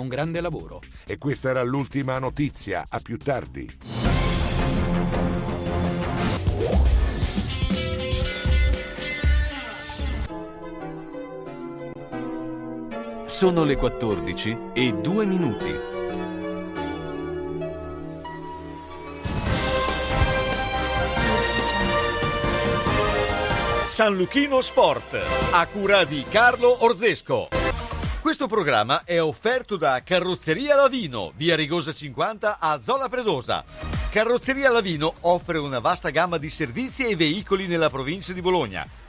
un grande lavoro. E questa era l'ultima notizia. A più tardi. Sono le 14 e 2 minuti. San Luchino Sport, a cura di Carlo Orzesco. Questo programma è offerto da Carrozzeria Lavino, via Rigosa 50 a Zola Predosa. Carrozzeria Lavino offre una vasta gamma di servizi e veicoli nella provincia di Bologna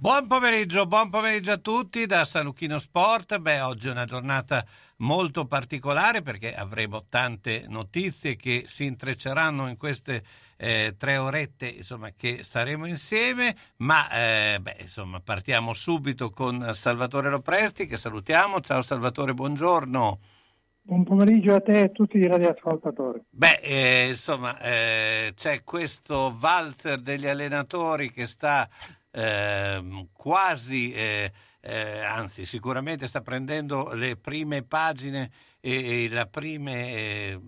Buon pomeriggio, buon pomeriggio a tutti da San Lucchino Sport. Beh, oggi è una giornata molto particolare perché avremo tante notizie che si intrecceranno in queste eh, tre orette insomma, che staremo insieme, ma eh, beh, insomma, partiamo subito con Salvatore Lopresti che salutiamo. Ciao Salvatore, buongiorno. Buon pomeriggio a te e a tutti i radioascoltatori. Beh, eh, insomma, eh, c'è questo valzer degli allenatori che sta eh, quasi, eh, eh, anzi sicuramente sta prendendo le prime pagine e, i prime eh,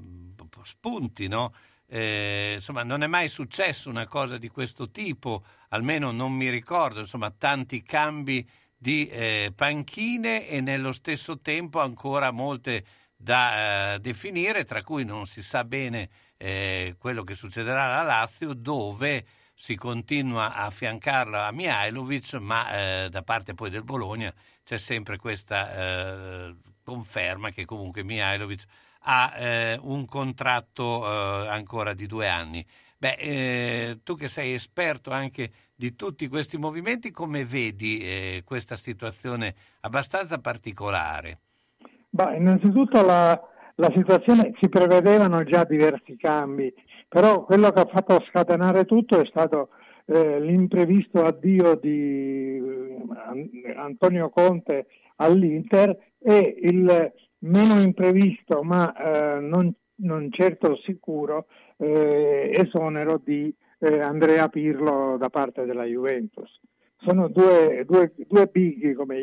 spunti, no? Eh, insomma, non è mai successo una cosa di questo tipo, almeno non mi ricordo, insomma, tanti cambi di eh, panchine e nello stesso tempo ancora molte da definire, tra cui non si sa bene quello che succederà alla Lazio, dove si continua a affiancarla a Mihailovic, ma eh, da parte poi del Bologna c'è sempre questa eh, conferma che comunque Mihailovic ha eh, un contratto eh, ancora di due anni. Beh, eh, tu che sei esperto anche di tutti questi movimenti, come vedi eh, questa situazione abbastanza particolare? Beh, innanzitutto la, la situazione si prevedevano già diversi cambi però quello che ha fatto scatenare tutto è stato eh, l'imprevisto addio di eh, Antonio Conte all'Inter e il meno imprevisto ma eh, non, non, certo sicuro eh, esonero di eh, Andrea Pirlo da parte della Juventus. Sono due, due, due bighi come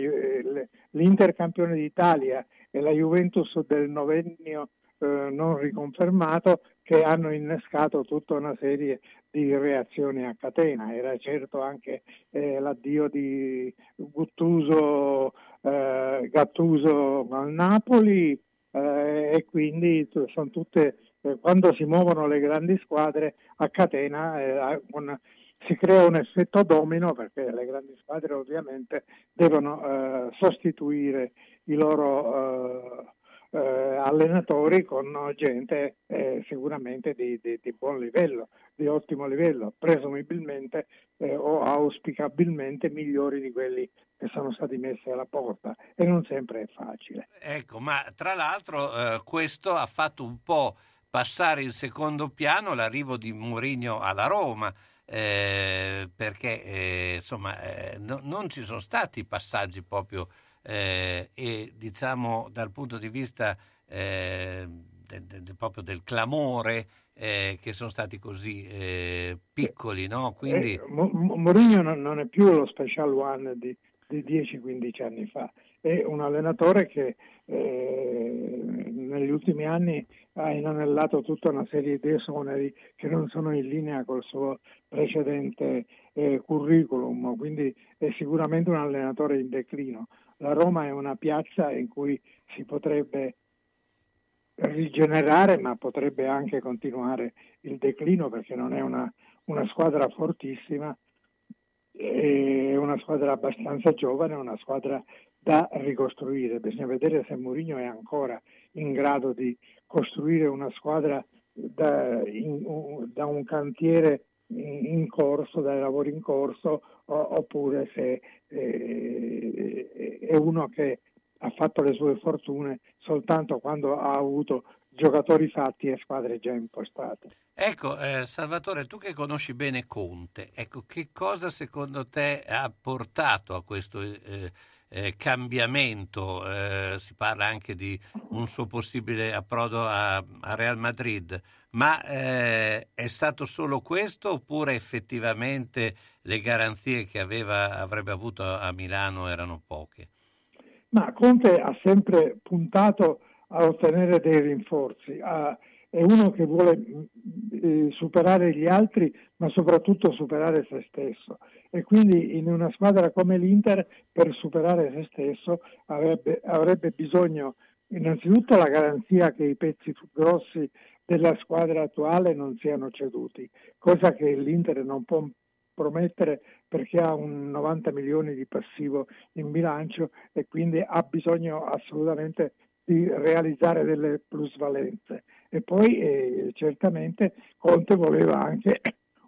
l'Inter campione d'Italia e la Juventus del novennio eh, non riconfermato che hanno innescato tutta una serie di reazioni a catena. Era certo anche eh, l'addio di Guttuso, eh, Gattuso al Napoli eh, e quindi sono tutte, eh, quando si muovono le grandi squadre a catena con, si crea un effetto domino perché le grandi squadre ovviamente devono sostituire i loro eh, allenatori con gente eh, sicuramente di, di, di, buon livello, di ottimo livello, presumibilmente eh, o auspicabilmente migliori di quelli che sono stati messi alla porta e non sempre è facile. Ecco, ma tra l'altro eh, questo ha fatto un po' passare in secondo piano l'arrivo di Mourinho alla Roma. Eh, perché eh, insomma no, non ci sono stati passaggi proprio eh, e diciamo dal punto di vista eh, de, de, de, proprio del clamore eh, che sono stati così eh, piccoli, no? Quindi... Eh, Mourinho non è più lo special one di, di 10-15 anni fa, è un allenatore che eh, negli ultimi anni ha inanellato tutta una serie di esoneri che non sono in linea col suo precedente eh, curriculum, quindi è sicuramente un allenatore in declino la Roma è una piazza in cui si potrebbe rigenerare, ma potrebbe anche continuare il declino perché non è una, una squadra fortissima, è una squadra abbastanza giovane, una squadra da ricostruire. Bisogna vedere se Mourinho è ancora in grado di costruire una squadra da, in, da un cantiere in corso, dai lavori in corso, oppure se eh, è uno che ha fatto le sue fortune soltanto quando ha avuto giocatori fatti e squadre già impostate. Ecco, eh, Salvatore, tu che conosci bene Conte, ecco, che cosa secondo te ha portato a questo eh, eh, cambiamento? Eh, si parla anche di un suo possibile approdo a, a Real Madrid, ma eh, è stato solo questo oppure effettivamente le garanzie che aveva, avrebbe avuto a Milano erano poche? Ma Conte ha sempre puntato a ottenere dei rinforzi, a, è uno che vuole eh, superare gli altri, ma soprattutto superare se stesso. E quindi in una squadra come l'Inter, per superare se stesso, avrebbe, avrebbe bisogno innanzitutto la garanzia che i pezzi grossi della squadra attuale non siano ceduti, cosa che l'Inter non può promettere perché ha un 90 milioni di passivo in bilancio e quindi ha bisogno assolutamente di realizzare delle plusvalenze. E poi eh, certamente Conte voleva anche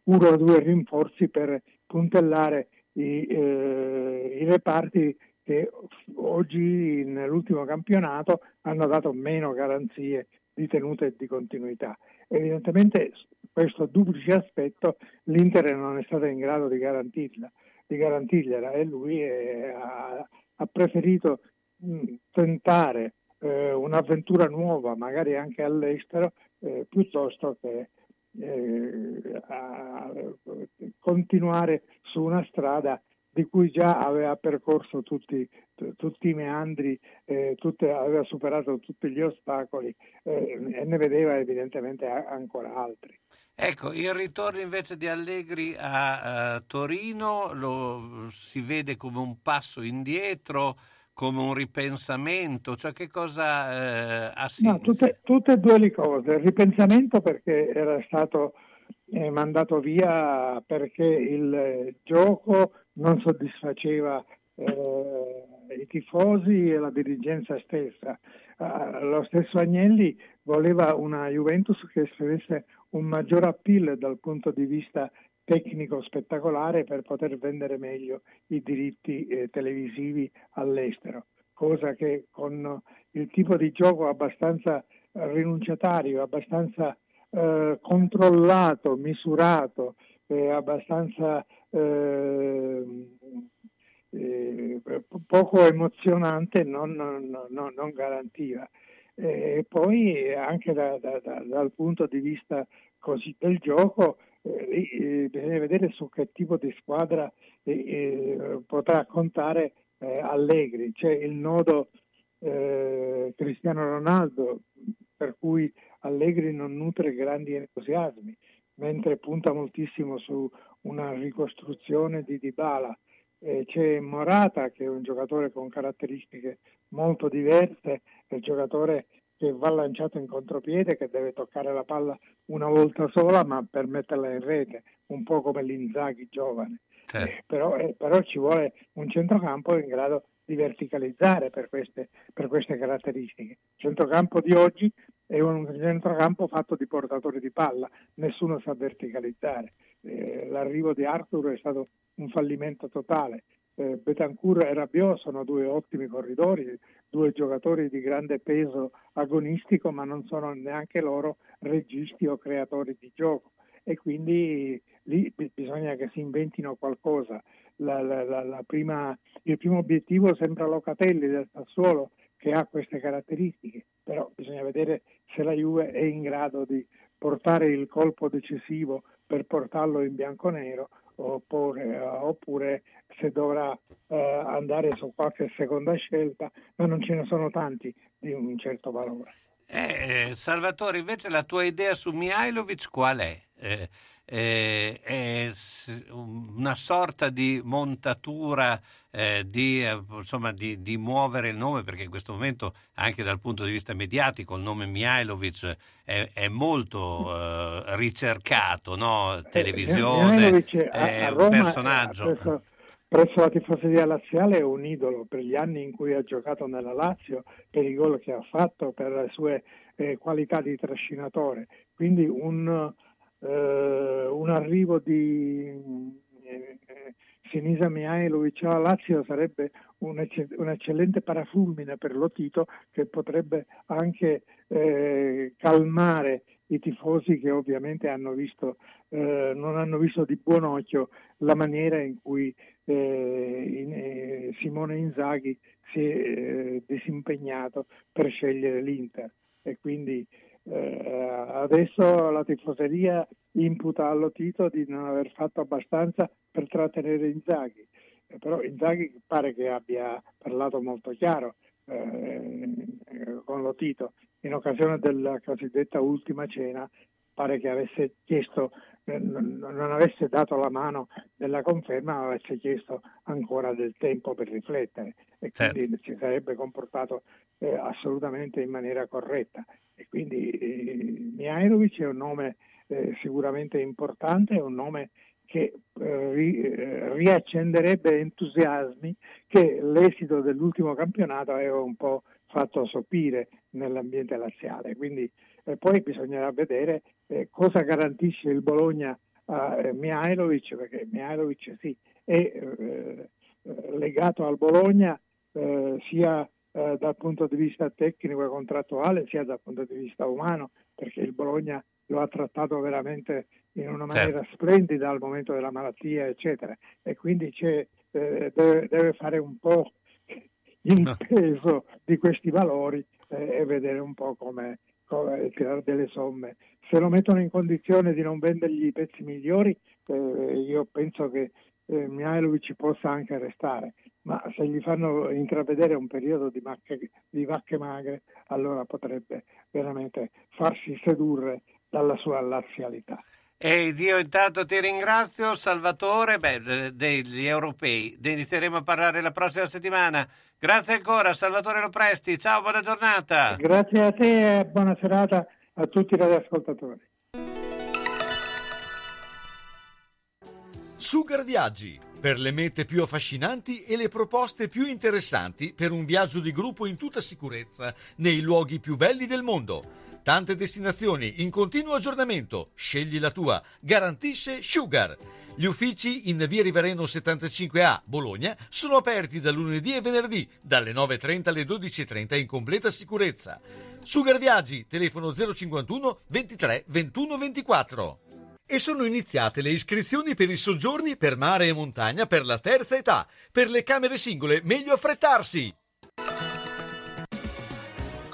uno o due rinforzi per puntellare i, eh, i reparti che oggi nell'ultimo campionato hanno dato meno garanzie di tenuta e di continuità. Evidentemente questo duplice aspetto l'Inter non è stato in grado di garantirla, di garantirgliela e lui è, ha, ha, preferito mh, tentare eh, un'avventura nuova, magari anche all'estero, eh, piuttosto che eh, continuare su una strada di cui già aveva percorso tutti, tutti i meandri, eh, tutte, aveva superato tutti gli ostacoli eh, e ne vedeva evidentemente ancora altri. Ecco, il ritorno invece di Allegri a, a Torino lo si vede come un passo indietro, come un ripensamento, cioè che cosa eh, ha no, tutte, tutte, e due le cose. Il ripensamento perché era stato eh, mandato via perché il gioco non soddisfaceva eh, i tifosi e la dirigenza stessa. Uh, lo stesso Agnelli voleva una Juventus che esprimesse un maggior appeal dal punto di vista tecnico spettacolare per poter vendere meglio i diritti eh, televisivi all'estero, cosa che con il tipo di gioco abbastanza rinunciatario, abbastanza eh, controllato, misurato, eh, abbastanza eh, poco emozionante non, non, non, garantiva. E poi anche da, da, da, dal punto di vista così del gioco eh, eh, bisogna vedere su che tipo di squadra eh, potrà contare Allegri. C'è il nodo Cristiano Ronaldo per cui Allegri non nutre grandi entusiasmi, mentre punta moltissimo su una ricostruzione di Dybala. Eh, c'è Morata che è un giocatore con caratteristiche molto diverse, è il giocatore che va lanciato in contropiede, che deve toccare la palla una volta sola ma per metterla in rete, un po' come l'Inzaghi giovane. Certo. Eh, però, eh, però, ci vuole un centrocampo in grado di verticalizzare per queste, per queste caratteristiche. Il centrocampo di oggi è un centrocampo fatto di portatori di palla, nessuno sa verticalizzare. Eh, l'arrivo di Arthur è stato un fallimento totale. Eh, Betancourt e Rabiot sono due ottimi corridori, due giocatori di grande peso agonistico, ma non sono neanche loro registi o creatori di gioco. E quindi lì bisogna che si inventino qualcosa. La, la, la, prima, il primo obiettivo sembra Locatelli del Sassuolo, che ha queste caratteristiche, però bisogna vedere se la Juve è in grado di portare il colpo decisivo per portarlo in bianco-nero oppure, oppure se dovrà eh, andare su qualche seconda scelta, ma non ce ne sono tanti di un certo valore. Eh, Salvatore, invece la tua idea su Mihailovic qual è? Eh, eh, è una sorta di montatura eh, di, eh, insomma, di, di, muovere il nome perché in questo momento anche dal punto di vista mediatico il nome Mihailovic è, è molto eh, ricercato, no? Eh, televisione, è un personaggio. Presso, presso la tifoseria laziale è un idolo per gli anni in cui ha giocato nella Lazio, per i gol che ha fatto, per le sue eh, qualità di trascinatore. Quindi un, un arrivo di Sinisa Mihailovic alla Lazio sarebbe un, ecce- un, eccellente parafulmine per lo Tito che potrebbe anche eh, calmare i tifosi che ovviamente hanno visto, eh, non hanno visto di buon occhio la maniera in cui eh, in, eh, Simone Inzaghi si è eh, disimpegnato per scegliere l'Inter. E quindi eh, adesso la tifoseria imputa allo Tito di non aver fatto abbastanza per trattenere Inzaghi, eh, però Inzaghi pare che abbia parlato molto chiaro eh, con lo Tito. In occasione della cosiddetta ultima cena pare che avesse chiesto, non avesse dato la mano della conferma, ma avesse chiesto ancora del tempo per riflettere e certo. quindi si sarebbe comportato eh, assolutamente in maniera corretta. E quindi eh, Mihailovic è un nome eh, sicuramente importante, è un nome che eh, eh, riaccenderebbe entusiasmi che l'esito dell'ultimo campionato aveva un po' fatto sopire nell'ambiente laziale. Quindi eh, poi bisognerà vedere eh, cosa garantisce il Bologna a eh, Mihailovic, perché Mihailovic sì, è eh, legato al Bologna eh, sia eh, dal punto di vista tecnico e contrattuale sia dal punto di vista umano, perché il Bologna lo ha trattato veramente in una maniera certo. splendida al momento della malattia, eccetera. E quindi deve, deve, fare un po' il peso di questi valori e vedere un po' come tirare delle somme. Se lo mettono in condizione di non vendergli i pezzi migliori, eh, io penso che eh, Mihailovic possa anche restare, ma se gli fanno intravedere un periodo di, macche, di vacche magre, allora potrebbe veramente farsi sedurre dalla sua lazialità. E io intanto ti ringrazio, Salvatore, beh, degli europei. Ne inizieremo a parlare la prossima settimana. Grazie ancora, Salvatore Lopresti. Ciao, buona giornata. Grazie a te e buona serata a tutti i radioascoltatori. Sugar Viaggi, per le mete più affascinanti e le proposte più interessanti per un viaggio di gruppo in tutta sicurezza nei luoghi più belli del mondo. Tante destinazioni in continuo aggiornamento. Scegli la tua. Garantisce Sugar. Gli uffici in via Rivereno 75A, Bologna, sono aperti da lunedì e venerdì, dalle 9.30 alle 12.30 in completa sicurezza. Sugar Viaggi, telefono 051 23 21 24. E sono iniziate le iscrizioni per i soggiorni per mare e montagna per la terza età. Per le camere singole, meglio affrettarsi!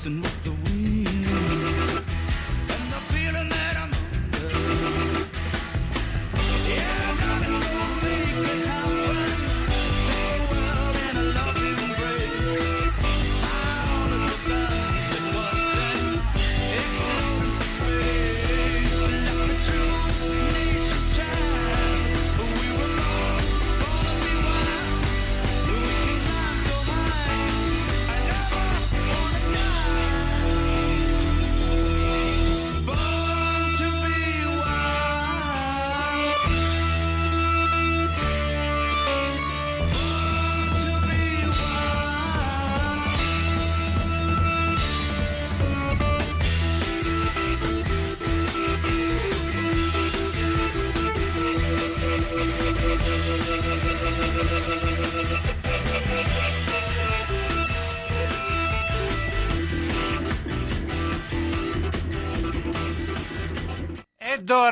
messing with the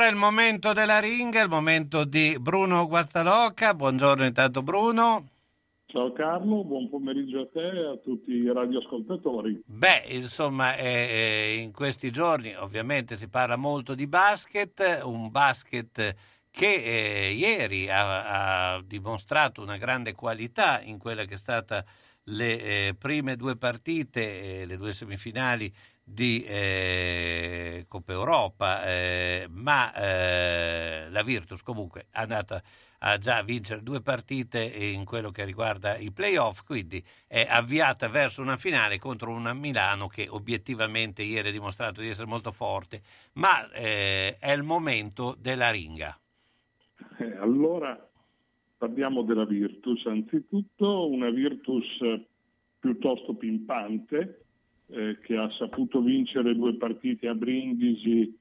il momento della ringa, il momento di Bruno Guazzaloca. Buongiorno intanto Bruno. Ciao Carlo, buon pomeriggio a te e a tutti i radioascoltatori. Beh, insomma, eh, in questi giorni ovviamente si parla molto di basket, un basket che eh, ieri ha, ha, dimostrato una grande qualità in quella che è stata le eh, prime due partite, le due semifinali di eh, Coppa Europa, eh, ma eh, la Virtus comunque è andata a già vincere due partite in quello che riguarda i playoff, quindi è avviata verso una finale contro una Milano che obiettivamente ieri ha dimostrato di essere molto forte, ma eh, è il momento della ringa. Eh, allora parliamo della Virtus, anzitutto una Virtus piuttosto pimpante, eh, che ha saputo vincere due partite a Brindisi,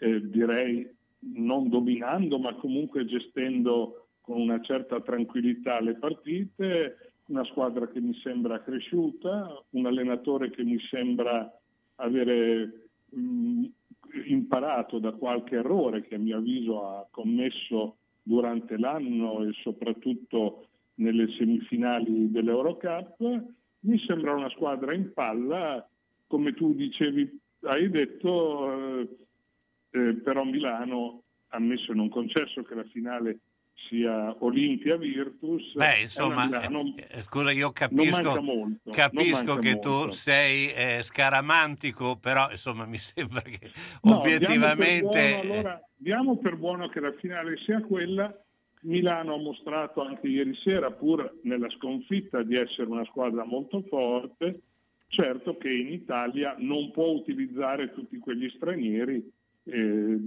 eh, direi non dominando, ma comunque gestendo con una certa tranquillità le partite, una squadra che mi sembra cresciuta, un allenatore che mi sembra avere mh, mm, imparato da qualche errore che a mio avviso ha commesso durante l'anno e soprattutto nelle semifinali dell'Eurocup. Mi sembra una squadra in palla come tu dicevi, hai detto, eh, eh, però Milano ha messo in un concesso che la finale sia Olimpia Virtus. Beh, insomma, Milano, eh, scusa, io capisco, molto, capisco che molto. tu sei eh, scaramantico, però insomma mi sembra che no, obiettivamente... Diamo per, buono, allora, diamo per buono che la finale sia quella. Milano ha mostrato anche ieri sera, pur nella sconfitta, di essere una squadra molto forte Certo che in Italia non può utilizzare tutti quegli stranieri eh,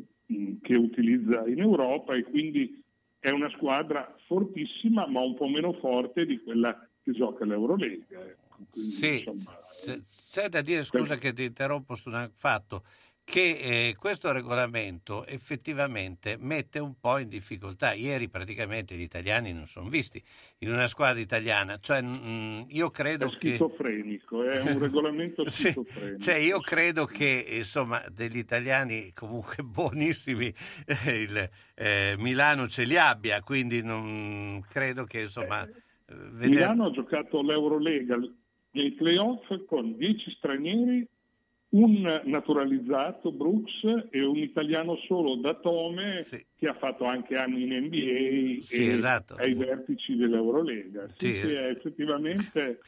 che utilizza in Europa e quindi è una squadra fortissima ma un po' meno forte di quella che gioca l'Eurolega. Ecco. Quindi, sì, insomma, c'è da dire, scusa che ti interrompo su un fatto, che eh, questo regolamento effettivamente mette un po' in difficoltà. Ieri praticamente gli italiani non sono visti in una squadra italiana. Cioè, mh, io credo è schizofrenico, che... è un regolamento schizofrenico. Cioè, io credo che insomma, degli italiani comunque buonissimi eh, il, eh, Milano ce li abbia, quindi non credo che insomma... Eh, veder... Milano ha giocato l'Eurolega nei playoff con 10 stranieri un naturalizzato, Brooks, e un italiano solo, Datome, sì. che ha fatto anche anni in NBA sì, e esatto. ai vertici dell'Eurolega. Sì, sì. effettivamente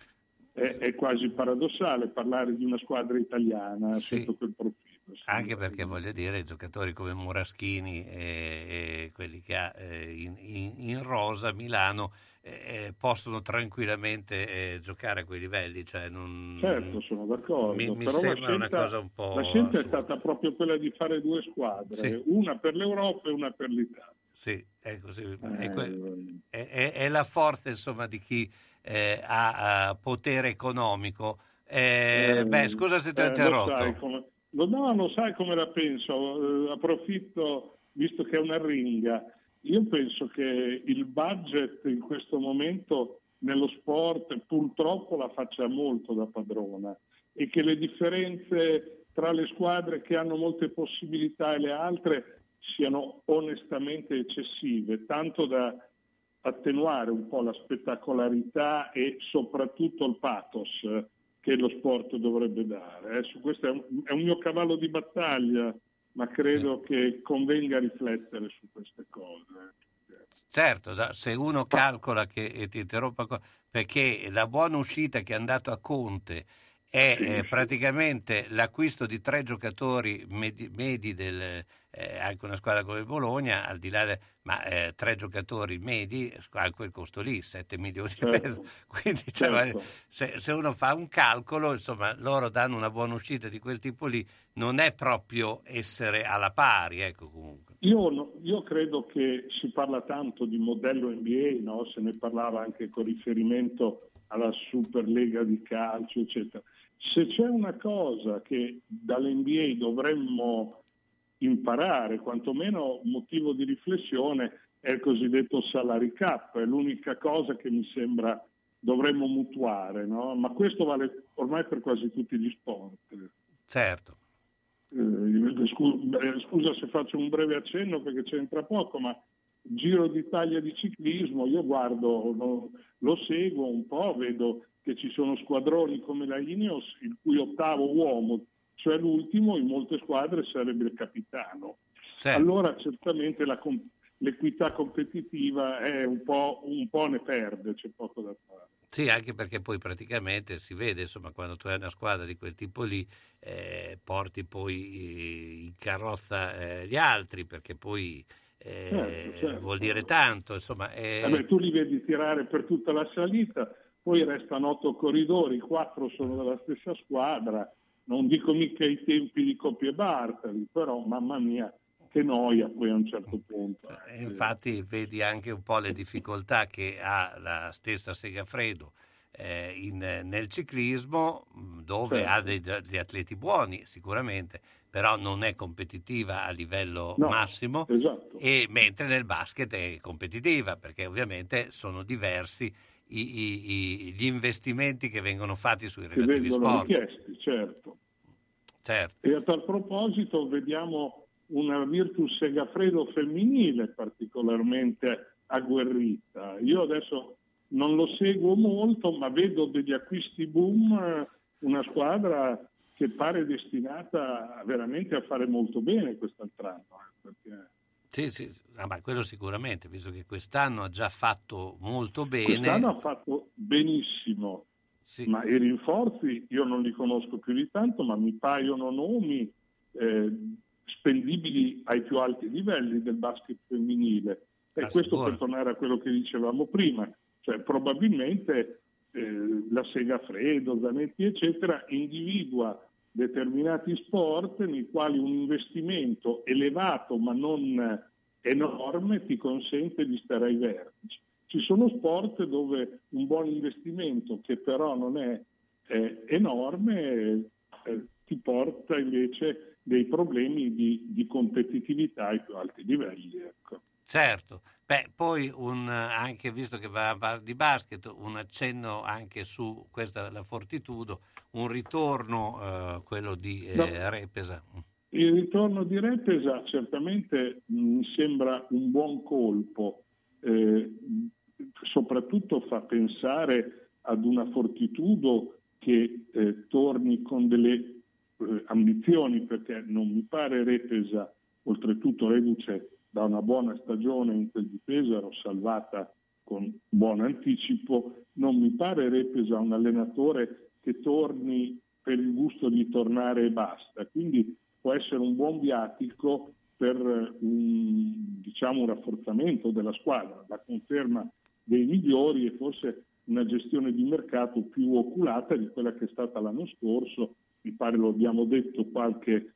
è, è, quasi paradossale parlare di una squadra italiana sotto quel profilo. Anche perché voglio dire, giocatori come Muraschini e, e quelli che ha eh, in, in, in rosa Milano eh, possono tranquillamente eh, giocare a quei livelli. Cioè non... Certo, sono d'accordo. Mi, mi sembra scelta, una cosa un po'. La scelta è stata proprio quella di fare due squadre, sì. una per l'Europa e una per l'Italia. Sì, è così. Eh, è, è, è, la forza insomma di chi eh, ha, ha, potere economico. Eh, beh, scusa se ti ho interrotto. Lo sai come, no, lo sai come la penso. approfitto, visto che è una ringa io penso che il budget in questo momento nello sport purtroppo la faccia molto da padrona e che le differenze tra le squadre che hanno molte possibilità e le altre siano onestamente eccessive, tanto da attenuare un po' la spettacolarità e soprattutto il pathos che lo sport dovrebbe dare. Eh, questo è un, è un mio cavallo di battaglia ma credo che convenga riflettere su queste cose. Certo, se uno calcola che, e ti interrompo, perché la buona uscita che è andato a Conte è sì, eh, praticamente l'acquisto di tre giocatori medi, medi del, eh, anche una squadra come Bologna, al di là de, ma eh, tre giocatori medi a quel costo lì, 7 milioni certo. e mezzo. Quindi cioè, certo. se, se, uno fa un calcolo, insomma, loro danno una buona uscita di quel tipo lì, non è proprio essere alla pari, ecco comunque. Io, io credo che si parla tanto di modello NBA, no? se ne parlava anche con riferimento alla Superlega di calcio, eccetera. Se c'è una cosa che dall'NBA dovremmo imparare, quantomeno motivo di riflessione, è il cosiddetto salary cap, è l'unica cosa che mi sembra dovremmo mutuare, no? ma questo vale ormai per quasi tutti gli sport. Certo. Eh, le scusa se faccio un breve accenno perché c'entra poco, ma Giro d'Italia di ciclismo, io guardo, lo, lo seguo un po', vedo che ci sono squadroni come la Ineos, il cui ottavo uomo, cioè l'ultimo, in molte squadre sarebbe il capitano. Certo. Allora certamente la, l'equità competitiva è un po', un po' ne perde, c'è poco da fare. Sì, anche perché poi praticamente si vede, insomma, quando tu hai una squadra di quel tipo lì, eh, porti poi in carrozza eh, gli altri, perché poi eh, certo, certo. vuol dire tanto. Insomma, eh, tu li vedi tirare per tutta la salita, poi restano otto corridori, quattro sono della stessa squadra, non dico mica i tempi di Coppie Bartali, però mamma mia che noia poi a un certo punto. Eh, infatti vedi anche un po' le difficoltà che ha la stessa Segafredo eh, in, nel ciclismo, dove certo. ha dei, degli atleti buoni sicuramente, però non è competitiva a livello no, massimo, esatto. e, mentre nel basket è competitiva, perché ovviamente sono diversi i, i, gli investimenti che vengono fatti sui relativi sport. Richiesti, certo. certo. E a tal proposito vediamo una Virtus Segafredo femminile particolarmente agguerrita. Io adesso non lo seguo molto, ma vedo degli acquisti boom, una squadra che pare destinata veramente a fare molto bene quest'altro anno. Eh, perché... Sì, sì, ah, ma quello sicuramente, visto che quest'anno ha già fatto molto bene. Quest'anno ha fatto benissimo, sì. ma i rinforzi io non li conosco più di tanto, ma mi paiono nomi eh, spendibili ai più alti livelli del basket femminile. E ah, questo per tornare a quello che dicevamo prima, cioè probabilmente eh, la Segafredo, Zanetti eccetera individua determinati sport nei quali un investimento elevato ma non enorme ti consente di stare ai vertici. Ci sono sport dove un buon investimento che però non è eh, enorme eh, ti porta invece dei problemi di, di competitività ai più alti livelli. Ecco. Certo, Beh, poi un, anche visto che va, va di basket, un accenno anche su questa la Fortitudo, un ritorno, eh, quello di eh, no. Repesa. Il ritorno di Repesa certamente mi sembra un buon colpo, eh, soprattutto fa pensare ad una Fortitudo che eh, torni con delle eh, ambizioni perché non mi pare Repesa, oltretutto reduce da una buona stagione in quel di Pesaro, salvata con buon anticipo, non mi pare Repesa un allenatore che torni per il gusto di tornare e basta. Quindi può essere un buon viatico per un, diciamo, un rafforzamento della squadra, la conferma dei migliori e forse una gestione di mercato più oculata di quella che è stata l'anno scorso mi pare lo abbiamo detto qualche,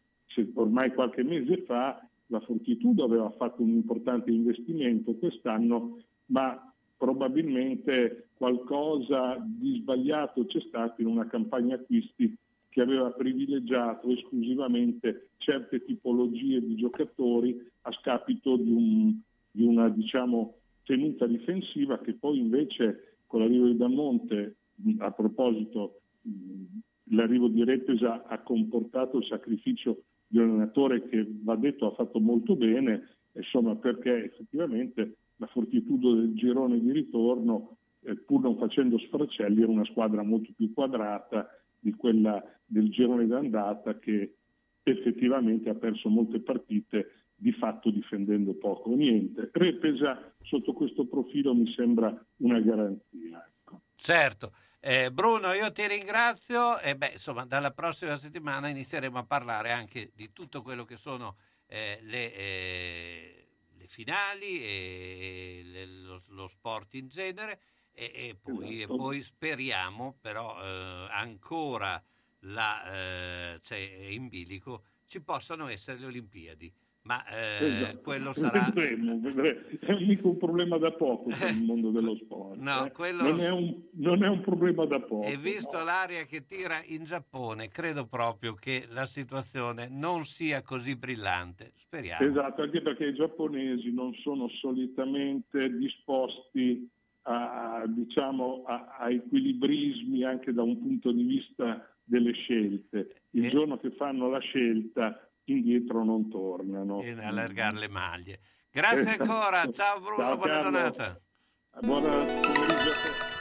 ormai qualche mese fa, la Fortitudo aveva fatto un importante investimento quest'anno, ma probabilmente qualcosa di sbagliato c'è stato in una campagna acquisti che aveva privilegiato esclusivamente certe tipologie di giocatori a scapito di, un, di una diciamo, tenuta difensiva che poi invece con l'arrivo di Damonte, a proposito l'arrivo di Repesa ha comportato il sacrificio di un allenatore che va detto ha fatto molto bene, insomma perché effettivamente la fortitudo del girone di ritorno, eh, pur non facendo sfracelli, era una squadra molto più quadrata di quella del girone d'andata che effettivamente ha perso molte partite di fatto difendendo poco o niente. Repesa sotto questo profilo mi sembra una garanzia. Ecco. Certo. Eh, Bruno, io ti ringrazio e beh, insomma, dalla prossima settimana inizieremo a parlare anche di tutto quello che sono eh, le, eh, le, finali e le, lo, lo, sport in genere e, e, poi, e, poi, speriamo però eh, ancora la, cioè, in bilico ci possano essere le Olimpiadi ma eh, esatto. quello sarà... Vedremo, vedremo. È mica un problema da poco per il mondo dello sport. No, eh? quello... non, è un, non, è un, problema da poco. E visto no. l'aria che tira in Giappone, credo proprio che la situazione non sia così brillante. Speriamo. Esatto, anche perché i giapponesi non sono solitamente disposti a, diciamo, a, a equilibrismi anche da un punto di vista delle scelte. Il eh. giorno che fanno la scelta indietro non tornano. E allargare le maglie. Grazie ancora, ciao Bruno, ciao, buona Carlo. giornata. Buona pomeriggio.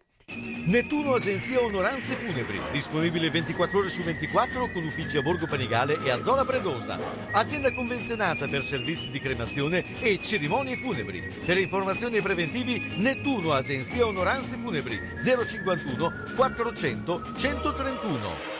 Nettuno Agenzia Onoranze Funebri, disponibile 24 ore su 24 con uffici a Borgo Panigale e a Zola Predosa. Azienda convenzionata per servizi di cremazione e cerimonie funebri. Per informazioni e preventivi Nettuno Agenzia Onoranze Funebri 051 400 131.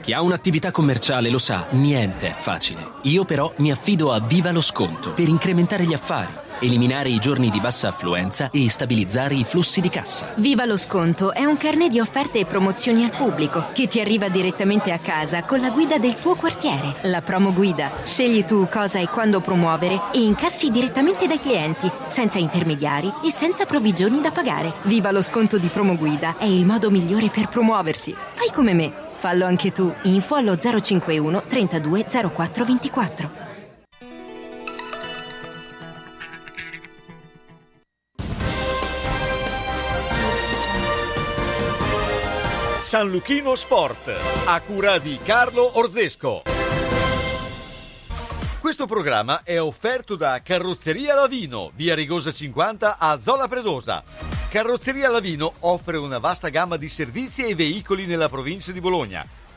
Chi ha un'attività commerciale lo sa, niente è facile. Io però mi affido a Viva lo Sconto per incrementare gli affari eliminare i giorni di bassa affluenza e stabilizzare i flussi di cassa. Viva lo sconto è un carnet di offerte e promozioni al pubblico che ti arriva direttamente a casa con la guida del tuo quartiere. La promo guida. Scegli tu cosa e quando promuovere e incassi direttamente dai clienti, senza intermediari e senza provvigioni da pagare. Viva lo sconto di promo guida è il modo migliore per promuoversi. Fai come me. Fallo anche tu. Info allo 051 32 04 24. San Luchino Sport, a cura di Carlo Orzesco. Questo programma è offerto da Carrozzeria Lavino, via Rigosa 50 a Zola Predosa. Carrozzeria Lavino offre una vasta gamma di servizi e veicoli nella provincia di Bologna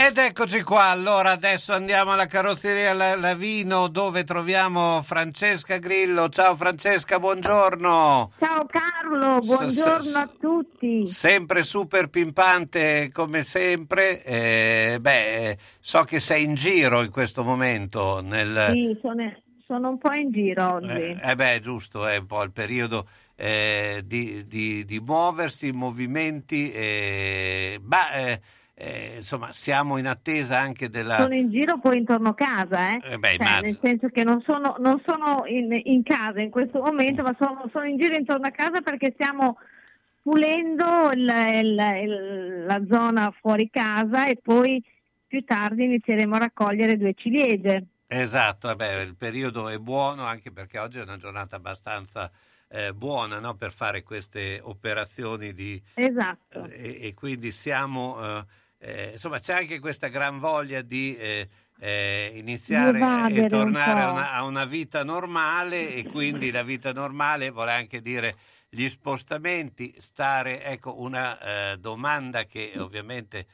Ed eccoci qua, allora adesso andiamo alla carrozzeria Lavino dove troviamo Francesca Grillo. Ciao Francesca, buongiorno. Ciao Carlo, buongiorno a tutti. Sempre super pimpante come sempre. Eh, beh, so che sei in giro in questo momento. Nel... Sì, sono, sono un po' in giro oggi. Eh, eh beh, giusto, è un po' il periodo eh, di, di, di, muoversi, movimenti. Eh, bah, eh, eh, insomma, siamo in attesa anche della. Sono in giro poi intorno a casa, eh? eh beh, cioè, nel senso che non sono, non sono in, in, casa in questo momento, ma sono, sono, in giro intorno a casa perché stiamo pulendo il, il, il, la zona fuori casa e poi più tardi inizieremo a raccogliere due ciliegie. Esatto, beh, il periodo è buono anche perché oggi è una giornata abbastanza eh, buona no? per fare queste operazioni di... Esatto. Eh, e, quindi siamo... Eh, eh, insomma c'è anche questa gran voglia di eh, eh, iniziare e tornare a una, a una, vita normale e quindi la vita normale vuole anche dire gli spostamenti, stare, ecco una domanda che ovviamente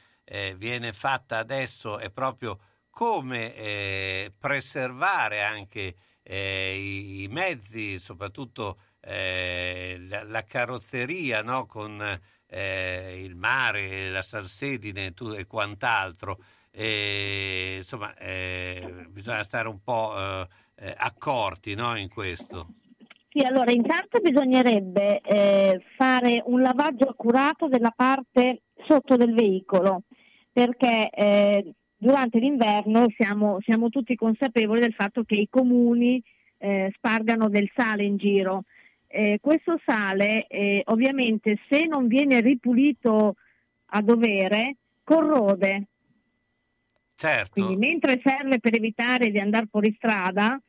viene fatta adesso è proprio come preservare anche i, i mezzi, soprattutto eh, la, la, carrozzeria no? con eh, il mare, la salsedine tu, e quant'altro. E, insomma, eh, bisogna stare un po' eh, eh, accorti no? in questo. Sì, allora intanto bisognerebbe eh, fare un lavaggio accurato della parte sotto del veicolo, perché durante l'inverno siamo, siamo, tutti consapevoli del fatto che i comuni spargano del sale in giro eh, questo sale eh, ovviamente se non viene ripulito a dovere corrode. Certo. Quindi mentre serve per evitare di andare fuori strada,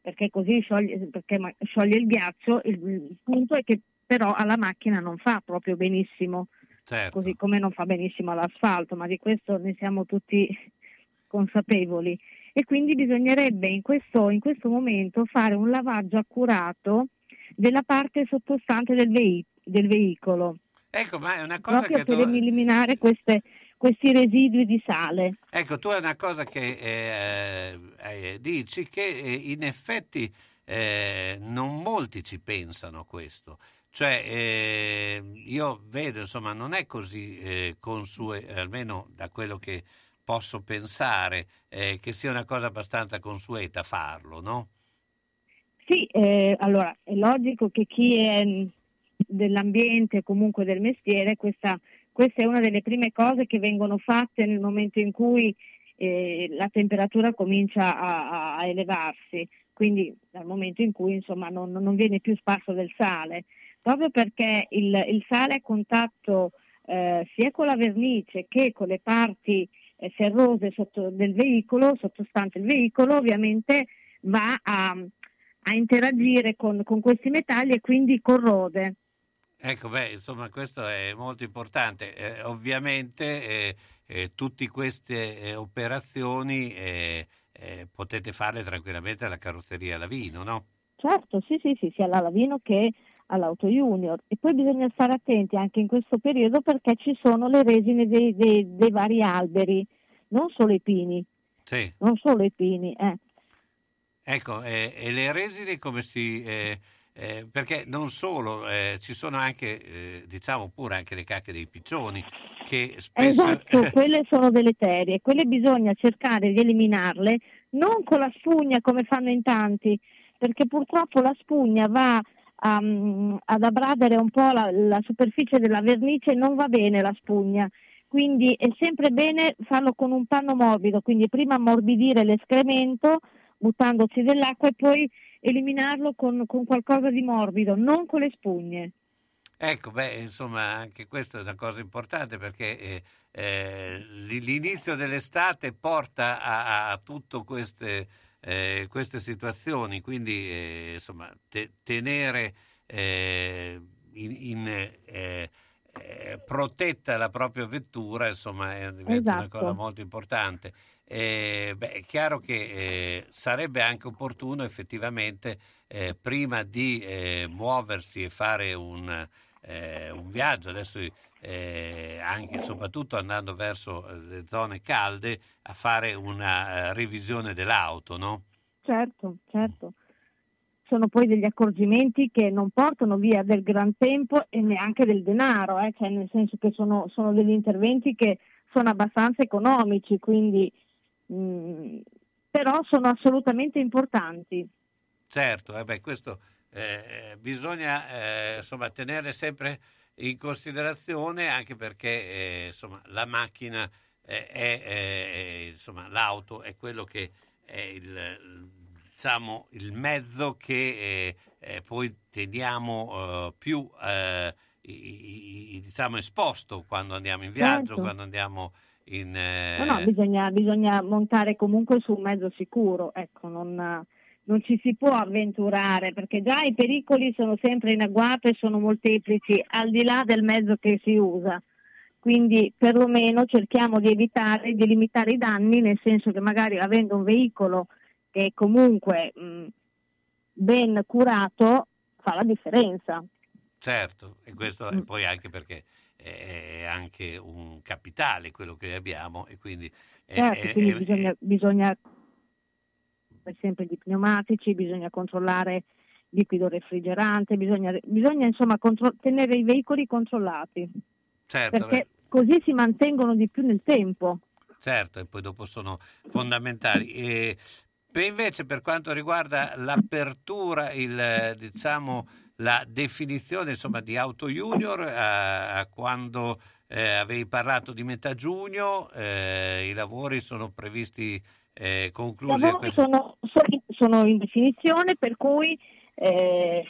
perché così scioglie, perché scioglie il ghiaccio, il, il punto è che però alla macchina non fa proprio benissimo, certo. così come non fa benissimo all'asfalto, ma di questo ne siamo tutti consapevoli. E quindi bisognerebbe in questo, in questo momento fare un lavaggio accurato della parte sottostante del, vei- del veicolo. Ecco, ma è una cosa proprio che per tu... eliminare queste, questi residui di sale. Ecco, tu è una cosa che eh, eh, dici che eh, in effetti eh, non molti ci pensano a questo. Cioè, eh, io vedo, insomma, non è così eh, consue, almeno da quello che posso pensare, che sia una cosa abbastanza consueta farlo, no? Sì, allora è logico che chi è dell'ambiente, comunque del mestiere, questa, questa, è una delle prime cose che vengono fatte nel momento in cui eh, la temperatura comincia a, a, elevarsi, quindi dal momento in cui insomma, non, non, viene più sparso del sale, proprio perché il, il sale a contatto eh, sia con la vernice che con le parti eh, ferrose sotto, del veicolo, sottostante il veicolo, ovviamente va a, a interagire con, con, questi metalli e quindi corrode. Ecco, beh, insomma, questo è molto importante. Eh, ovviamente eh, eh, tutte queste eh, operazioni eh, eh, potete farle tranquillamente alla carrozzeria Lavino, no? Certo, sì, sì, sì, sia alla Lavino che all'Auto Junior. E poi bisogna stare attenti anche in questo periodo perché ci sono le resine dei, dei, dei vari alberi, non solo i pini. Sì. Non solo i pini, eh. Ecco, e le resine come si eh, perché non solo, eh, ci sono anche, eh, diciamo pure anche le cacche dei piccioni che spesso... Esatto, quelle sono deleterie, quelle bisogna cercare di eliminarle non con la spugna come fanno in tanti, perché purtroppo la spugna va um, ad abradere un po' la, la superficie della vernice e non va bene la spugna. Quindi è sempre bene farlo con un panno morbido, quindi prima ammorbidire l'escremento buttandoci dell'acqua e poi eliminarlo con, con qualcosa di morbido, non con le spugne. Ecco, beh, insomma, anche questa è una cosa importante perché eh, eh, l'inizio dell'estate porta a, a tutte queste, eh, queste, situazioni, quindi eh, insomma, te, tenere eh, in, in eh, protetta la propria vettura insomma, è esatto. una cosa molto importante. Eh, beh, è chiaro che eh, sarebbe anche opportuno effettivamente eh, prima di eh, muoversi e fare un, eh, un viaggio, adesso eh, anche soprattutto andando verso le zone calde, a fare una revisione dell'auto, no? Certo, certo. Sono poi degli accorgimenti che non portano via del gran tempo e neanche del denaro, cioè nel senso che sono, sono degli interventi che sono abbastanza economici, quindi Mm, però sono assolutamente importanti. Certo, eh beh, questo eh, bisogna eh, insomma, tenere sempre in considerazione anche perché eh, insomma, la macchina è, è, insomma, l'auto è quello che è il, diciamo, il mezzo che eh, eh, poi teniamo più i, i, diciamo, esposto quando andiamo in viaggio, certo. quando andiamo in, eh... no, no, bisogna, bisogna, montare comunque su un mezzo sicuro, ecco, non, non, ci si può avventurare perché già i pericoli sono sempre in agguato e sono molteplici al di là del mezzo che si usa. Quindi perlomeno cerchiamo di evitare, di limitare i danni, nel senso che magari avendo un veicolo che è comunque mh, ben curato fa la differenza. Certo, e questo mm. poi anche perché è anche un capitale quello che abbiamo e quindi... Certo, è, quindi è, bisogna, bisogna per esempio di pneumatici, bisogna controllare liquido refrigerante, bisogna, bisogna insomma contro- tenere i veicoli controllati. Certo, perché beh. così si mantengono di più nel tempo. Certo, e poi dopo sono fondamentali. E, invece per quanto riguarda l'apertura, il, diciamo, la definizione insomma, di auto junior a, a quando eh, avevi parlato di metà giugno, eh, i lavori sono previsti eh, conclusi. Lavori sono, sono, in definizione per cui eh,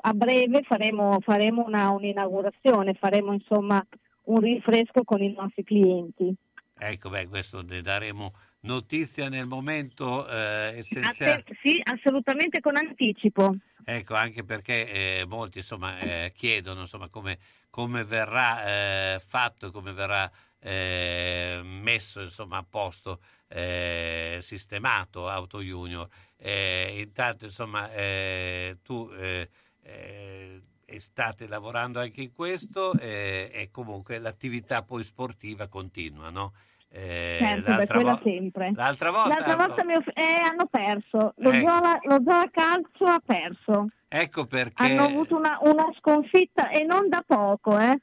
a breve faremo, faremo una, un'inaugurazione, faremo insomma un rinfresco con i nostri clienti. Ecco, beh, questo ne daremo notizia nel momento eh, essenziale. Atten- sì, assolutamente con anticipo. Ecco, anche perché eh, molti insomma, eh, chiedono insomma, come, come verrà eh, fatto, come verrà eh, messo insomma, a posto, eh, sistemato Auto Junior. Intanto insomma, tu state lavorando anche in questo e comunque l'attività poi sportiva continua, no? Eh, certo, quella vo- sempre. L'altra volta, l'altra volta off- eh, hanno perso, lo, ecco. Zola, lo Zola Calcio ha perso. Ecco perché... Hanno avuto una, una sconfitta e non da poco. Eh.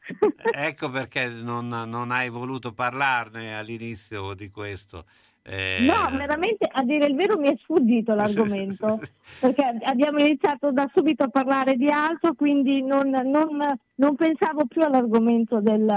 ecco perché non, non, hai voluto parlarne all'inizio di questo. Eh... No, veramente a dire il vero mi è sfuggito l'argomento, perché abbiamo iniziato da subito a parlare di altro, quindi non, non, non pensavo più all'argomento del,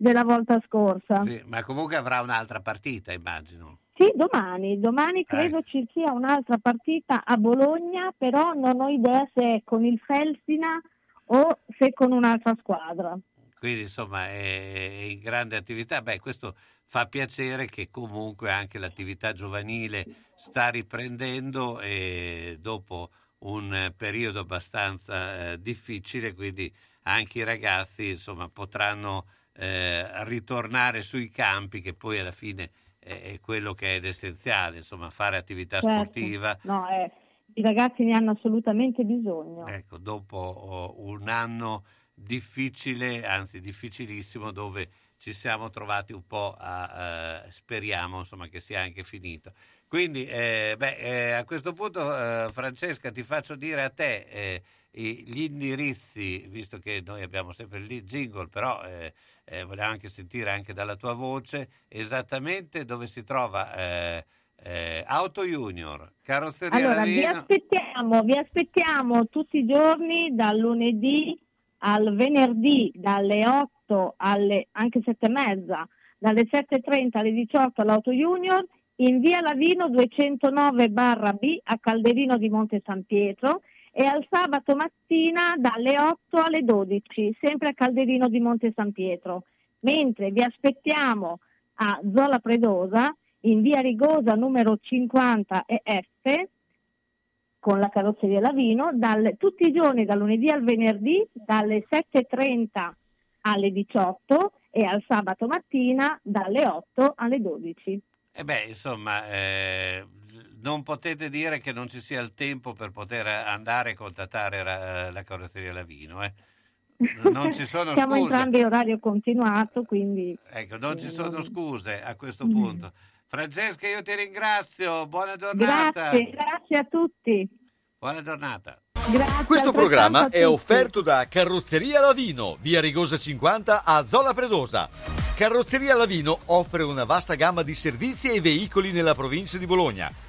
della volta scorsa. Sì, ma comunque avrà un'altra partita, immagino. Sì, domani, domani credo eh. ci sia un'altra partita a Bologna, però non ho idea se è con il Felsina o se con un'altra squadra. Quindi insomma è in grande attività, beh questo fa piacere che comunque anche l'attività giovanile sta riprendendo e dopo un periodo abbastanza eh, difficile, quindi anche i ragazzi insomma potranno eh, ritornare sui campi, che poi alla fine è, è quello che è essenziale, insomma, fare attività certo. sportiva. No, eh, I ragazzi ne hanno assolutamente bisogno. Ecco, dopo oh, un anno difficile, anzi difficilissimo, dove ci siamo trovati un po' a, uh, speriamo insomma, che sia anche finito. Quindi eh, beh, eh, a questo punto eh, Francesca ti faccio dire a te eh, gli indirizzi, visto che noi abbiamo sempre il jingle, però eh, eh, vogliamo anche sentire anche dalla tua voce esattamente dove si trova eh, eh, Auto Junior, carrozzeria Allora, vi aspettiamo, vi aspettiamo tutti i giorni dal lunedì al venerdì dalle 8 alle anche 7 e mezza, dalle 7.30 alle 18 all'Auto Junior in via Lavino 209 barra B a Calderino di Monte San Pietro e al sabato mattina dalle 8 alle 12, sempre a Calderino di Monte San Pietro. Mentre vi aspettiamo a Zola Predosa, in via Rigosa numero 50 e F, con la carrozzeria Lavino, dalle, tutti i giorni dal lunedì al venerdì, dalle 7.30 alle 18 e al sabato mattina dalle 8 alle 12. E beh, insomma, eh, non potete dire che non ci sia il tempo per poter andare a contattare la, la carrozzeria Lavino, eh? Non ci sono Siamo scuse. entrambi orario continuato, quindi... Ecco, non ci sono scuse a questo punto. Francesca, io ti ringrazio, buona giornata. Grazie, grazie a tutti. Buona giornata. Grazie Questo programma è offerto da Carrozzeria Lavino, via Rigosa 50 a Zola Predosa. Carrozzeria Lavino offre una vasta gamma di servizi e veicoli nella provincia di Bologna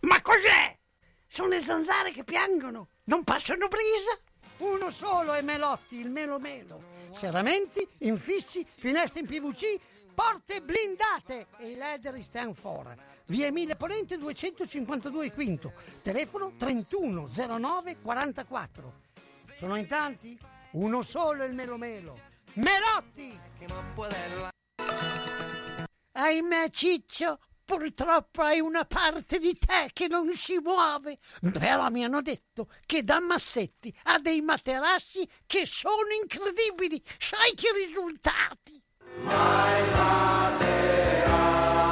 Ma cos'è? Sono le zanzare che piangono, non passano brisa. Uno solo è Melotti, il Melo Melo. Serramenti, infissi, finestre in PVC, porte blindate e i leder stand for. Via Emile Ponente 252 Quinto, telefono 3109 44. Sono in tanti? Uno solo il Melo Melo. Melotti! Ahimè Ciccio, purtroppo hai una parte di te che non si muove. Però mi hanno detto che da Massetti ha dei materassi che sono incredibili. Sai che risultati?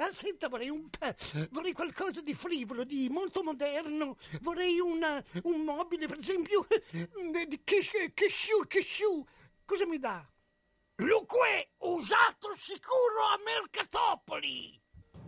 Ah, senta, vorrei un vorrei qualcosa di frivolo, di molto moderno. Vorrei una, un mobile, per esempio, di cashew, cashew. Cosa mi dà? Luque, usato sicuro a Mercatopoli!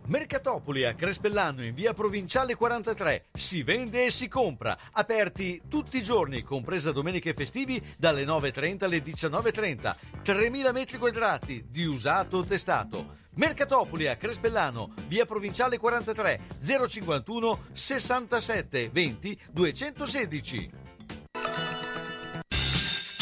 Mercatopoli a Crespellano in via Provinciale 43. Si vende e si compra. Aperti tutti i giorni, compresa domenica e festivi, dalle 9.30 alle 19.30. 3.000 metri quadrati di usato testato. Mercatopoli a Crespellano, via Provinciale 43, 051 67 20 216.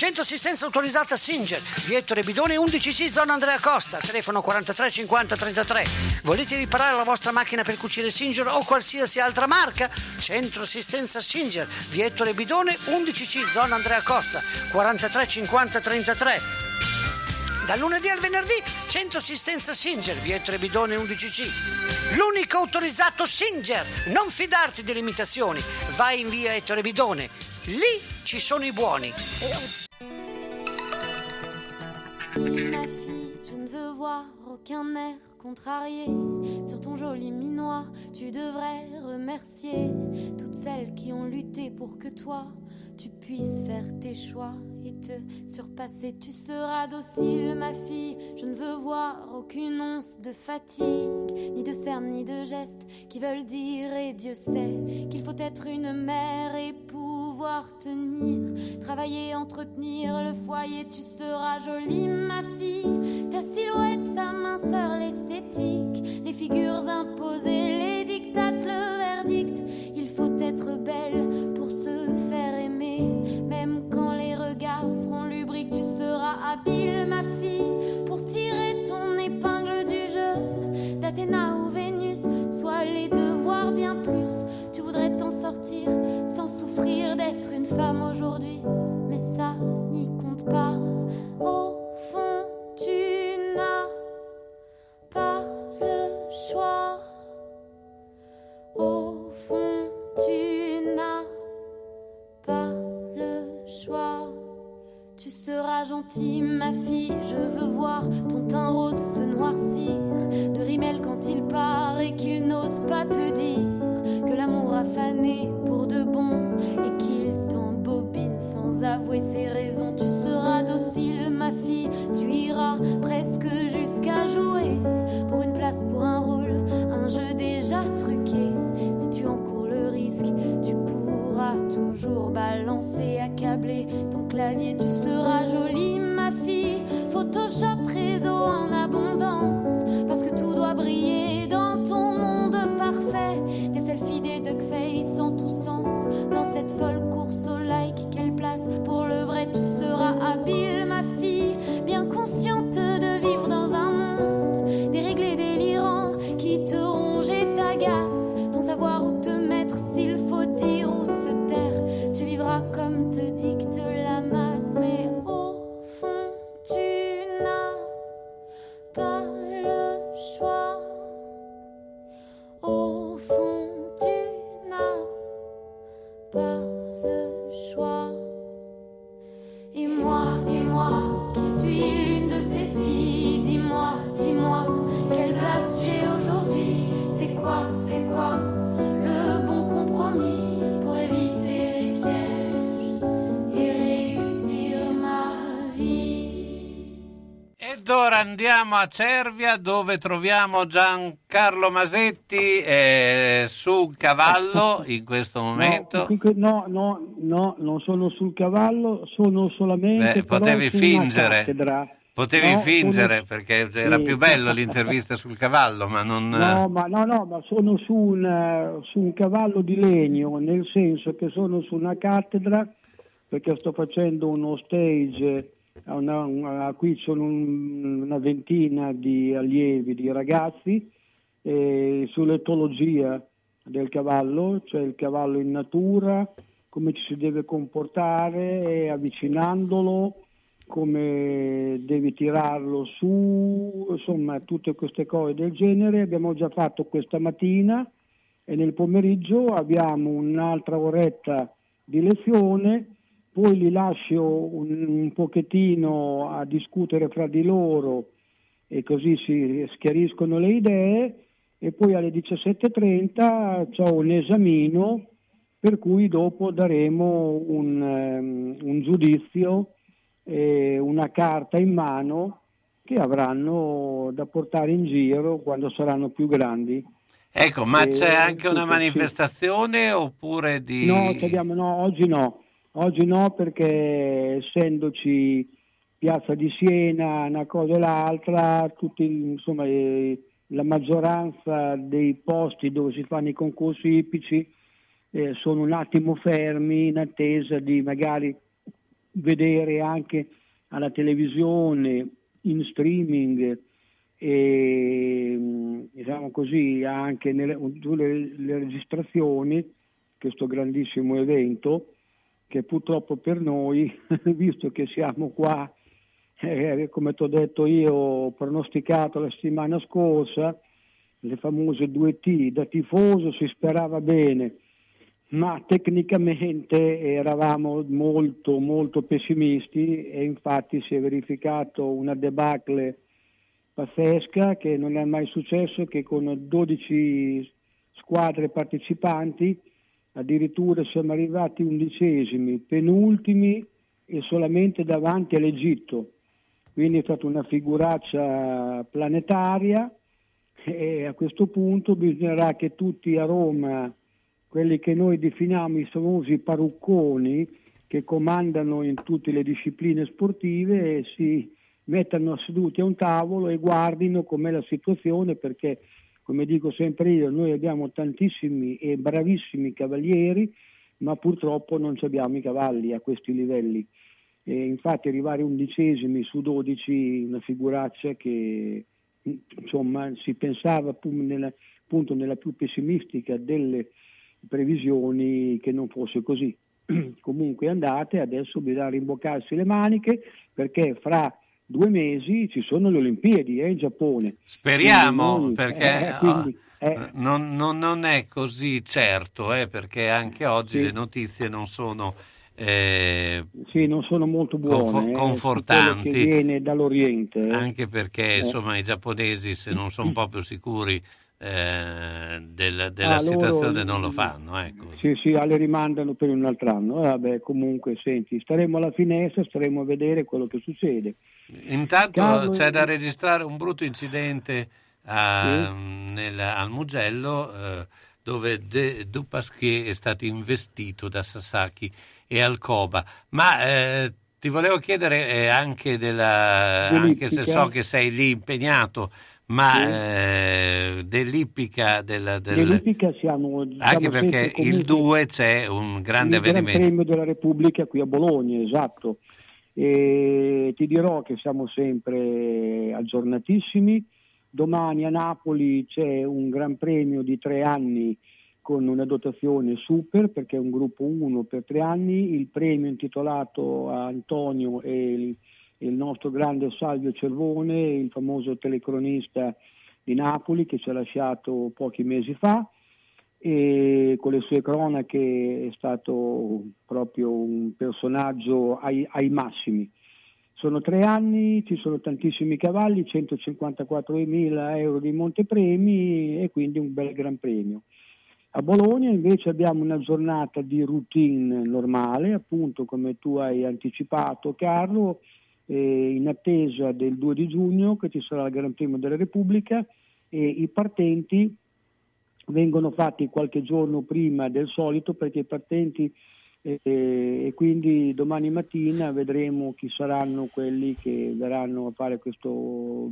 Centro assistenza autorizzata Singer, via Ettore Bidone 11C, zona Andrea Costa, telefono 43 50 33. Volete riparare la vostra macchina per cucire Singer o qualsiasi altra marca? Centro assistenza Singer, via Ettore Bidone 11C, zona Andrea Costa, 43 50 33. Dal lunedì al venerdì, centro assistenza Singer, via Ettore Bidone 11C. L'unico autorizzato Singer. Non fidarti delle imitazioni. Vai in via Ettore Bidone. Lì ci sono i buoni. Ma fille, je ne veux voir aucun air contrarié sur ton joli minois. Tu devrais remercier toutes celles qui ont lutté pour que toi tu puisses faire tes choix et te surpasser. Tu seras docile, ma fille. Je ne veux voir aucune once de fatigue, ni de cernes, ni de gestes qui veulent dire, et Dieu sait qu'il faut être une mère et pouvoir tenir, travailler, entretenir le foyer. Tu seras jolie, ma fille. Ta silhouette, sa minceur, l'esthétique, les figures imposées, les dictates, le verdict. Il faut être belle pour se faire aimer, même quand seront lubriques. Tu seras habile, ma fille, pour tirer ton épingle du jeu. D'Athéna ou Vénus, soit les deux, voire bien plus. Tu voudrais t'en sortir sans souffrir d'être une femme aujourd'hui, mais ça n'y compte pas. Au fond, tu n'as pas le choix. Au fond, gentille, ma fille. Je veux voir ton teint rose se noircir. De rimel quand il part et qu'il n'ose pas te dire que l'amour a fané pour de bon et qu'il t'embobine sans avouer ses raisons. Tu seras docile, ma fille. Tu iras presque jusqu'à jouer pour une place, pour un rôle, un jeu déjà truqué. Si tu encours le risque, tu pourras toujours balancer, accabler ton clavier. Tu seras jolie, ma fille. Photoshop réseau en abondance, parce que tout doit briller andiamo a Cervia dove troviamo Giancarlo Masetti eh, su un cavallo in questo momento. No, no, no, non sono sul cavallo, sono solamente Beh, potevi fingere. Potevi No, fingere sono- perché era Sì. più bello l'intervista sul cavallo, ma non... No, ma, no, no, ma sono su un, su un cavallo di legno, nel senso che sono su una cattedra, perché sto facendo uno stage, una- una- qui sono un- una ventina di allievi, di ragazzi, eh, sull'etologia del cavallo, cioè il cavallo in natura, come ci si deve comportare, avvicinandolo, come devi tirarlo su, insomma tutte queste cose del genere. Abbiamo già fatto questa mattina e nel pomeriggio abbiamo un'altra oretta di lezione, poi li lascio un, un pochettino a discutere fra di loro e così si schiariscono le idee e poi alle 17.30 c'è un esamino per cui dopo daremo un, um, un giudizio e una carta in mano che avranno da portare in giro quando saranno più grandi. Ecco, ma e, c'è anche una manifestazione sì. oppure di... No, abbiamo, no, oggi no, oggi no perché essendoci Piazza di Siena, una cosa e l'altra, tutti, insomma, eh, la maggioranza dei posti dove si fanno i concorsi ippici eh, sono un attimo fermi in attesa di magari vedere anche alla televisione, in streaming e diciamo così anche nelle le, le registrazioni questo grandissimo evento che purtroppo per noi, visto che siamo qua eh, come ti ho detto io, ho pronosticato la settimana scorsa, le famose due T, da tifoso si sperava bene, ma tecnicamente eravamo molto molto pessimisti e infatti si è verificato una debacle pazzesca che non è mai successo che con 12 squadre partecipanti addirittura siamo arrivati undicesimi, penultimi e solamente davanti all'Egitto. Quindi è stata una figuraccia planetaria e a questo punto bisognerà che tutti a Roma, quelli che noi definiamo i famosi parucconi, che comandano in tutte le discipline sportive, si mettano seduti a un tavolo e guardino com'è la situazione perché, come dico sempre io, noi abbiamo tantissimi e bravissimi cavalieri, ma purtroppo non abbiamo i cavalli a questi livelli. E infatti arrivare undicesimi su 12 una figuraccia che insomma si pensava nella, appunto nella più pessimistica delle previsioni che non fosse così. Comunque andate, adesso bisogna rimboccarsi le maniche perché fra due mesi ci sono le Olimpiadi eh, in Giappone. Speriamo, noi, perché eh, quindi, eh, non, non, non, è così certo, eh, perché anche oggi sì. le notizie non sono eh, sì, non sono molto buone, eh, confortanti. viene dall'Oriente. Eh. Anche perché insomma, i giapponesi, se non sono proprio sicuri eh, del, della ah, situazione, loro, non lo fanno. Ecco. Sì, sì, le rimandano per un altro anno. Vabbè, comunque, senti, staremo alla finestra, staremo a vedere quello che succede. Intanto Carlo... c'è da registrare un brutto incidente a, sì. nel, al Mugello eh, dove De Dupaschi è stato investito da Sasaki e Alcoba. Ma eh, ti volevo chiedere eh, anche della, anche se so che sei lì impegnato, ma sì. eh, dell'ippica, del, del... dell'ippica siamo diciamo, anche perché il 2 c'è un grande il avvenimento. Il premio della Repubblica qui a Bologna, esatto. E ti dirò che siamo sempre aggiornatissimi. Domani a Napoli c'è un gran premio di tre anni con una dotazione super perché è un gruppo 1 per tre anni, il premio intitolato a Antonio e il, nostro grande Salvio Cervone, il famoso telecronista di Napoli che ci ha lasciato pochi mesi fa e con le sue cronache è stato proprio un personaggio ai, ai massimi. Sono tre anni, ci sono tantissimi cavalli, 154.000 euro di montepremi e quindi un bel gran premio. A Bologna invece abbiamo una giornata di routine normale, appunto come tu hai anticipato Carlo, eh, in attesa del 2 di giugno che ci sarà il Gran Premio della Repubblica e i partenti vengono fatti qualche giorno prima del solito perché i partenti eh, e quindi domani mattina vedremo chi saranno quelli che verranno a fare questo,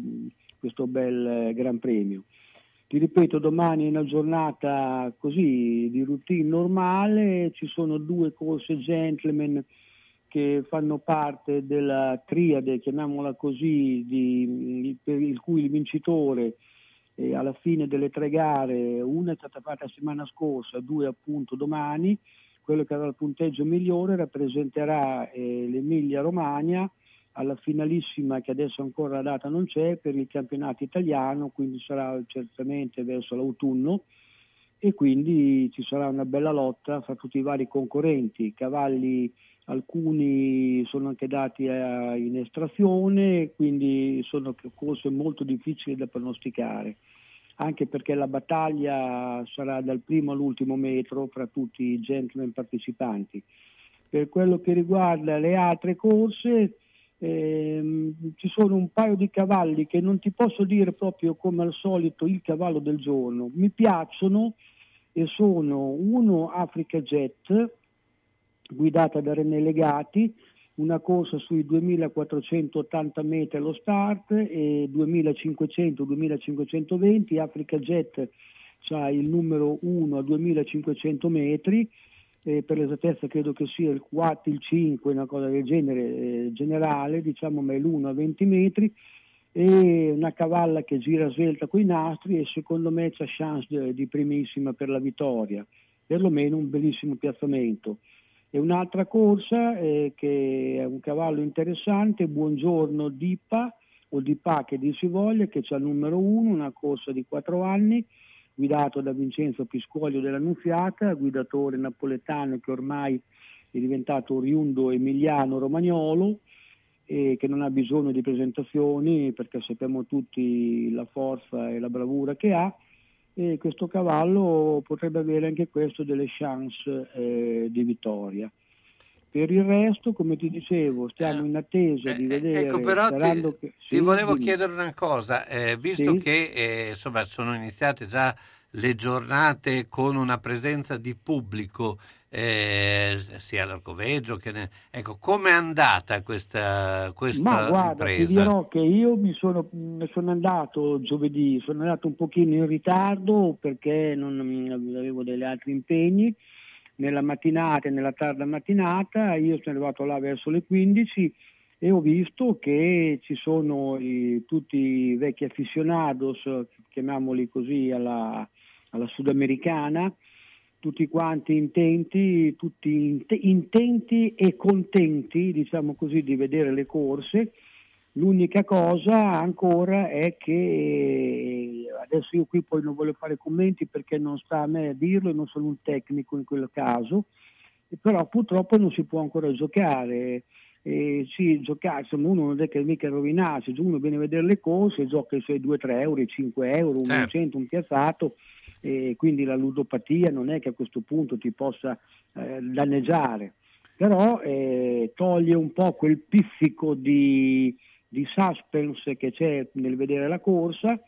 questo bel Gran Premio. Ti ripeto, domani è una giornata così di routine normale, ci sono due corse gentleman che fanno parte della triade, chiamiamola così, di, per il cui il vincitore eh, alla fine delle tre gare, una è stata fatta la settimana scorsa, due appunto domani, quello che avrà il punteggio migliore rappresenterà eh, l'Emilia Romagna alla finalissima che adesso ancora la data non c'è per il campionato italiano, quindi sarà certamente verso l'autunno e quindi ci sarà una bella lotta fra tutti i vari concorrenti. Cavalli alcuni sono anche dati a, in estrazione, quindi sono corse molto difficili da pronosticare, anche perché la battaglia sarà dal primo all'ultimo metro fra tutti i gentleman partecipanti. Per quello che riguarda le altre corse, ehm, ci sono un paio di cavalli che non ti posso dire proprio come al solito il cavallo del giorno, mi piacciono e sono uno Africa Jet guidata da René Legati, una corsa sui 2480 metri allo start e 2500-2520, Africa Jet ha il numero 1 a 2500 metri, eh, per l'esattezza credo che sia il 4, il 5, una cosa del genere eh, generale, diciamo ma è l'1 a 20 metri, e una cavalla che gira svelta con i nastri e secondo me c'è chance di, primissima per la vittoria, perlomeno un bellissimo piazzamento. E un'altra corsa eh, che è un cavallo interessante, Buongiorno Dipa, o Dipa che dir si voglia, che c'è il numero uno, una corsa di quattro anni, guidato da Vincenzo Piscoglio dell'Annunziata, guidatore napoletano che ormai è diventato oriundo emiliano romagnolo e che non ha bisogno di presentazioni perché sappiamo tutti la forza e la bravura che ha e questo cavallo potrebbe avere anche questo delle chance eh, di vittoria. Per il resto, come ti dicevo, stiamo in attesa di vedere. Ecco, però ti, che... ti sì, volevo dimmi. chiedere una cosa, eh, visto Sì. che eh, insomma, sono iniziate già le giornate con una presenza di pubblico, eh, sia all'Arcoveggio che ne... ecco, com'è andata questa, questa Ma guarda, ti ripresa? dirò che io mi sono, ne sono andato giovedì, sono andato un pochino in ritardo perché non avevo degli altri impegni. Nella mattinata e nella tarda mattinata io sono arrivato là verso le 15 e ho visto che ci sono i- tutti i vecchi aficionados, chiamiamoli così, alla, alla sudamericana, tutti quanti intenti, tutti int- intenti e contenti, diciamo così, di vedere le corse. L'unica cosa ancora è che adesso io qui poi non voglio fare commenti perché non sta a me a dirlo e non sono un tecnico in quel caso, però purtroppo non si può ancora giocare. E sì, giocare, insomma uno non deve mica rovinarsi, uno viene a vedere le corse, gioca i suoi 2-3 euro, i 5 euro, un Certo. 100, un piazzato, e quindi la ludopatia non è che a questo punto ti possa eh, danneggiare, però eh, toglie un po' quel pizzico di, di suspense che c'è nel vedere la corsa.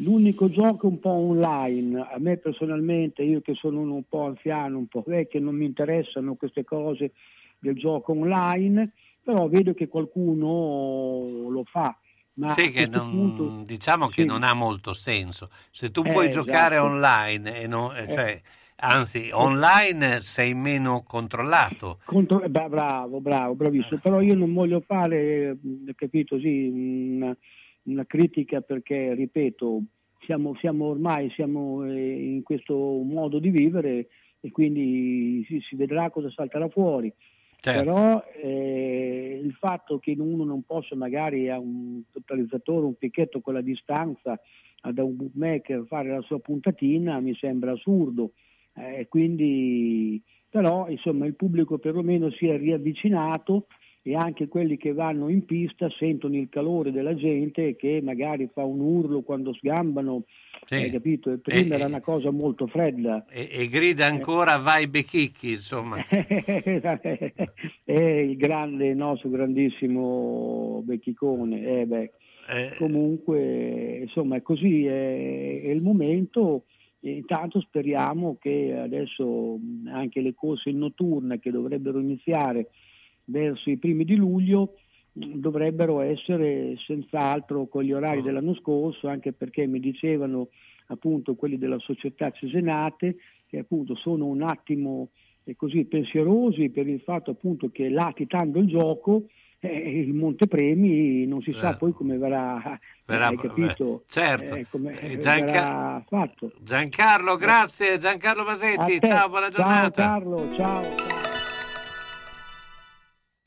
L'unico gioco un po' online, a me personalmente, io che sono uno un po' anziano, un po' vecchio, non mi interessano queste cose del gioco online, però vedo che qualcuno lo fa. Ma Sì, che non- punto- diciamo che sì. non ha molto senso. Se tu Eh, puoi giocare esatto. online, e non- eh, Eh. cioè, anzi, online sei meno controllato. Contro- eh, bravo, bravo, bravissimo. Però io non voglio fare, mh, capito, sì, una, una critica perché, ripeto, siamo, siamo ormai siamo in questo modo di vivere e quindi si, si vedrà cosa salterà fuori. Certo. Però eh, il fatto che uno non possa magari a un totalizzatore, un picchetto con la distanza, da un bookmaker fare la sua puntatina mi sembra assurdo. Eh, quindi, però insomma il pubblico perlomeno si è riavvicinato e anche quelli che vanno in pista sentono il calore della gente che magari fa un urlo quando sgambano, Sì. hai capito? E prima E- era una cosa molto fredda. E, e grida ancora vai Bechicchi, insomma. è il grande, nostro grandissimo Becchicone. Eh, beh, Comunque, insomma, è così, è, è il momento. E intanto speriamo che adesso anche le corse in notturna che dovrebbero iniziare verso i primi di luglio dovrebbero essere senz'altro con gli orari dell'anno scorso, anche perché mi dicevano appunto quelli della società Cesenate che appunto sono un attimo eh, così pensierosi per il fatto appunto che latitando il gioco eh, il montepremi non si sa Eh. poi come verrà, Verrà- hai capito? eh, certo. Eh, come Eh, verrà Gianca- fatto. Giancarlo, grazie. Giancarlo Masetti, ciao, buona Ciao giornata. Carlo, ciao.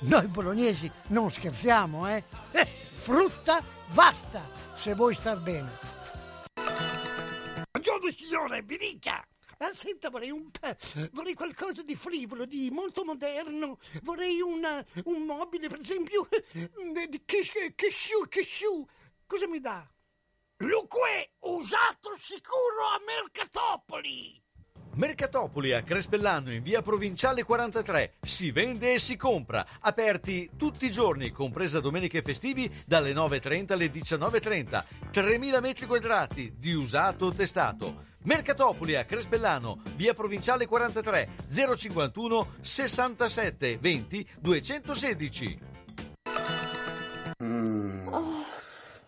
noi bolognesi non scherziamo, eh? eh frutta, vasta, se vuoi star bene. Buongiorno signore, mi dica! Ah, senta, vorrei, un, vorrei qualcosa di frivolo, di molto moderno. Vorrei una, un mobile, per esempio, di cashew, cashew. Cosa mi dà? Luque, usato sicuro a Mercatopoli! Mercatopoli a Crespellano in via Provinciale 43. Si vende e si compra. Aperti tutti i giorni, compresa domenica e festivi, dalle 9.30 alle 19.30. 3.000 metri quadrati di usato testato. Mercatopoli a Crespellano, via Provinciale 43, 051 67 20 216.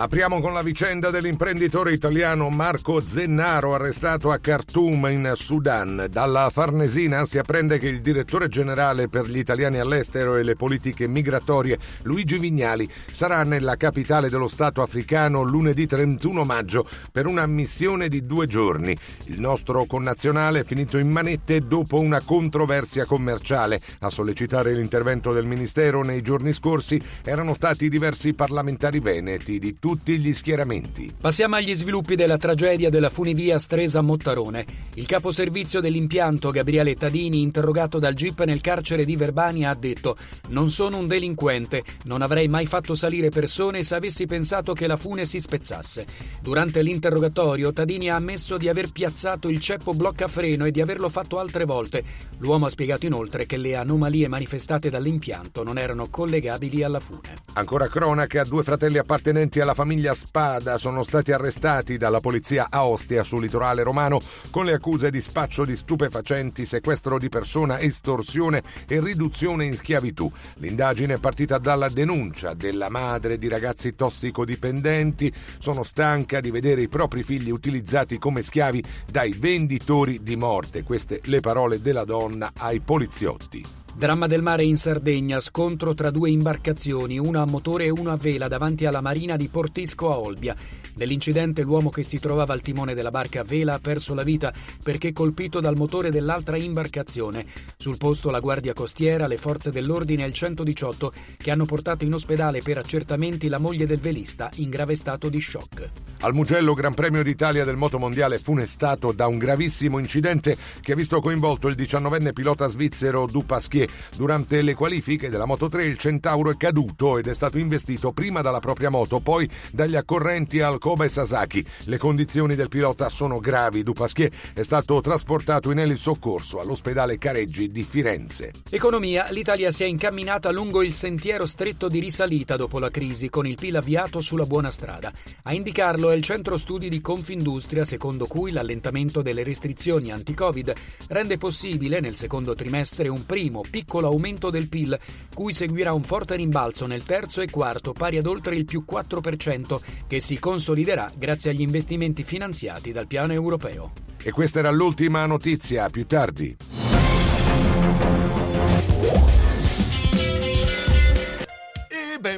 Apriamo con la vicenda dell'imprenditore italiano Marco Zennaro arrestato a Khartoum in Sudan. Dalla Farnesina si apprende che il direttore generale per gli italiani all'estero e le politiche migratorie Luigi Vignali sarà nella capitale dello Stato africano lunedì 31 maggio per una missione di due giorni. Il nostro connazionale è finito in manette dopo una controversia commerciale. A sollecitare l'intervento del Ministero nei giorni scorsi erano stati diversi parlamentari veneti di tutti tutti gli schieramenti. Passiamo agli sviluppi della tragedia della funivia Stresa-Mottarone. Il caposervizio dell'impianto, Gabriele Tadini, interrogato dal GIP nel carcere di Verbania, ha detto «Non sono un delinquente, non avrei mai fatto salire persone se avessi pensato che la fune si spezzasse». Durante l'interrogatorio Tadini ha ammesso di aver piazzato il ceppo bloccafreno e di averlo fatto altre volte. L'uomo ha spiegato inoltre che le anomalie manifestate dall'impianto non erano collegabili alla fune. Ancora cronaca, due fratelli appartenenti alla famiglia Spada sono stati arrestati dalla polizia a Ostia sul litorale romano con le accuse di spaccio di stupefacenti, sequestro di persona, estorsione e riduzione in schiavitù. L'indagine è partita dalla denuncia della madre di ragazzi tossicodipendenti. Sono stanca di vedere i propri figli utilizzati come schiavi dai venditori di morte. Queste le parole della donna ai poliziotti. Dramma del mare in Sardegna, scontro tra due imbarcazioni, una a motore e una a vela davanti alla marina di Portisco a Olbia. Nell'incidente l'uomo che si trovava al timone della barca a vela ha perso la vita perché colpito dal motore dell'altra imbarcazione. Sul posto la Guardia Costiera, le forze dell'ordine e il 118 che hanno portato in ospedale per accertamenti la moglie del velista in grave stato di shock. Al Mugello Gran Premio d'Italia del motomondiale funestato da un gravissimo incidente che ha visto coinvolto il 19enne pilota svizzero Dupasquier Durante le qualifiche della Moto 3 il Centauro è caduto ed è stato investito prima dalla propria moto, poi dagli accorrenti al Koba Sasaki. Le condizioni del pilota sono gravi. Dupasquier è stato trasportato in elisoccorso all'ospedale Careggi di Firenze. Economia, l'Italia si è incamminata lungo il sentiero stretto di risalita dopo la crisi, con il PIL avviato sulla buona strada. A indicarlo è il centro studi di Confindustria, secondo cui l'allentamento delle restrizioni anti-Covid rende possibile nel secondo trimestre un primo piccolo aumento del PIL, cui seguirà un forte rimbalzo nel terzo e quarto pari ad oltre il più 4%, che si consoliderà grazie agli investimenti finanziati dal piano europeo. E questa era l'ultima notizia, più tardi.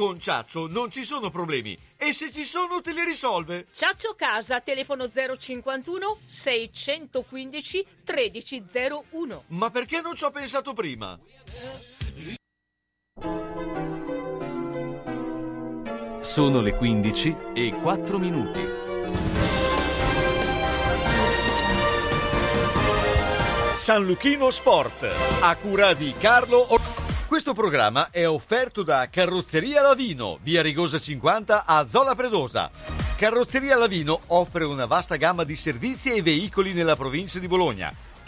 Con Ciaccio non ci sono problemi e se ci sono te li risolve. Ciaccio Casa, telefono 051 615 1301. Ma perché non ci ho pensato prima? Sono le 15 e 4 minuti. San Luchino Sport, a cura di Carlo Or- questo programma è offerto da Carrozzeria Lavino, via Rigosa 50 a Zola Predosa. Carrozzeria Lavino offre una vasta gamma di servizi e veicoli nella provincia di Bologna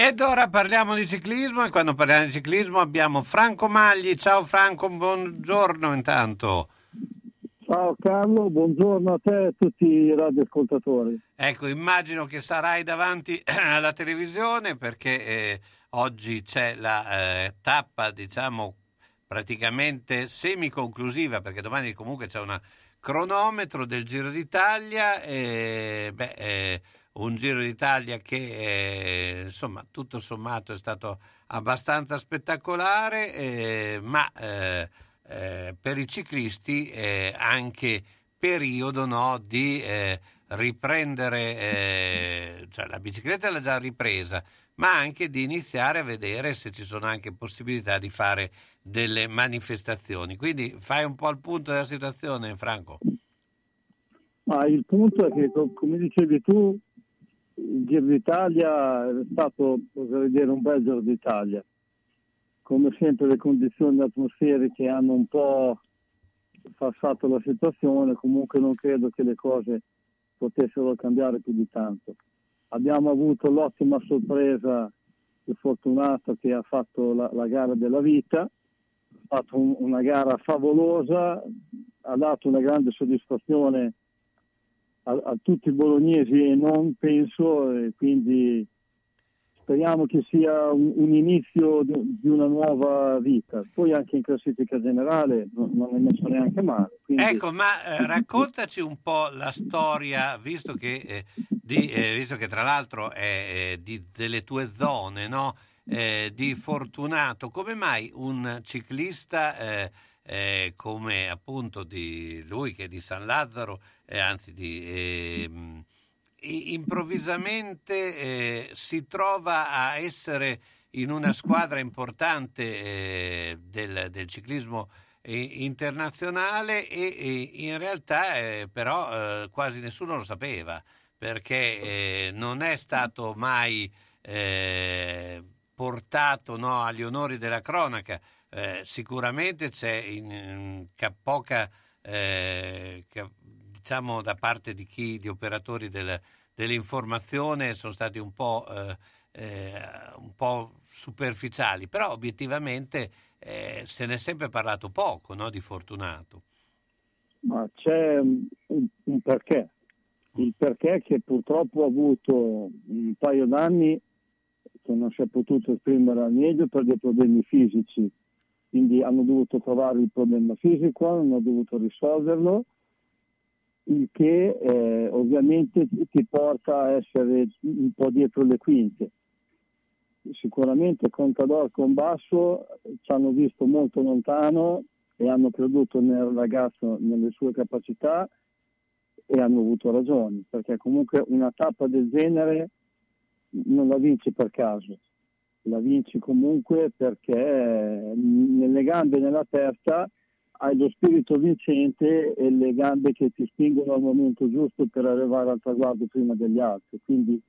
Ed ora parliamo di ciclismo e quando parliamo di ciclismo abbiamo Franco Magli. Ciao Franco, buongiorno intanto. Ciao Carlo, buongiorno a te e a tutti i radioascoltatori. Ecco, immagino che sarai davanti alla televisione perché eh, oggi c'è la eh, tappa, diciamo, praticamente semiconclusiva perché domani comunque c'è un cronometro del Giro d'Italia e beh, eh, un Giro d'Italia che eh, insomma tutto sommato è stato abbastanza spettacolare, eh, ma eh, eh per i ciclisti eh, anche periodo no, di eh, riprendere, cioè la bicicletta l'ha già ripresa, ma anche di iniziare a vedere se ci sono anche possibilità di fare delle manifestazioni. Quindi fai un po' il punto della situazione, Franco. Ma il punto è che, come dicevi tu, il Giro d'Italia è stato, oserei dire, un bel Giro d'Italia. Come sempre le condizioni atmosferiche hanno un po' passato la situazione, comunque non credo che le cose potessero cambiare più di tanto. Abbiamo avuto l'ottima sorpresa di Fortunato che ha fatto la, la gara della vita, ha fatto un, una gara favolosa, ha dato una grande soddisfazione a, a tutti i bolognesi e non penso, e quindi speriamo che sia un, un inizio di, di, una nuova vita. Poi anche in classifica generale non, non è messo neanche male. Quindi... Ecco, ma eh, raccontaci un po' la storia, visto che, eh, di, eh, visto che tra l'altro è eh, di, delle tue zone, no? Eh, di Fortunato, come mai un ciclista eh, eh, come appunto di lui che è di San Lazzaro, eh, anzi di, eh, improvvisamente eh, si trova a essere in una squadra importante eh, del, del, ciclismo eh, internazionale e, e, in realtà però quasi nessuno lo sapeva perché non è stato mai portato no, agli onori della cronaca eh, sicuramente c'è in, in, poca, eh, che, diciamo da parte di chi, di operatori del, dell'informazione, sono stati un po', eh, eh un po superficiali, però obiettivamente eh, se ne è sempre parlato poco no, di Fortunato. Ma c'è un, un perché. Il perché che purtroppo ha avuto un paio d'anni che non si è potuto esprimere al meglio per dei problemi fisici. Quindi hanno dovuto trovare il problema fisico, hanno dovuto risolverlo, il che eh, ovviamente ti porta a essere un po' dietro le quinte. Sicuramente Contador con Basso ci hanno visto molto lontano e hanno creduto nel ragazzo, nelle sue capacità e hanno avuto ragione, perché comunque una tappa del genere non la vinci per caso, la vinci comunque perché nelle gambe e nella testa hai lo spirito vincente e le gambe che ti spingono al momento giusto per arrivare al traguardo prima degli altri. Quindi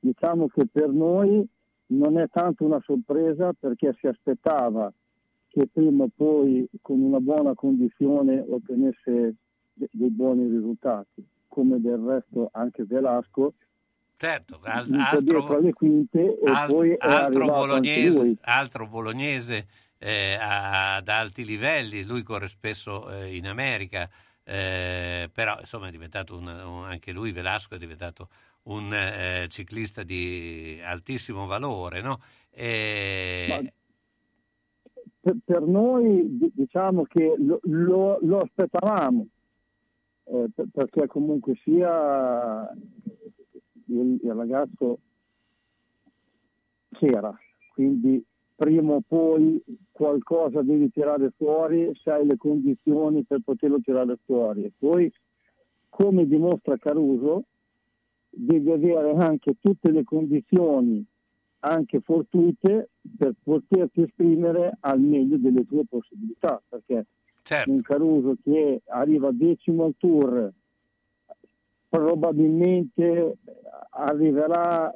diciamo che per noi non è tanto una sorpresa perché si aspettava che prima o poi con una buona condizione ottenesse de- dei buoni risultati, come del resto anche Velasco. Certo, al- altro, quinte e al- poi altro, bolognese, altro bolognese eh, ad alti livelli, lui corre spesso eh, in America, eh, però insomma è diventato un, un, anche lui Velasco è diventato un eh, ciclista di altissimo valore, no? E... Per, per, noi diciamo che lo, lo, lo aspettavamo, eh, perché comunque sia il, il ragazzo c'era, quindi prima o poi qualcosa devi tirare fuori se hai le condizioni per poterlo tirare fuori. E poi, come dimostra Caruso, devi avere anche tutte le condizioni, anche fortuite, per poterti esprimere al meglio delle tue possibilità, perché certo. un Caruso che arriva decimo al tour probabilmente arriverà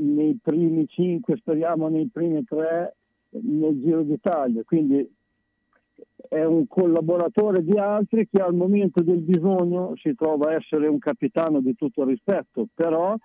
nei primi cinque, speriamo nei primi tre nel Giro d'Italia, quindi è un collaboratore di altri che al momento del bisogno si trova a essere un capitano di tutto rispetto, però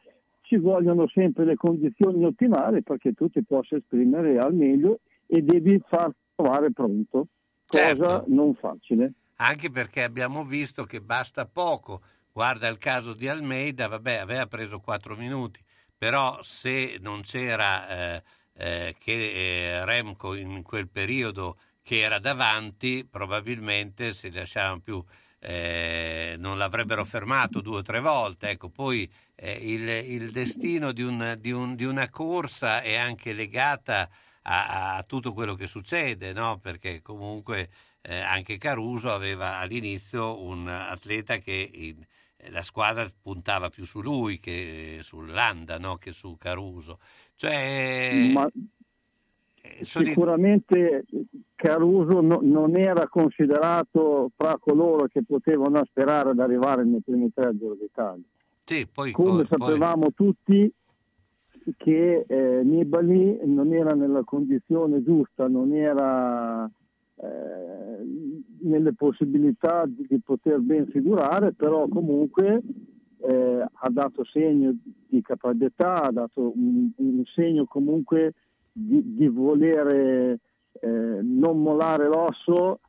ci vogliono sempre le condizioni ottimali perché tu ti possa esprimere al meglio e devi far trovare pronto, cosa Certo. non facile. Anche perché abbiamo visto che basta poco. Guarda il caso di Almeida, vabbè, aveva preso 4 minuti, però se non c'era eh, eh, che eh, Remco in quel periodo che era davanti, probabilmente se lasciavano più eh, non l'avrebbero fermato due o tre volte. Ecco, poi eh, il, il destino di, un- di un- di una corsa è anche legata a, a tutto quello che succede, no? perché comunque eh, anche Caruso aveva all'inizio un atleta che in- la squadra puntava più su lui che sul Landa, no? che su Caruso. Cioè, Ma eh, sicuramente Caruso no- non era considerato fra coloro che potevano sperare ad arrivare nei primi tre al Giro d'Italia. sì, poi, Come poi- sapevamo tutti che eh, Nibali non era nella condizione giusta, non era eh, nelle possibilità di, di poter ben figurare, però comunque eh, ha dato segno di caparbietà, ha dato un, un segno comunque di, di volere eh, non mollare l'osso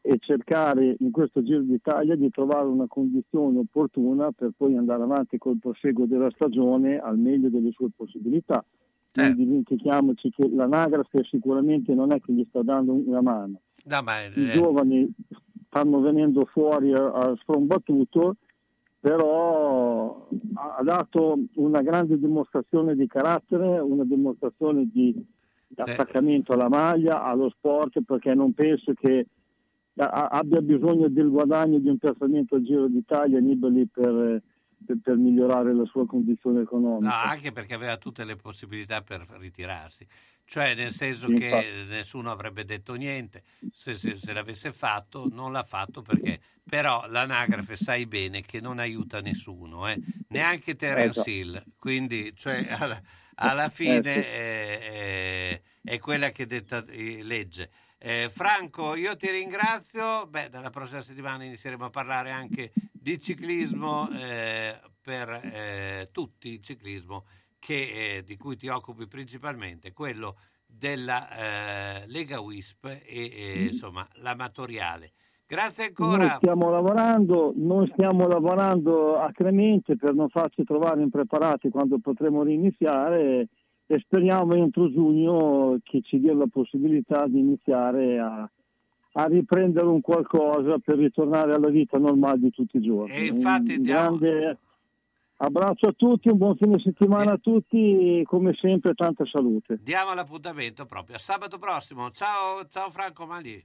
e cercare in questo Giro d'Italia di trovare una condizione opportuna per poi andare avanti col proseguo della stagione al meglio delle sue possibilità. Non dimentichiamoci che l'anagrafe sicuramente non è che gli sta dando una mano. No, ma, I eh, giovani stanno venendo fuori a, a sprombattuto, però ha dato una grande dimostrazione di carattere, una dimostrazione di attaccamento alla maglia, allo sport, perché non penso che abbia bisogno del guadagno di un piazzamento al Giro d'Italia Nibali per, per- per migliorare la sua condizione No, economica. anche perché aveva tutte le possibilità per ritirarsi, cioè nel senso che infatti. nessuno avrebbe detto niente, se, se- se l'avesse fatto non l'ha fatto perché, però l'anagrafe sai bene che non aiuta nessuno, eh, neanche Terence Esatto. Hill, quindi cioè, alla, alla fine Eh, sì. è, è- è quella che detta eh, legge. Eh, Franco, io ti ringrazio. Beh, dalla prossima settimana inizieremo a parlare anche di ciclismo eh, per eh, tutti il ciclismo che, eh, di cui ti occupi principalmente, quello della eh, Lega Wisp e eh, insomma l'amatoriale. Grazie Noi ancora. stiamo lavorando, noi stiamo lavorando acremente per non farci trovare impreparati quando potremo riniziare e speriamo entro giugno che ci dia la possibilità di iniziare a, a riprendere un qualcosa per ritornare alla vita normale di tutti i giorni. E infatti un diamo- grande abbraccio a tutti, un buon fine settimana a tutti e come sempre tanta salute. Diamo l'appuntamento proprio a sabato prossimo. Ciao, ciao Franco Mali.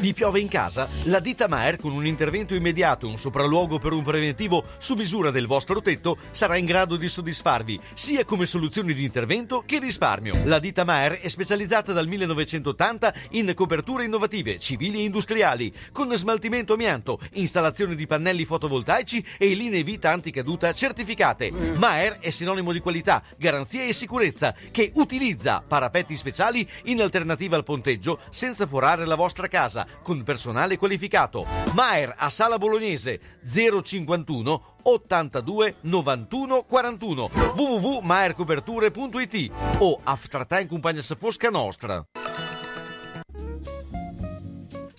Vi piove in casa? La ditta Maer con un intervento immediato e un sopralluogo per un preventivo su misura del vostro tetto sarà in grado di soddisfarvi sia come soluzioni di intervento che risparmio. La ditta Maer è specializzata dal 1980 in coperture innovative, civili e industriali, con smaltimento amianto, installazione di pannelli fotovoltaici e linee vita anticaduta certificate. Maer è sinonimo di qualità, garanzia e sicurezza che utilizza parapetti speciali in alternativa al ponteggio senza forare la vostra casa con personale qualificato. Maer a Sala Bolognese 051 82 91 41 www.maercoperture.it o Aftertime Compagnia Fosca Nostra.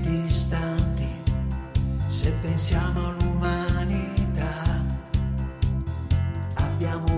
Distanti se pensiamo all'umanità. Abbiamo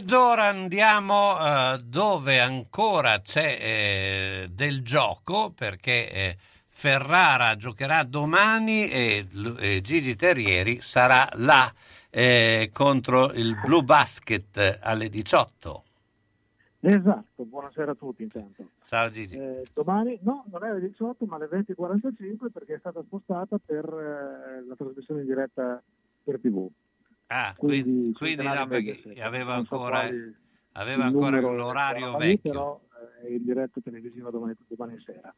Ed ora andiamo eh, dove ancora c'è eh, del gioco perché eh, Ferrara giocherà domani e, e Gigi Terrieri sarà là eh, contro il Blue Basket alle 18. Esatto, buonasera a tutti intanto. Ciao Gigi. Eh, domani, no, non è alle 18 ma alle 20.45 perché è stata spostata per eh, la trasmissione in diretta per TV. Ah, quindi, quindi no, perché aveva ancora, so aveva ancora l'orario vecchio. Però eh, è in diretta televisiva domani, domani sera.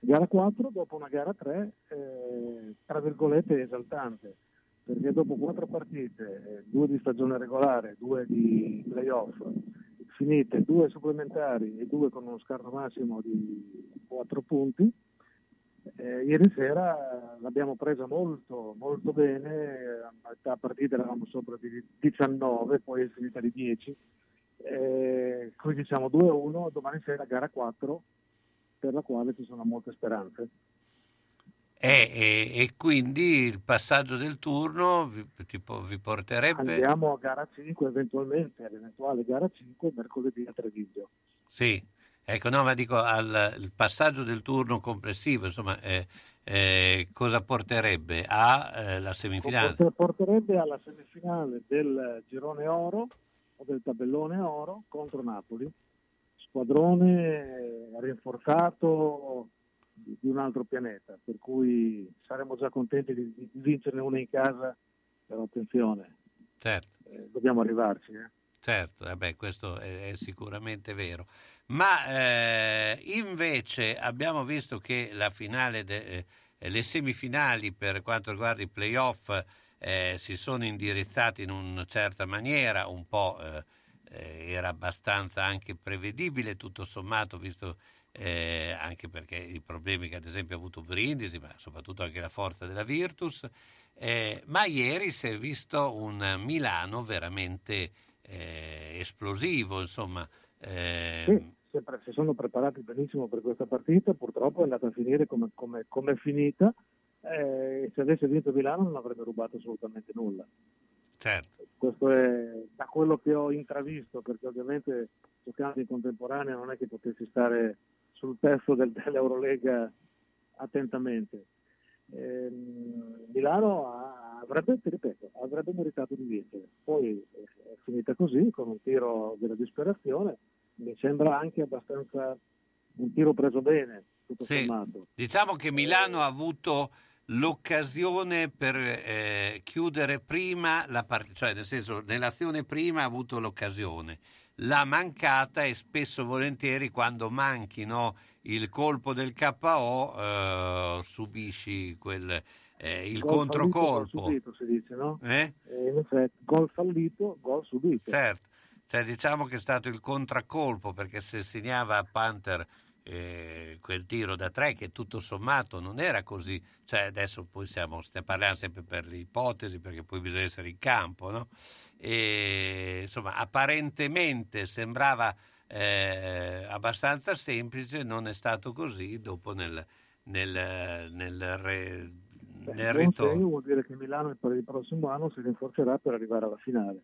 Gara 4, dopo una gara 3, eh, tra virgolette esaltante, perché dopo quattro partite, eh, due di stagione regolare, due di playoff, finite due supplementari e due con uno scarto massimo di 4 punti, eh, ieri sera l'abbiamo presa molto, molto bene, a metà partita eravamo sopra di 19, poi è finita di 10, eh, quindi diciamo 2-1, domani sera gara 4 per la quale ci sono molte speranze. E, e, e, quindi il passaggio del turno vi, tipo, vi porterebbe... Andiamo a gara 5 eventualmente, all'eventuale gara 5 mercoledì a Treviso. Sì, ecco, no, ma dico al il passaggio del turno complessivo, insomma, eh, eh, cosa porterebbe alla eh, semifinale? Porterebbe alla semifinale del girone oro o del tabellone oro contro Napoli, squadrone rinforzato di un altro pianeta, per cui saremo già contenti di, di vincerne una in casa, però attenzione, certo. eh, dobbiamo arrivarci. Eh. Certo, eh questo è, è, sicuramente vero. Ma eh, invece abbiamo visto che la finale, de, eh, le semifinali per quanto riguarda i playoff eh, si sono indirizzati in una certa maniera, un po' era abbastanza anche prevedibile tutto sommato, visto eh, anche perché i problemi che ad esempio ha avuto Brindisi, ma soprattutto anche la forza della Virtus, eh, ma ieri si è visto un Milano veramente eh, esplosivo, insomma. Sì, sempre, si sono preparati benissimo per questa partita, purtroppo è andata a finire come, come, come è finita, eh, se avesse vinto Milano non avrebbe rubato assolutamente nulla. Certo. Questo è da quello che ho intravisto, perché ovviamente giocando in contemporanea non è che potessi stare sul pezzo del, dell'Eurolega attentamente. Eh, Milano ha, avrebbe, ripeto, avrebbe meritato di vincere, poi è finita così con un tiro della disperazione, mi sembra anche abbastanza un tiro preso bene, tutto sì. sommato. Diciamo che Milano ha avuto l'occasione per eh, chiudere prima la partita, cioè nel senso nell'azione prima ha avuto l'occasione l'ha mancata e spesso e volentieri quando manchi no, il colpo del KO eh, subisci quel, eh, il gol controcolpo. Fallito, subito, si dice, no? Eh? eh? in effetti, gol fallito, gol subito. Certo, cioè, diciamo che è stato il contraccolpo perché se segnava a Panther eh, quel tiro da tre che tutto sommato non era così, cioè adesso poi siamo, stiamo parlando sempre per l'ipotesi perché poi bisogna essere in campo, no? E, insomma apparentemente sembrava eh, abbastanza semplice, non è stato così dopo nel, nel, nel, re, nel ritorno. Vuol dire che Milano per il prossimo anno si rinforzerà per arrivare alla finale.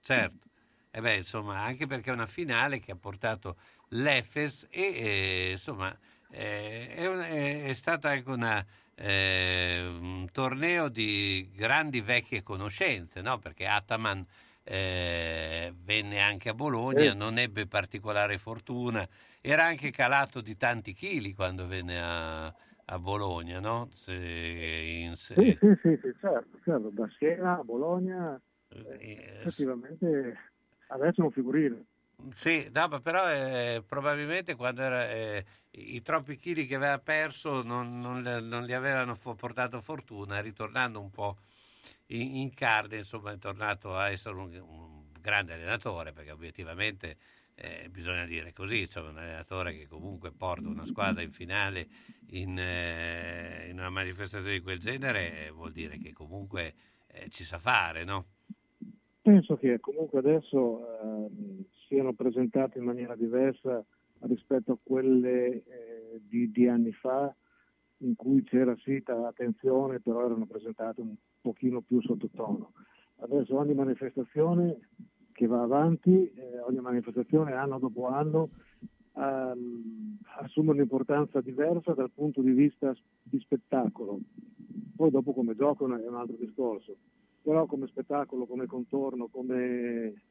Certo. E beh, insomma, anche perché è una finale che ha portato l'Efes e eh, insomma eh, è, un, è, è, stata anche una, eh, un torneo di grandi vecchie conoscenze, no? perché Ataman eh, venne anche a Bologna, non ebbe particolare fortuna, era anche calato di tanti chili quando venne a, a Bologna, no? Se, in. Sì, sì, sì, sì, certo, certo, da Siena a Bologna eh, effettivamente Adesso è un figurino. Sì, no, però eh, probabilmente quando era, eh, i troppi chili che aveva perso non, non, non gli avevano portato fortuna, ritornando un po' in, in carne, insomma è tornato a essere un, un grande allenatore, perché obiettivamente eh, bisogna dire così, cioè un allenatore che comunque porta una squadra in finale in, eh, in una manifestazione di quel genere vuol dire che comunque eh, ci sa fare, no? Penso che comunque adesso eh, siano presentate in maniera diversa rispetto a quelle eh, di, di, anni fa in cui c'era sì attenzione, però erano presentate un pochino più sottotono. Adesso ogni manifestazione che va avanti, eh, ogni manifestazione anno dopo anno ehm, assume un'importanza diversa dal punto di vista di spettacolo. Poi dopo come gioco è un altro discorso, però come spettacolo, come contorno, come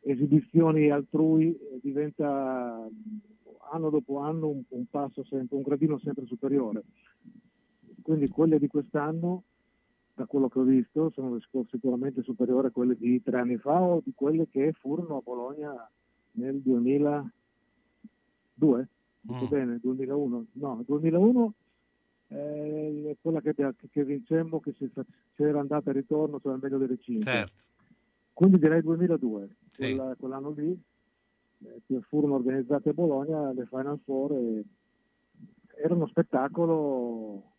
esibizioni altrui eh, diventa anno dopo anno un, un passo sempre, un gradino sempre superiore. Quindi quelle di quest'anno da quello che ho visto, sono sicuramente superiori a quelle di tre anni fa o di quelle che furono a Bologna nel 2002. Dico Mm. bene, 2001? No, 2001 eh, è quella che, che vincemmo, che si, fa- si era andata e ritorno, cioè al meglio delle 5. Certo. Quindi direi 2002, Sì. quella- quell'anno lì, eh, che furono organizzate a Bologna le Final Four e era uno spettacolo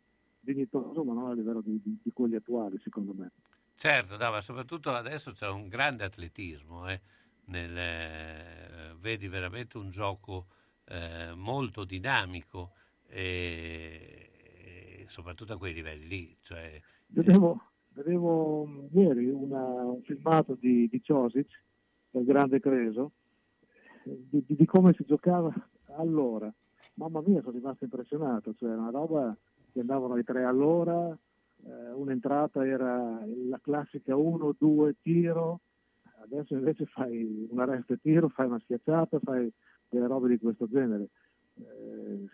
dignitoso, ma non a livello di, di- di quelli attuali, secondo me. Certo, no, ma soprattutto adesso c'è un grande atletismo, eh, nel, eh, vedi veramente un gioco eh, molto dinamico e, e soprattutto a quei livelli lì. Cioè, Vedevo, vedevo mh, ieri una- un filmato di, di Ciosic, del grande Creso, eh, di, di- di come si giocava allora. Mamma mia, sono rimasto impressionato, cioè una roba che andavano ai tre all'ora, eh, un'entrata era la classica 1-2 tiro, adesso invece fai una resta tiro, fai una schiacciata, fai delle robe di questo genere. Eh,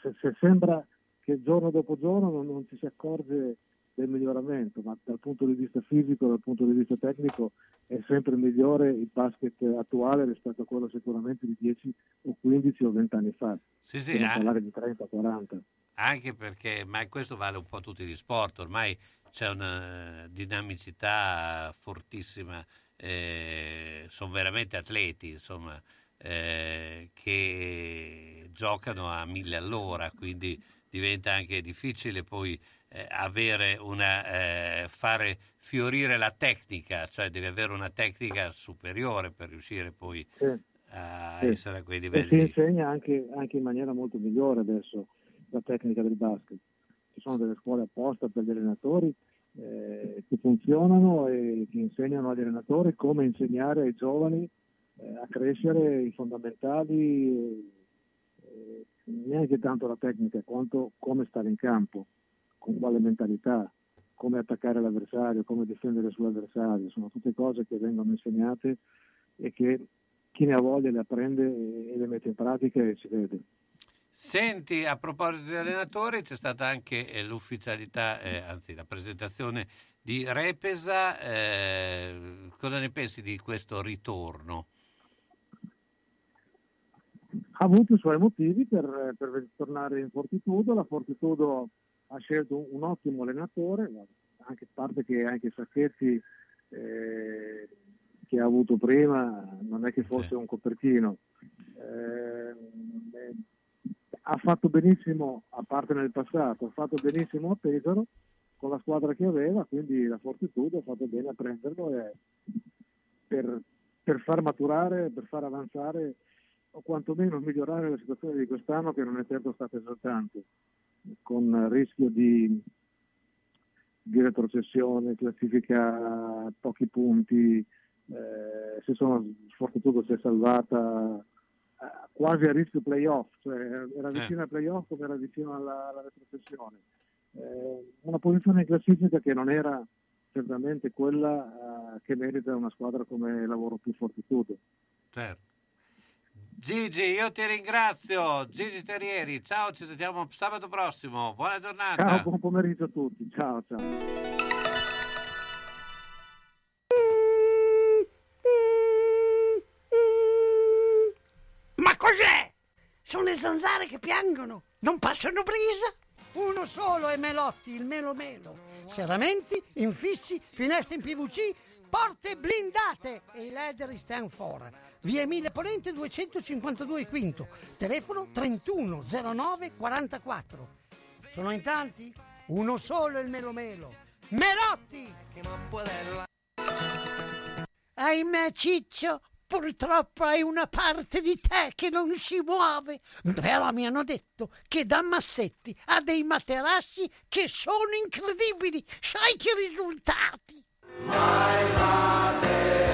se, se sembra che giorno dopo giorno non, non ci si accorge del miglioramento, ma dal punto di vista fisico, dal punto di vista tecnico è sempre migliore il basket attuale rispetto a quello sicuramente di 10 o 15 o 20 anni fa. Sì, sì, non ah. parlare di 30 40. Anche perché, ma questo vale un po' a tutti gli sport, ormai c'è una dinamicità fortissima, eh, sono veramente atleti, insomma, eh, che giocano a mille all'ora, quindi diventa anche difficile poi eh, avere una, eh, fare fiorire la tecnica, cioè devi avere una tecnica superiore per riuscire poi Sì. a Sì. essere a quei E si livelli. insegna anche, anche in maniera molto migliore adesso la tecnica del basket. Ci sono delle scuole apposta per gli allenatori eh, che funzionano e che insegnano agli allenatori come insegnare ai giovani eh, a crescere i fondamentali, eh, neanche tanto la tecnica quanto come stare in campo, con quale mentalità, come attaccare l'avversario, come difendere sull'avversario. Sono tutte cose che vengono insegnate e che chi ne ha voglia le apprende e le mette in pratica e si vede. Senti, a proposito di allenatori, c'è stata anche eh, l'ufficialità, eh, anzi la presentazione di Repesa. eh, cosa ne pensi di questo ritorno? Ha avuto i suoi motivi per, per tornare in Fortitudo, la Fortitudo ha scelto un, ottimo allenatore, anche a parte che anche Sacchetti eh, che ha avuto prima non è che fosse un copertino. Eh, eh, ha fatto benissimo, a parte nel passato, ha fatto benissimo a Pesaro con la squadra che aveva, quindi la Fortitudo ha fatto bene a prenderlo e per, per far maturare, per far avanzare o quantomeno migliorare la situazione di quest'anno che non è certo stata esaltante, con rischio di, di retrocessione, classifica a pochi punti, eh, si sono, Fortitudo si è salvata eh, quasi a rischio playoff, cioè era Eh. vicino ai playoff come era vicino alla, alla retrocessione. Eh, una posizione in classifica che non era certamente quella eh, che merita una squadra come Lavoro più Fortitudo. Certo. Gigi, io ti ringrazio. Gigi Terrieri, ciao, ci sentiamo sabato prossimo. Buona giornata. Ciao, buon pomeriggio a tutti. Ciao, ciao. Ma cos'è? Sono le zanzare che piangono, non passano brisa. Uno solo è Melotti, il Melo Melo. Serramenti, infissi, finestre in PVC, porte blindate e i leder stand for. Via Emile Ponente 252 Quinto, telefono 3109 44. Sono in tanti? Uno solo è il Melo Melo. Melotti! Ahimè Ciccio, purtroppo hai una parte di te che non si muove. Però mi hanno detto che da Massetti ha dei materassi che sono incredibili. Sai che risultati? My Matera.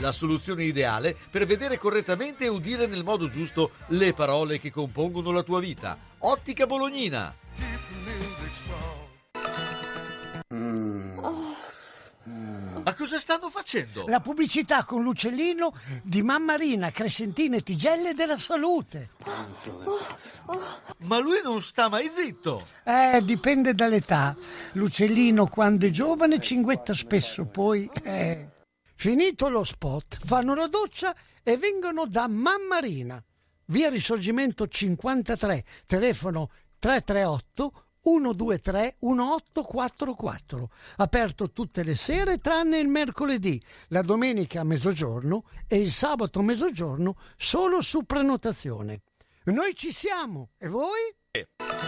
La soluzione ideale per vedere correttamente e udire nel modo giusto le parole che compongono la tua vita. Ottica Bolognina. Ma cosa stanno facendo? La pubblicità con l'uccellino di Mamma Rina, Crescentina e Tigelle della Salute. Ma lui non sta mai zitto. Eh, dipende dall'età. L'uccellino quando è giovane cinguetta spesso, poi... Eh. Finito lo spot, fanno la doccia e vengono da Mamma Rina. Via Risorgimento 53, telefono 338 123 1844. Aperto tutte le sere tranne il mercoledì, la domenica a mezzogiorno e il sabato a mezzogiorno solo su prenotazione. Noi ci siamo e voi?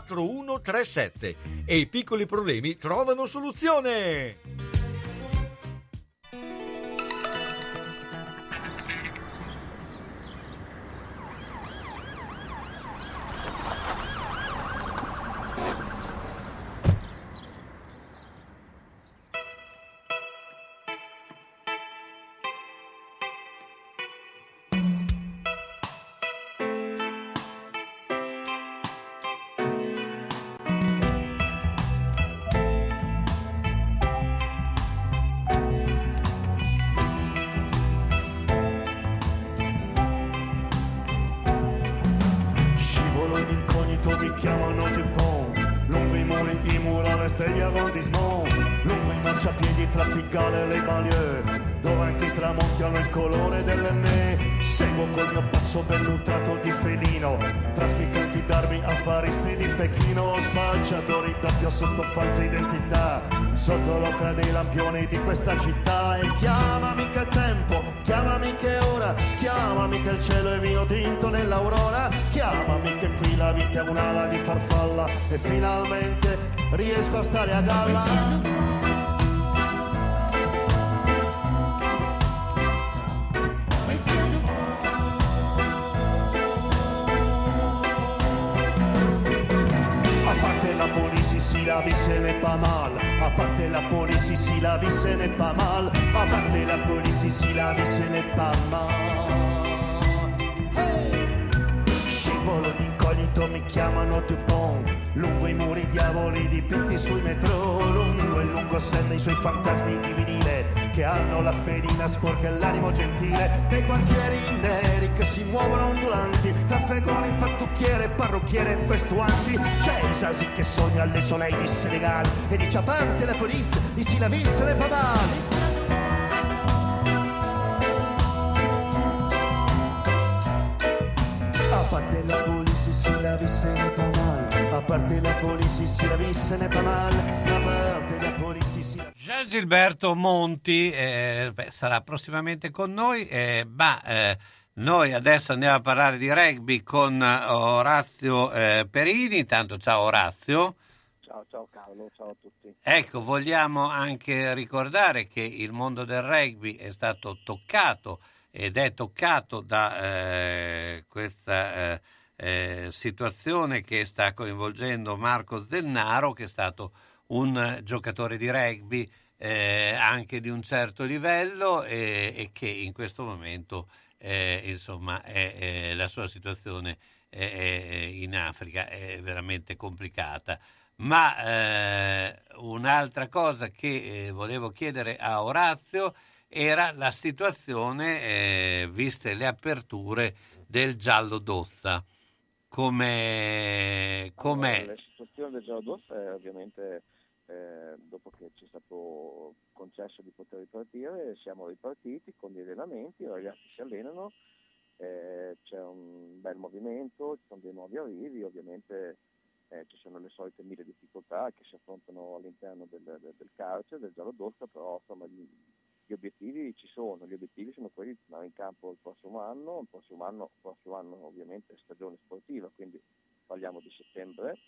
4137 e i piccoli problemi trovano soluzione. Questuanti. C'è Isasi che sogna alle soleil di Senegal. E dice a parte la police, ici la vie n'est pas mal. A parte la police, ici la vie ce n'est pas. A parte la police, ici la vie ce n'est pas. A parte la police, ici la Gian Gilberto Monti eh, beh, sarà prossimamente con noi, eh, ma eh, noi adesso andiamo a parlare di rugby con Orazio eh, Perini. Intanto ciao Orazio. Ciao, ciao Carlo, ciao a tutti. Ecco, vogliamo anche ricordare che il mondo del rugby è stato toccato ed è toccato da eh, questa eh, eh, situazione che sta coinvolgendo Marco Zennaro, che è stato un giocatore di rugby eh, anche di un certo livello e, e che in questo momento eh, insomma, è, è, la sua situazione è, in Africa è veramente complicata. Ma eh, un'altra cosa che eh, volevo chiedere a Orazio era la situazione, eh, viste le aperture del giallo d'Ozza. Come? Allora, la situazione del giallo d'Ozza è ovviamente eh, dopo che ci è stato concesso di poter ripartire, siamo ripartiti con gli allenamenti, i ragazzi si allenano, eh, c'è un bel movimento, ci sono dei nuovi arrivi, ovviamente eh, ci sono le solite mille difficoltà che si affrontano all'interno del, del, del carcere, del giallo d'osca, però insomma gli, gli, obiettivi ci sono, gli obiettivi sono quelli di tornare in campo il prossimo anno, il prossimo anno, il prossimo anno ovviamente è stagione sportiva, quindi parliamo di settembre,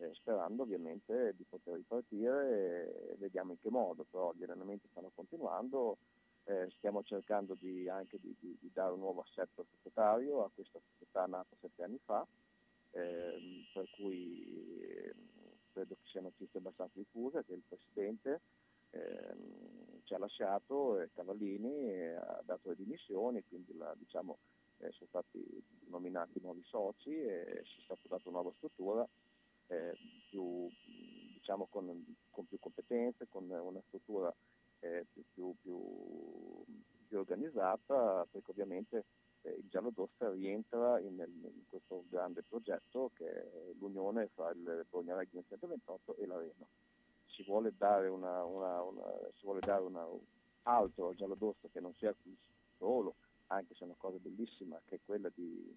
eh, sperando ovviamente di poter ripartire, e vediamo in che modo, però gli allenamenti stanno continuando, eh, stiamo cercando di, anche di, di, di, dare un nuovo assetto societario a questa società nata sette anni fa, eh, per cui eh, credo che sia notizia abbastanza diffusa che il Presidente ehm, ci ha lasciato e Cavallini ha dato le dimissioni, quindi la, diciamo, eh, sono stati nominati nuovi soci e si è stata data una nuova struttura eh, più, diciamo, con, con, più competenze, con una struttura eh, più, più, più, più, organizzata, perché ovviamente eh, il Giallo d'Ostra rientra in, in, questo grande progetto che è l'unione fra il Bologna Rugby 128 e l'Arena. Si vuole dare, una, una, una, si vuole dare una, altro al Giallo d'Ostra che non sia solo, anche se è una cosa bellissima, che è quella di,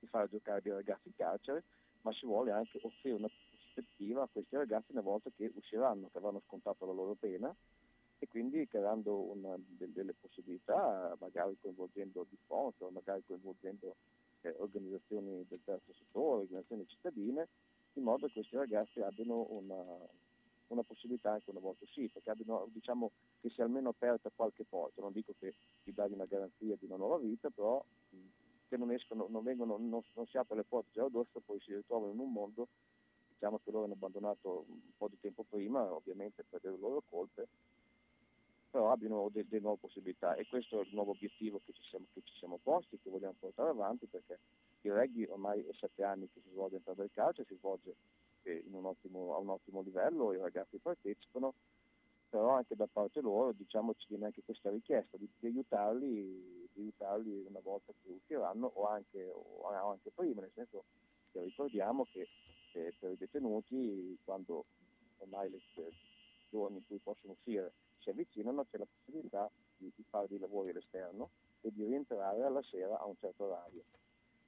di far giocare dei ragazzi in carcere, ma si vuole anche offrire una prospettiva a questi ragazzi una volta che usciranno, che avranno scontato la loro pena e quindi creando una, delle possibilità, magari coinvolgendo di sponsor, magari coinvolgendo eh, organizzazioni del terzo settore, organizzazioni cittadine, in modo che questi ragazzi abbiano una, una possibilità anche una volta uscita, che, abbiano, diciamo, che sia almeno aperta qualche porta, non dico che ti dai una garanzia di una nuova vita, però che non escono, non, vengono, non, non si apre le porte già addosso, poi si ritrovano in un mondo diciamo che loro hanno abbandonato un po' di tempo prima, ovviamente per le loro colpe, però abbiano delle de nuove possibilità. E questo è il nuovo obiettivo che ci, siamo, che ci siamo posti, che vogliamo portare avanti perché il rugby ormai è sette anni che si svolge dentro del calcio, si svolge eh, un ottimo, a un ottimo livello, i ragazzi partecipano, però anche da parte loro diciamo, ci viene anche questa richiesta di, di, aiutarli, di aiutarli, una volta che usciranno o anche, o anche prima, nel senso che ricordiamo che eh, per i detenuti quando ormai le giorni in cui possono uscire si avvicinano c'è la possibilità di, di fare dei lavori all'esterno e di rientrare alla sera a un certo orario.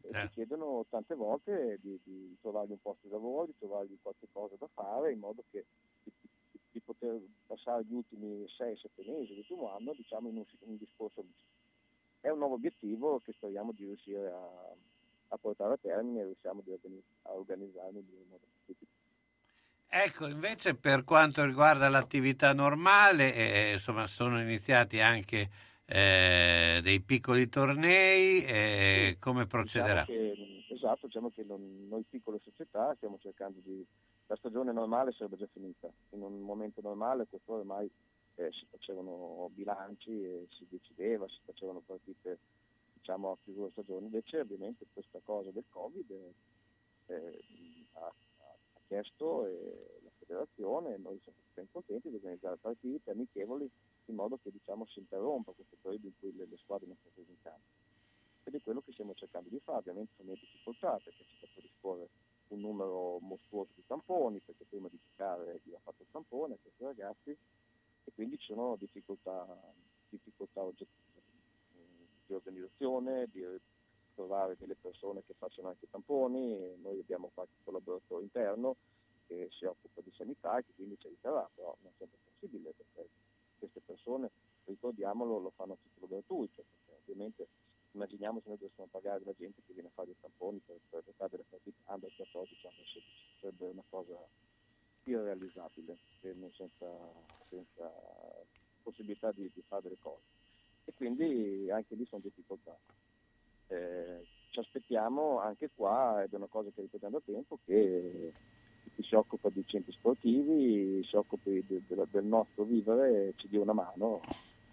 E eh. Chiedono tante volte di, di trovargli un posto di lavoro, di trovargli qualche cosa da fare in modo che di, di poter passare gli ultimi 6-7 mesi, l'ultimo anno, diciamo, in un, in un discorso È un nuovo obiettivo che speriamo di riuscire a, a portare a termine e riusciamo organi- a organizzarlo in modo specifico. Ecco, invece per quanto riguarda l'attività normale, eh, insomma, sono iniziati anche eh, dei piccoli tornei, eh, sì, come procederà? Diciamo che, esatto, diciamo che non, noi piccole società stiamo cercando di la stagione normale sarebbe già finita. In un momento normale questo ormai eh, si facevano bilanci e si decideva, si facevano partite diciamo, a chiusura stagione. Invece ovviamente questa cosa del Covid eh, ha, ha, chiesto eh, la federazione, noi siamo ben contenti di organizzare partite amichevoli in modo che diciamo, si interrompa questo periodo in cui le, le squadre non sono in campo. Ed è quello che stiamo cercando di fare, ovviamente sono difficoltà perché si può disporre un numero mostruoso di tamponi, perché prima di giocare gli ha fatto il tampone questi ragazzi e quindi ci sono difficoltà, difficoltà di organizzazione, di trovare delle persone che facciano anche tamponi, noi abbiamo qualche collaboratore interno che si occupa di sanità e che quindi ci aiuterà, però non è sempre possibile perché queste persone, ricordiamolo, lo fanno a titolo gratuito, perché ovviamente immaginiamo se noi dovessimo pagare la gente che viene a fare i tamponi per, per giocare delle partite under 14 anni 16, sarebbe una cosa irrealizzabile, senza, senza possibilità di, di, fare delle cose. E quindi anche lì sono difficoltà. Eh, ci aspettiamo anche qua, ed è una cosa che ripetiamo da tempo, che chi si occupa di centri sportivi, si occupi de, de, del nostro vivere, ci dia una mano.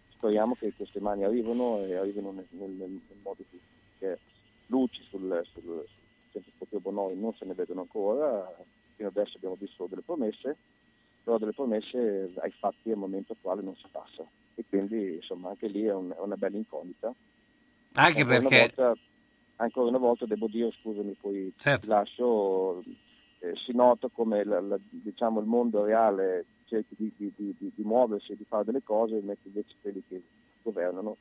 Speriamo che queste mani arrivino e arrivino nel, nel, nel modo giusto. Perché luci sul, sul, sul centro sportivo Bonoi non se ne vedono ancora, fino adesso abbiamo visto delle promesse, però delle promesse ai fatti al momento attuale non si passa. E quindi insomma anche lì è, un, è una bella incognita. Anche ancora perché... Una volta, ancora una volta devo dire, scusami, poi certo. ti lascio, eh, si nota come la, la, diciamo, il mondo reale cerchi di, di, di, di, muoversi e di fare delle cose, mentre invece quelli che governano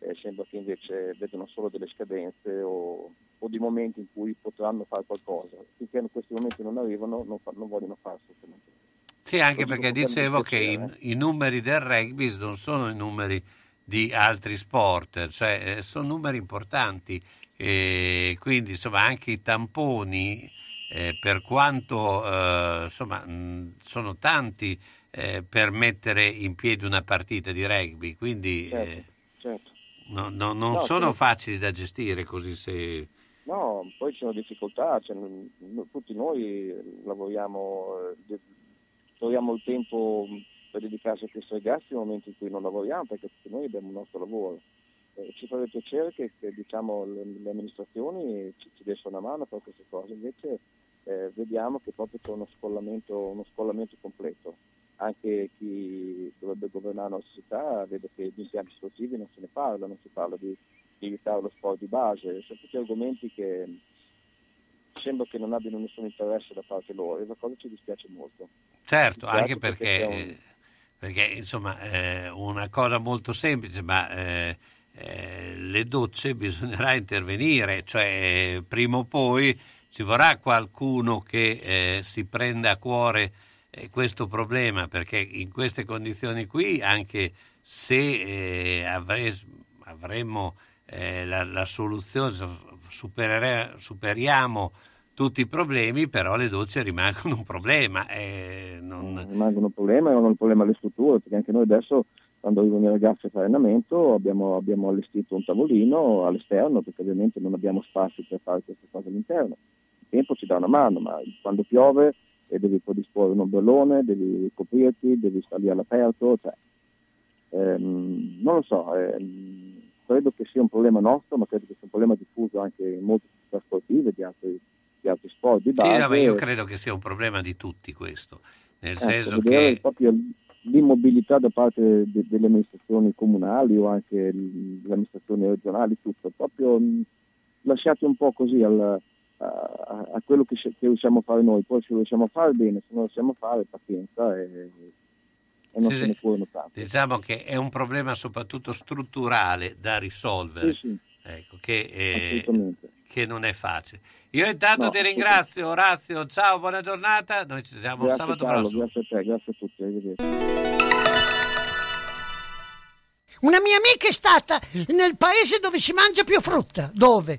eh, sembra che invece vedono solo delle scadenze o, o, di momenti in cui potranno fare qualcosa. Finché questi momenti non arrivano non, fa, non vogliono fare assolutamente. Sì, anche perché dicevo che i, i, numeri del rugby non sono i numeri di altri sport, cioè eh, sono numeri importanti e quindi insomma anche i tamponi eh, per quanto eh, insomma mh, sono tanti eh, per mettere in piedi una partita di rugby, quindi certo, certo. No, no, non No, sono certo. facili da gestire così se... No, poi ci sono difficoltà, cioè, tutti noi lavoriamo, eh, troviamo il tempo per dedicarsi a questi ragazzi nel momento in cui non lavoriamo, perché tutti noi abbiamo il nostro lavoro. Eh, ci farebbe piacere che, che, diciamo, le, le amministrazioni ci, ci dessero una mano per queste cose, invece eh, vediamo che proprio c'è uno scollamento, uno scollamento completo. Anche chi dovrebbe governare la nostra città vede che di impianti sportivi non se ne parla, non si parla di, di aiutare lo sport di base, sono tutti argomenti che sembra che non abbiano nessun interesse da parte loro e la cosa ci dispiace molto. Certo, dispiace anche perché, è un- perché insomma è una cosa molto semplice, ma eh, eh, le docce bisognerà intervenire, cioè eh, prima o poi ci vorrà qualcuno che eh, si prenda a cuore eh, questo problema, perché in queste condizioni qui, anche se eh, avre- avremmo eh, la, la soluzione, superere- superiamo tutti i problemi, però le docce rimangono un problema. eh, non- rimangono un problema non un problema alle strutture, perché anche noi adesso quando arrivano i ragazzi a fare allenamento abbiamo, abbiamo allestito un tavolino all'esterno perché ovviamente non abbiamo spazio per fare queste cose all'interno. Il tempo ci dà una mano, ma quando piove e devi predisporre un ombrellone, devi coprirti, devi stare lì all'aperto, cioè, ehm, non lo so, ehm, credo che sia un problema nostro, ma credo che sia un problema diffuso anche in molte città sportive di altri, di altri sport di Sì, base. no, ma io credo che sia un problema di tutti questo, nel Ecco, senso che proprio l'immobilità da parte de- delle amministrazioni comunali o anche l- delle amministrazioni regionali, tutto, proprio mh, lasciati un po' così al- a, a- quello che, che riusciamo a fare noi, poi se lo riusciamo a fare bene, se non lo riusciamo a fare pazienza e, e non Sì, se ne furono tanti. diciamo che è un problema soprattutto strutturale da risolvere, Sì, sì. Ecco, che, eh, che non è facile. Io intanto No, ti ringrazio Orazio, ciao, buona giornata, noi ci vediamo Grazie sabato Carlo, prossimo. grazie a te, grazie a tutti, arrivederci. Una mia amica è stata nel paese dove si mangia più frutta. Dove?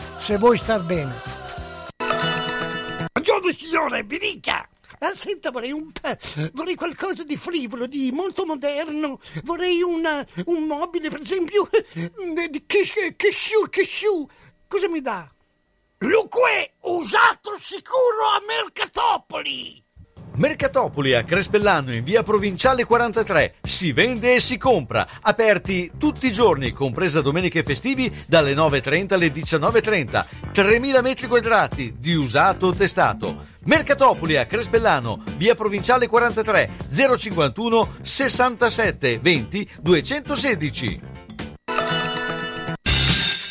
se vuoi star bene. Buongiorno signore, mi dica! Ah, senta, vorrei, un, vorrei qualcosa di frivolo, di molto moderno. Vorrei una- un mobile, per esempio, eh, di che, su. Cosa mi dà? Luque, usato sicuro a Mercatopoli! Mercatopoli a Crespellano in via Provinciale 43. Si vende e si compra. Aperti tutti i giorni, compresa domenica e festivi, dalle 9.30 alle 19.30. 3.000 metri quadrati di usato testato. Mercatopoli a Crespellano, via Provinciale 43, 051 67 20 216.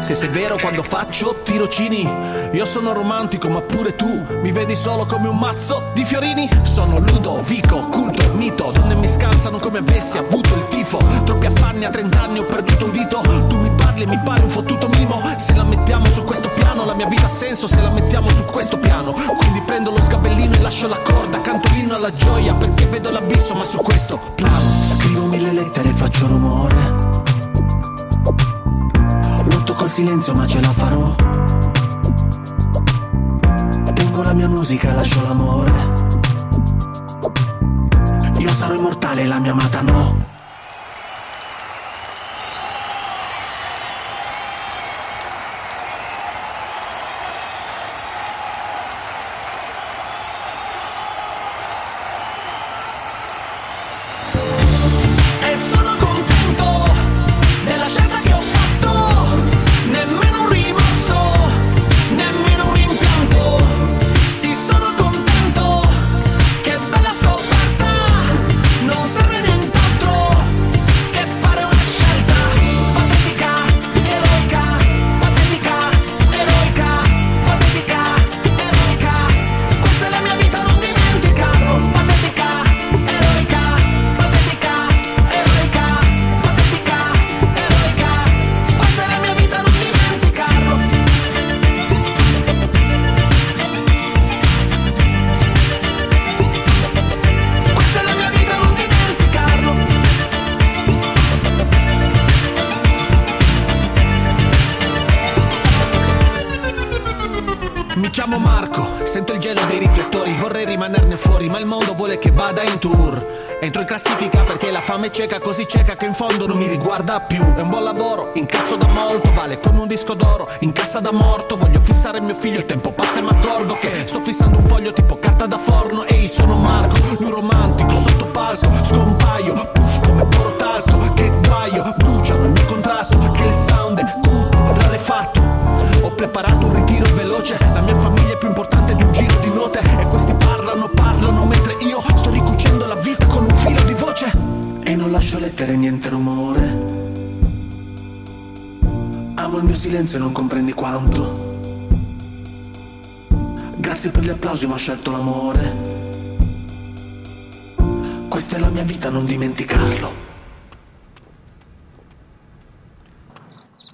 Se sei vero quando faccio tirocini Io sono romantico ma pure tu Mi vedi solo come un mazzo di fiorini. Sono Ludovico, culto, mito Donne mi scansano come avessi avuto il tifo. Troppi affanni a 30 anni ho perduto un dito. Tu mi parli e mi pari un fottuto mimo. Se la mettiamo su questo piano La mia vita ha senso. Se la mettiamo su questo piano Quindi prendo lo sgabellino e lascio la corda Canto l'inno alla gioia perché vedo l'abisso Ma su questo plano Scrivo mille lettere e faccio rumore Lotto col silenzio ma ce la farò. Tengo la mia musica lascio l'amore. Io sarò immortale la mia amata no cieca, così cieca che in fondo non mi riguarda più. È un buon lavoro, incasso da molto, vale come un disco d'oro, in cassa da morto. Voglio fissare mio figlio, il tempo passa e mi accorgo che sto fissando un foglio tipo carta da forno. Ehi, sono Marco, lui romantico, sotto palco, scompaio, lettere, niente rumore. Amo il mio silenzio e non comprendi quanto. Grazie per gli applausi ma ho scelto l'amore. Questa è la mia vita, non dimenticarlo.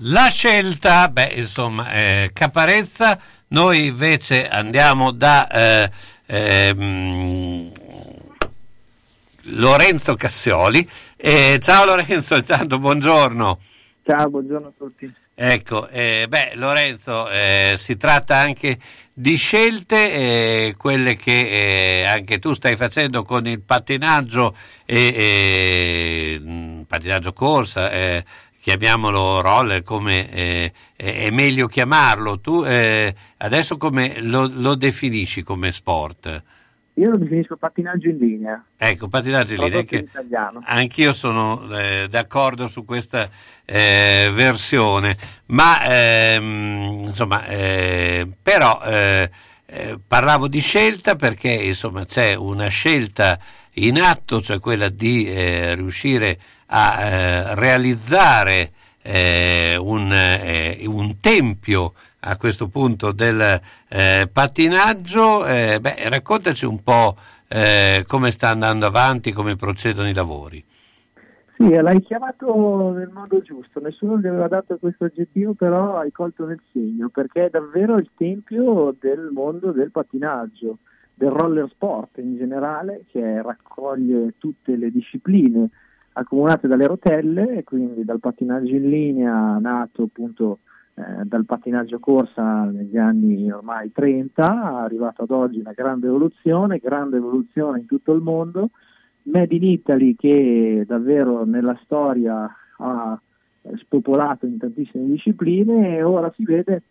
La scelta, beh, insomma, eh, Caparezza, noi invece andiamo da eh, ehm, Lorenzo Cassioli. Eh, ciao Lorenzo, intanto buongiorno. Ciao, buongiorno a tutti. Ecco, eh, beh, Lorenzo, eh, si tratta anche di scelte, eh, quelle che eh, anche tu stai facendo con il pattinaggio e, e mh, pattinaggio corsa, eh, chiamiamolo roller come eh, è meglio chiamarlo. Tu eh, adesso come lo, lo definisci come sport? Io lo definisco pattinaggio in linea. Ecco, pattinaggio in linea. In Che italiano. anch'io sono eh, d'accordo su questa eh, versione, ma ehm, insomma, eh, però eh, eh, parlavo di scelta perché insomma c'è una scelta in atto, cioè quella di eh, riuscire a realizzare un, un tempio a questo punto del eh, pattinaggio. Eh, beh, raccontaci un po' eh, come sta andando avanti, come procedono i lavori. Sì, l'hai chiamato nel modo giusto, nessuno gli aveva dato questo aggettivo, però hai colto nel segno, perché è davvero il tempio del mondo del pattinaggio, del roller sport in generale, che raccoglie tutte le discipline accomunate dalle rotelle, quindi dal pattinaggio in linea, nato appunto eh, dal pattinaggio corsa negli anni ormai 30, arrivato ad oggi una grande evoluzione, grande evoluzione in tutto il mondo. Made in Italy che davvero nella storia ha spopolato in tantissime discipline e ora si vede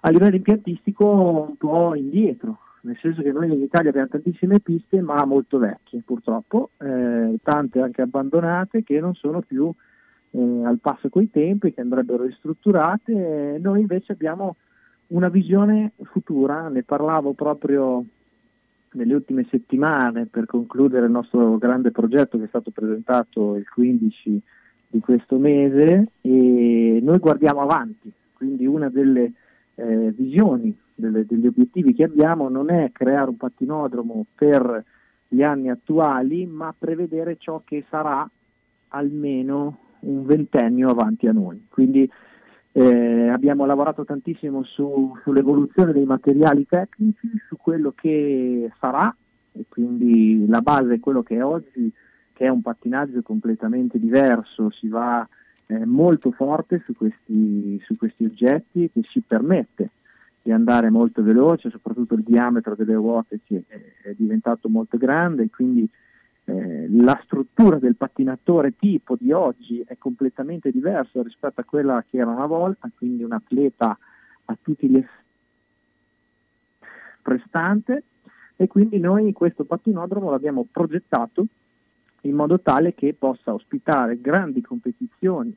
a livello impiantistico un po' indietro, nel senso che noi in Italia abbiamo tantissime piste ma molto vecchie purtroppo, eh, tante anche abbandonate che non sono più eh, al passo coi tempi, che andrebbero ristrutturate, noi invece abbiamo una visione futura, ne parlavo proprio nelle ultime settimane per concludere il nostro grande progetto che è stato presentato il 15 di questo mese. E noi guardiamo avanti, quindi una delle eh, visioni, delle, degli obiettivi che abbiamo non è creare un pattinodromo per gli anni attuali, ma prevedere ciò che sarà almeno un ventennio avanti a noi. Quindi eh, abbiamo lavorato tantissimo su, sull'evoluzione dei materiali tecnici, su quello che sarà e quindi la base è quello che è oggi, che è un pattinaggio completamente diverso, si va eh, molto forte su questi, su questi oggetti che ci permette di andare molto veloce, soprattutto il diametro delle ruote è, è diventato molto grande, quindi eh, la struttura del pattinatore tipo di oggi è completamente diversa rispetto a quella che era una volta, quindi un atleta a tutti gli effetti prestante. E quindi noi questo pattinodromo l'abbiamo progettato in modo tale che possa ospitare grandi competizioni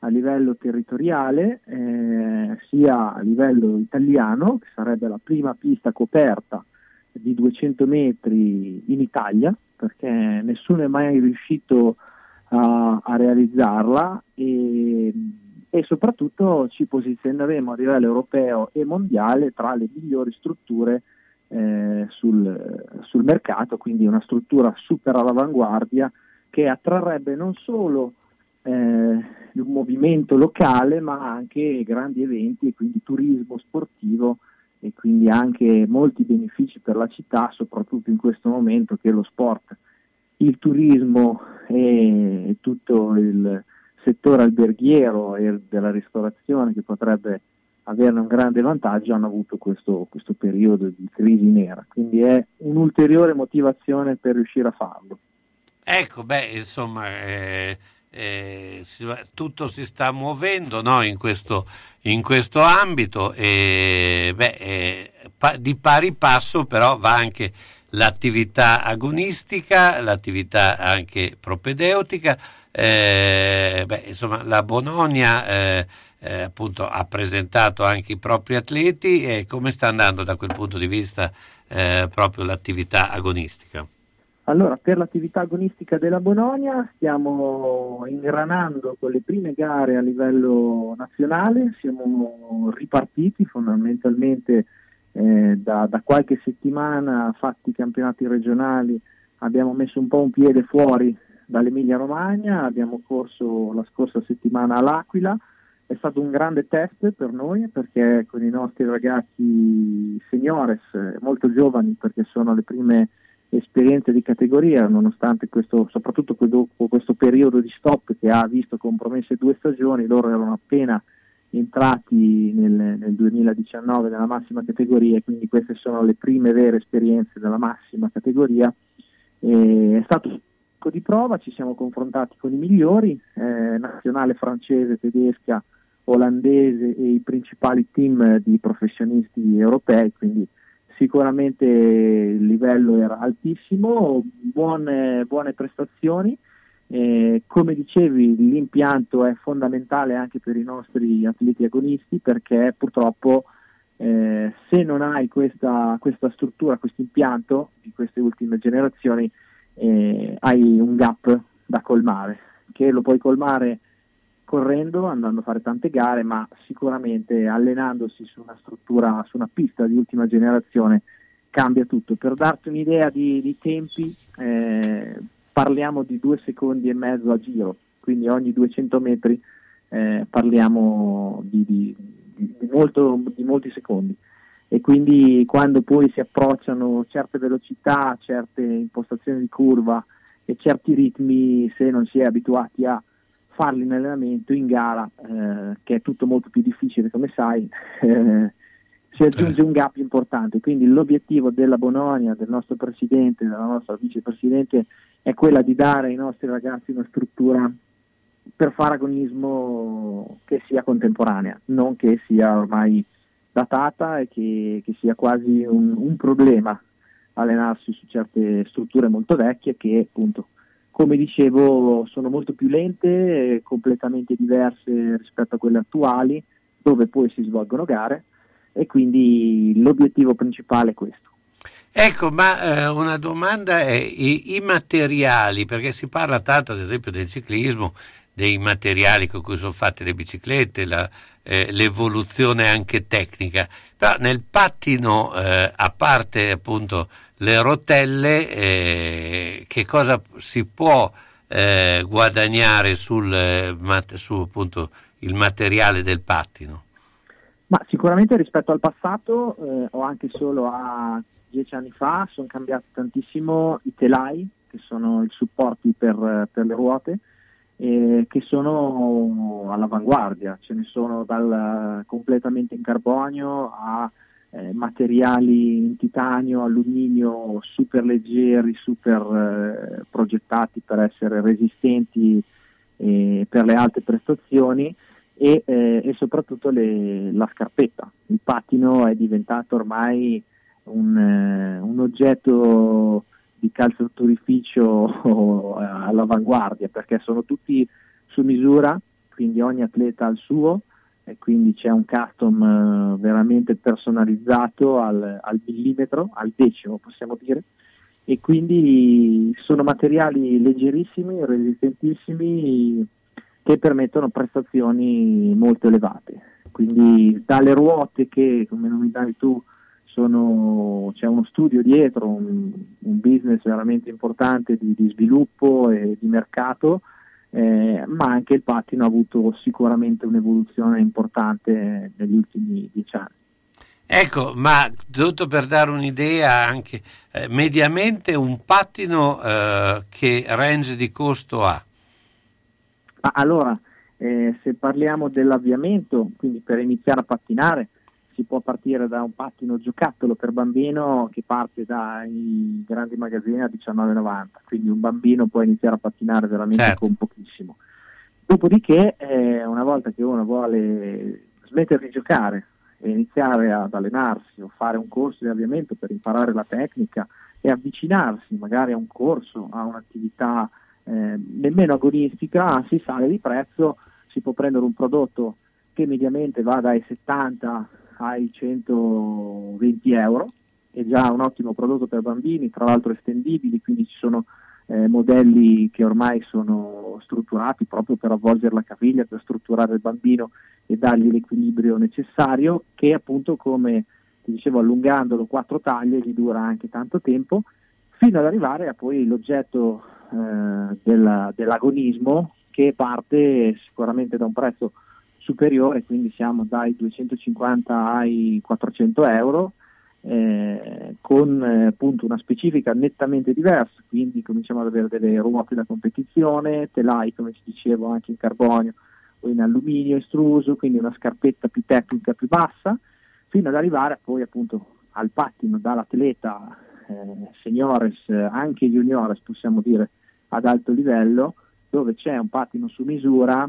a livello territoriale, eh, sia a livello italiano, che sarebbe la prima pista coperta di 200 metri in Italia, perché nessuno è mai riuscito a, a realizzarla e, e, soprattutto ci posizioneremo a livello europeo e mondiale tra le migliori strutture eh, sul, sul, mercato, quindi una struttura super all'avanguardia che attrarrebbe non solo eh, un movimento locale ma anche grandi eventi e quindi turismo sportivo e quindi anche molti benefici per la città, soprattutto in questo momento che lo sport, il turismo e tutto il settore alberghiero e della ristorazione che potrebbe averne un grande vantaggio hanno avuto questo, questo periodo di crisi nera, quindi è un'ulteriore motivazione per riuscire a farlo. Ecco, beh, insomma, eh, eh, tutto si sta muovendo no, in, questo, in, questo, ambito e beh, eh, pa, di pari passo però va anche l'attività agonistica, l'attività anche propedeutica. Eh, beh, insomma, la Bononia eh, eh, appunto, ha presentato anche i propri atleti e come sta andando da quel punto di vista eh, proprio l'attività agonistica? Allora, per l'attività agonistica della Bononia stiamo ingranando con le prime gare a livello nazionale, siamo ripartiti fondamentalmente eh, da, da, qualche settimana, fatti i campionati regionali, abbiamo messo un po' un piede fuori dall'Emilia Romagna, abbiamo corso la scorsa settimana all'Aquila, è stato un grande test per noi perché con i nostri ragazzi seniores, molto giovani perché sono le prime esperienze di categoria, nonostante questo, soprattutto dopo questo periodo di stop che ha visto compromesse due stagioni, loro erano appena entrati nel, nel 2019 nella massima categoria quindi queste sono le prime vere esperienze della massima categoria. E è stato un po' di prova, ci siamo confrontati con i migliori, eh, nazionale francese, tedesca, olandese e i principali team di professionisti europei, quindi sicuramente livello era altissimo, buone, buone prestazioni. Eh, come dicevi, l'impianto è fondamentale anche per i nostri atleti agonisti perché purtroppo eh, se non hai questa, questa struttura, questo impianto di queste ultime generazioni, eh, hai un gap da colmare, che lo puoi colmare correndo, andando a fare tante gare, ma sicuramente allenandosi su una struttura, su una pista di ultima generazione cambia tutto. Per darti un'idea di, di tempi, eh, parliamo di due secondi e mezzo a giro, quindi ogni 200 metri eh, parliamo di, di, di, molto, di molti secondi e quindi quando poi si approcciano certe velocità, certe impostazioni di curva e certi ritmi, se non si è abituati a farli in allenamento, in gara, eh, che è tutto molto più difficile come sai, eh, si aggiunge un gap importante. Quindi l'obiettivo della Bononia, del nostro presidente, della nostra vicepresidente, è quella di dare ai nostri ragazzi una struttura per fare agonismo che sia contemporanea, non che sia ormai datata e che, che sia quasi un, un, problema allenarsi su certe strutture molto vecchie che appunto come dicevo sono molto più lente, completamente diverse rispetto a quelle attuali dove poi si svolgono gare e quindi l'obiettivo principale è questo. Ecco, ma eh, una domanda è i, i, materiali, perché si parla tanto ad esempio del ciclismo, dei materiali con cui sono fatte le biciclette, la, eh, l'evoluzione anche tecnica, però nel pattino, eh, a parte appunto le rotelle, eh, che cosa si può eh, guadagnare sul, eh, su appunto il materiale del pattino? Ma sicuramente rispetto al passato, eh, o anche solo a dieci anni fa, sono cambiati tantissimo i telai, che sono i supporti per, per le ruote, eh, che sono all'avanguardia, ce ne sono dal completamente in carbonio a eh, materiali in titanio, alluminio super leggeri, super eh, progettati per essere resistenti eh, per le alte prestazioni e, eh, e soprattutto le, la scarpetta. Il pattino è diventato ormai un, eh, un oggetto di calzaturificio all'avanguardia perché sono tutti su misura, quindi ogni atleta ha il suo e quindi c'è un custom eh, veramente personalizzato al, al millimetro, al decimo possiamo dire e quindi sono materiali leggerissimi, resistentissimi che permettono prestazioni molto elevate. Quindi dalle ruote che, come nominavi tu, sono, c'è uno studio dietro, un, un business veramente importante di, di, sviluppo e di mercato, eh, ma anche il pattino ha avuto sicuramente un'evoluzione importante negli ultimi dieci anni. Ecco, ma tutto per dare un'idea anche, eh, mediamente un pattino eh, che range di costo ha? Ah, allora, eh, se parliamo dell'avviamento, quindi per iniziare a pattinare, si può partire da un pattino giocattolo per bambino che parte dai grandi magazzini a 19,90, quindi un bambino può iniziare a pattinare veramente certo. con pochissimo. Dopodiché, eh, una volta che uno vuole smettere di giocare e iniziare ad allenarsi o fare un corso di avviamento per imparare la tecnica e avvicinarsi magari a un corso, a un'attività eh, nemmeno agonistica, si sale di prezzo, si può prendere un prodotto che mediamente va dai 70 ai 120 euro, è già un ottimo prodotto per bambini, tra l'altro estendibili, quindi ci sono eh, modelli che ormai sono strutturati proprio per avvolgere la caviglia, per strutturare il bambino e dargli l'equilibrio necessario, che appunto come ti dicevo allungandolo quattro taglie gli dura anche tanto tempo, fino ad arrivare a poi l'oggetto eh, della, dell'agonismo che parte sicuramente da un prezzo superiore, quindi siamo dai 250 ai 400 euro, eh, con eh, appunto una specifica nettamente diversa, quindi cominciamo ad avere delle ruote da competizione, telai come ci dicevo anche in carbonio o in alluminio estruso, quindi una scarpetta più tecnica, più bassa, fino ad arrivare poi appunto al pattino dall'atleta eh, seniores, anche juniores possiamo dire ad alto livello, dove c'è un pattino su misura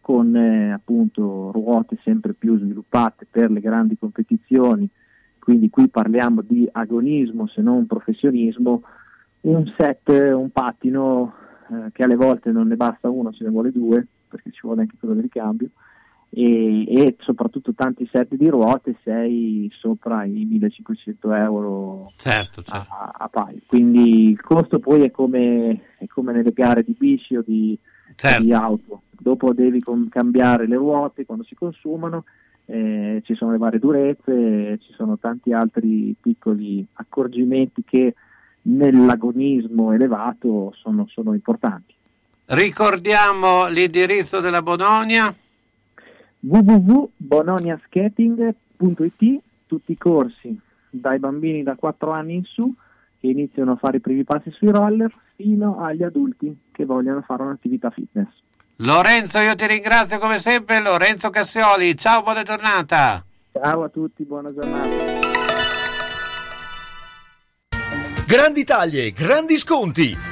con eh, appunto ruote sempre più sviluppate per le grandi competizioni, quindi qui parliamo di agonismo se non professionismo, un set, un pattino eh, che alle volte non ne basta uno, ce ne vuole due, perché ci vuole anche quello del ricambio, e, e, soprattutto tanti set di ruote sei sopra i 1500 euro certo, certo. A, a paio. Quindi il costo poi è come, è come nelle gare di bici o di, certo. di auto dopo devi com- cambiare le ruote quando si consumano, eh, ci sono le varie durezze, ci sono tanti altri piccoli accorgimenti che nell'agonismo elevato sono, sono importanti. Ricordiamo l'indirizzo della Bononia www.bononiaskating.it tutti i corsi dai bambini da 4 anni in su che iniziano a fare i primi passi sui roller fino agli adulti che vogliono fare un'attività fitness. Lorenzo, io ti ringrazio come sempre, Lorenzo Cassioli, ciao, buona giornata. Ciao a tutti, buona giornata. Grandi taglie, grandi sconti.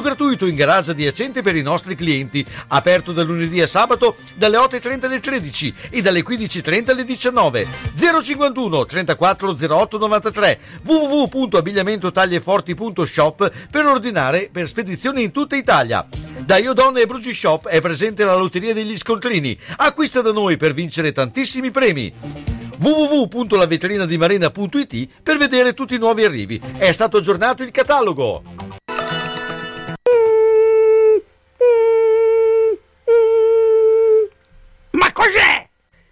gratuito in garage adiacente per i nostri clienti. Aperto da lunedì a sabato dalle 8.30 alle 13 e dalle 15.30 alle 19. 051 34 08 93 www.abbigliamentotaglieforti.shop per ordinare per spedizioni in tutta Italia. Da Io Donna e Brugi Shop è presente la lotteria degli scontrini. Acquista da noi per vincere tantissimi premi www.lavetrinadimarina.it per vedere tutti i nuovi arrivi. È stato aggiornato il catalogo.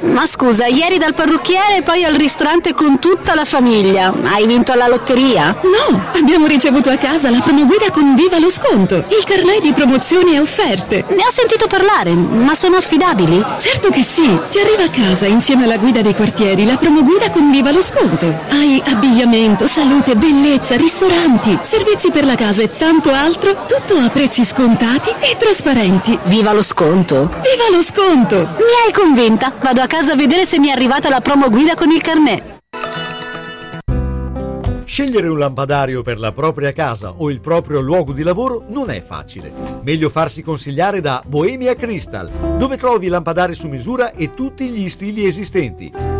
Ma scusa, ieri dal parrucchiere e poi al ristorante con tutta la famiglia. Hai vinto alla lotteria? No, abbiamo ricevuto a casa la promoguida con Viva lo sconto, il carnet di promozioni e offerte. Ne ho sentito parlare, ma sono affidabili? Certo che sì, ti arriva a casa insieme alla guida dei quartieri la promoguida con Viva lo sconto. Hai abbigliamento, salute, bellezza, ristoranti, servizi per la casa e tanto altro, tutto a prezzi scontati e trasparenti. Viva lo sconto! Viva lo sconto! Mi hai convinta? Vado a casa a vedere se mi è arrivata la promo guida con il carnet. Scegliere un lampadario per la propria casa o il proprio luogo di lavoro non è facile. Meglio farsi consigliare da Bohemia Crystal, dove trovi lampadari su misura e tutti gli stili esistenti.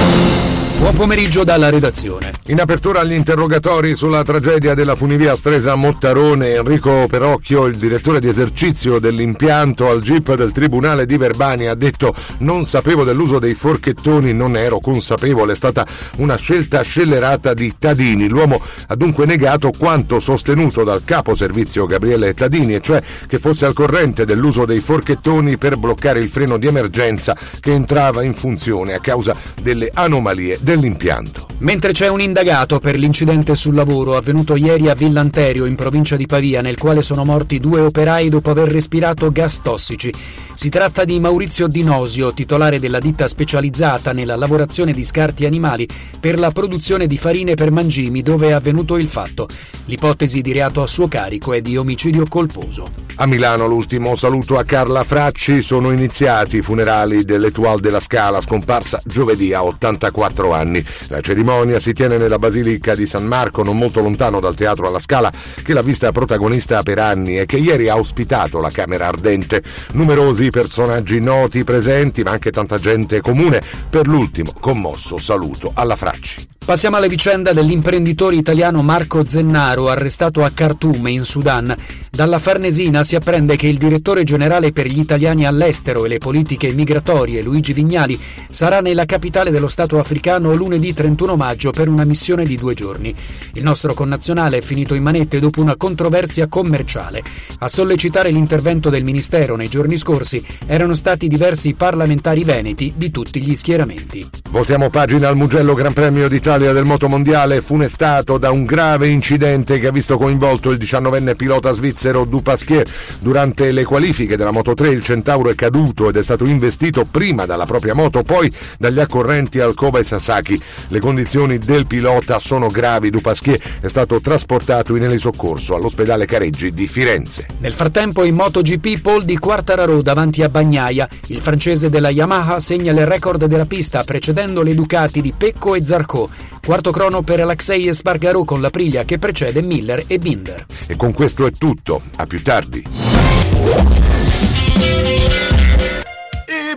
Buon pomeriggio dalla redazione. In apertura agli interrogatori sulla tragedia della funivia Stresa Mottarone, Enrico Perocchio, il direttore di esercizio dell'impianto al GIP del Tribunale di Verbania, ha detto non sapevo dell'uso dei forchettoni, non ero consapevole, è stata una scelta scellerata di Tadini. L'uomo ha dunque negato quanto sostenuto dal capo servizio Gabriele Tadini, e cioè che fosse al corrente dell'uso dei forchettoni per bloccare il freno di emergenza che entrava in funzione a causa delle anomalie dell'impianto. Mentre c'è un indagato per l'incidente sul lavoro avvenuto ieri a Villanterio in provincia di Pavia nel quale sono morti due operai dopo aver respirato gas tossici. Si tratta di Maurizio Dinosio, titolare della ditta specializzata nella lavorazione di scarti animali per la produzione di farine per mangimi dove è avvenuto il fatto. L'ipotesi di reato a suo carico è di omicidio colposo. A Milano l'ultimo saluto a Carla Fracci, sono iniziati i funerali dell'Etoile della Scala, scomparsa giovedì a 84 anni. La cerimonia si tiene nella Basilica di San Marco, non molto lontano dal Teatro alla Scala, che l'ha vista protagonista per anni e che ieri ha ospitato la Camera Ardente. Numerosi personaggi noti presenti, ma anche tanta gente comune. Per l'ultimo commosso saluto alla Fracci. Passiamo alla vicenda dell'imprenditore italiano Marco Zennaro, arrestato a Khartoum, in Sudan. Dalla Farnesina si apprende che il direttore generale per gli italiani all'estero e le politiche migratorie, Luigi Vignali, sarà nella capitale dello Stato africano lunedì 31 maggio per una missione di due giorni. Il nostro connazionale è finito in manette dopo una controversia commerciale. A sollecitare l'intervento del Ministero nei giorni scorsi erano stati diversi parlamentari veneti di tutti gli schieramenti. Voltiamo pagina al Mugello Gran Premio d'Italia del Motomondiale, funestato da un grave incidente che ha visto coinvolto il 19enne pilota svizzero Dupasquier. Durante le qualifiche della Moto 3 il Centauro è caduto ed è stato investito prima dalla propria moto, poi dagli accorrenti Alcoba e Sasaki. Le condizioni del pilota sono gravi. Dupasquier è stato trasportato in elisoccorso all'ospedale Careggi di Firenze. Nel frattempo in MotoGP Paul di Quartararo davanti a Bagnaia. Il francese della Yamaha segna il record della pista precedendo le Ducati di Pecco e Zarco. Quarto crono per Alexei Espargaro con la Priglia che precede Miller e Binder. E con questo è tutto. A più tardi.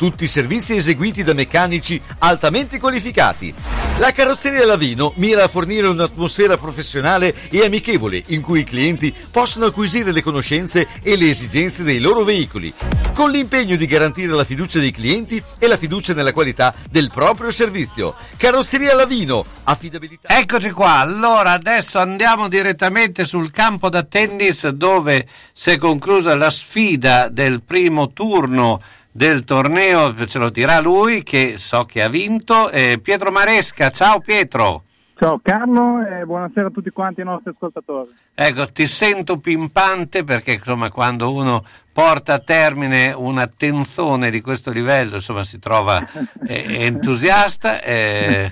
Tutti servizi eseguiti da meccanici altamente qualificati. La carrozzeria Lavino mira a fornire un'atmosfera professionale e amichevole in cui i clienti possono acquisire le conoscenze e le esigenze dei loro veicoli, con l'impegno di garantire la fiducia dei clienti e la fiducia nella qualità del proprio servizio. Carrozzeria Lavino, affidabilità. Eccoci qua, allora adesso andiamo direttamente sul campo da tennis dove si è conclusa la sfida del primo turno del torneo, ce lo dirà lui che so che ha vinto, eh, Pietro Maresca, ciao Pietro. Ciao Carlo e buonasera a tutti quanti i nostri ascoltatori. Ecco, ti sento pimpante perché insomma quando uno porta a termine un'attenzione di questo livello, insomma si trova eh, entusiasta. Eh,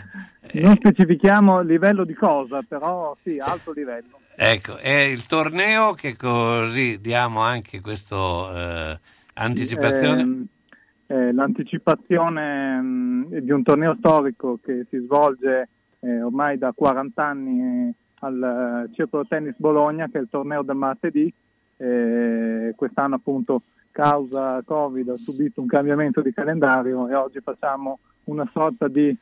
non specifichiamo livello di cosa, però sì, alto livello. Ecco, è il torneo che così diamo anche questo eh, anticipazione. Eh, eh, l'anticipazione mh, di un torneo storico che si svolge eh, ormai da 40 anni al uh, Circolo Tennis Bologna, che è il torneo del martedì. quest'anno appunto causa Covid ha subito un cambiamento di calendario e oggi facciamo una sorta di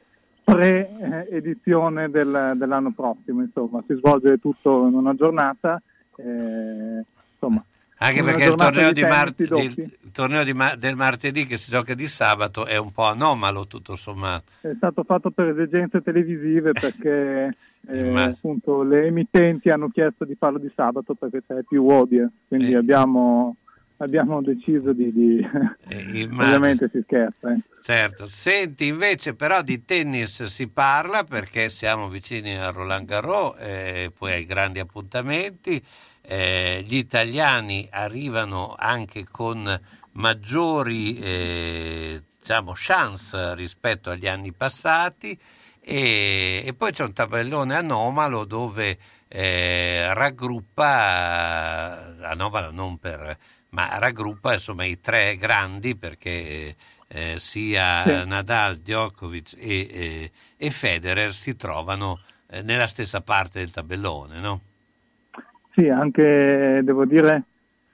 pre-edizione del, dell'anno prossimo. Insomma, si svolge tutto in una giornata. Eh, insomma, anche perché il torneo, di mart- il torneo di ma- del martedì che si gioca di sabato è un po' anomalo tutto sommato. È stato fatto per esigenze televisive perché eh, appunto, le emittenti hanno chiesto di farlo di sabato perché c'è più audience, quindi eh. abbiamo, abbiamo, deciso di... di... Eh, ovviamente si scherza. Eh. Certo, senti invece però di tennis si parla perché siamo vicini a Roland Garros e poi ai grandi appuntamenti eh, gli italiani arrivano anche con maggiori eh, diciamo, chance rispetto agli anni passati e, e, poi c'è un tabellone anomalo dove eh, raggruppa, anomalo non per ma raggruppa insomma i tre grandi perché eh, sia. Nadal, Djokovic e, eh, e Federer si trovano eh, nella stessa parte del tabellone, no? Sì, anche devo dire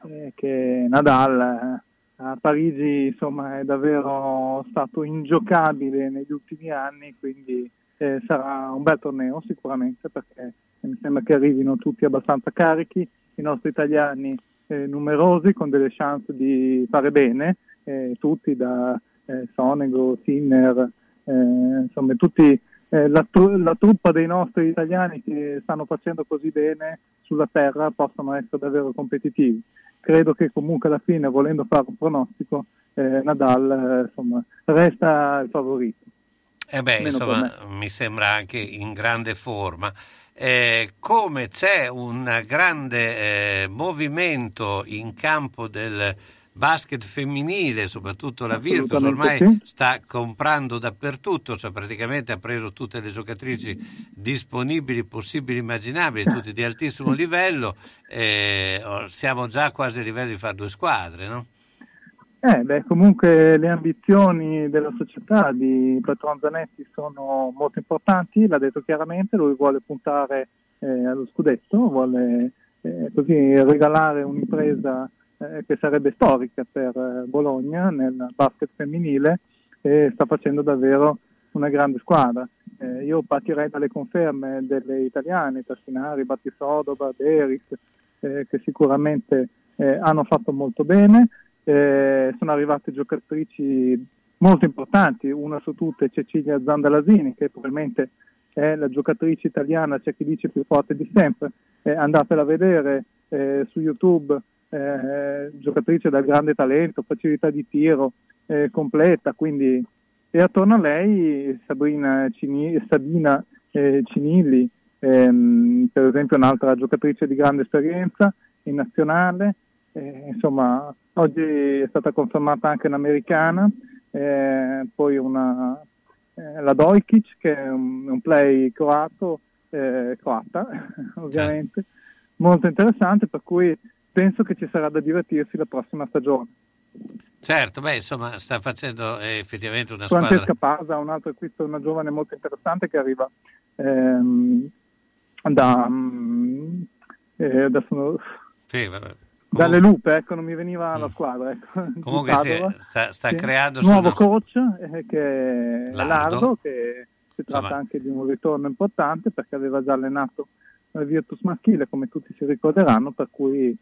eh, che Nadal eh, a Parigi insomma, è davvero stato ingiocabile negli ultimi anni, quindi eh, sarà un bel torneo sicuramente perché mi sembra che arrivino tutti abbastanza carichi, i nostri italiani eh, numerosi con delle chance di fare bene, eh, tutti da eh, Sonego, Sinner, insomma tutti eh, la, tru- la truppa dei nostri italiani che stanno facendo così bene sulla terra possono essere davvero competitivi. Credo che comunque alla fine, volendo fare un pronostico, eh, Nadal eh, insomma, resta il favorito. E beh, insomma, mi sembra anche in grande forma. Eh, come c'è un grande eh, movimento in campo del basket femminile, soprattutto la Virtus, ormai sì. sta comprando dappertutto, cioè praticamente ha preso tutte le giocatrici disponibili, possibili, immaginabili, tutte di altissimo livello, eh, siamo già quasi a livello di fare due squadre, no? Eh, beh, comunque le ambizioni della società di Patron Zanetti sono molto importanti, l'ha detto chiaramente, lui vuole puntare eh, allo scudetto, vuole eh, così regalare un'impresa eh, che sarebbe storica per eh, Bologna nel basket femminile e sta facendo davvero una grande squadra. Eh, io partirei dalle conferme delle italiane, Tassinari, Battisodova, Beris, eh, che sicuramente eh, hanno fatto molto bene. Eh, sono arrivate giocatrici molto importanti, una su tutte Cecilia Zandalasini, che probabilmente è la giocatrice italiana, c'è chi dice più forte di sempre, andatela a vedere eh, su YouTube, eh, giocatrice dal grande talento, facilità di tiro eh, completa, quindi e attorno a lei Sabrina Cini- Sabina eh, Cinilli, ehm, per esempio un'altra giocatrice di grande esperienza in nazionale, eh, insomma oggi è stata confermata anche un'americana, eh, poi una, eh, la Dojkic che è un, un play croato, eh, croata ovviamente, molto interessante per cui penso che ci sarà da divertirsi la prossima stagione. Certo, beh, insomma, sta facendo eh, effettivamente una squadra... Francesca Pasa, un altro acquisto, una giovane molto interessante che arriva ehm, da, mm, eh, adesso- Sì, vabbè. dalle Lupe, ecco, non mi veniva la squadra. Ecco, Comunque sì, sta, sta Sì. creando... Nuovo sono- coach eh, che è Lardo. Lardo, che si tratta Insomma- anche di un ritorno importante perché aveva già allenato il Virtus maschile, come tutti si ricorderanno, per cui...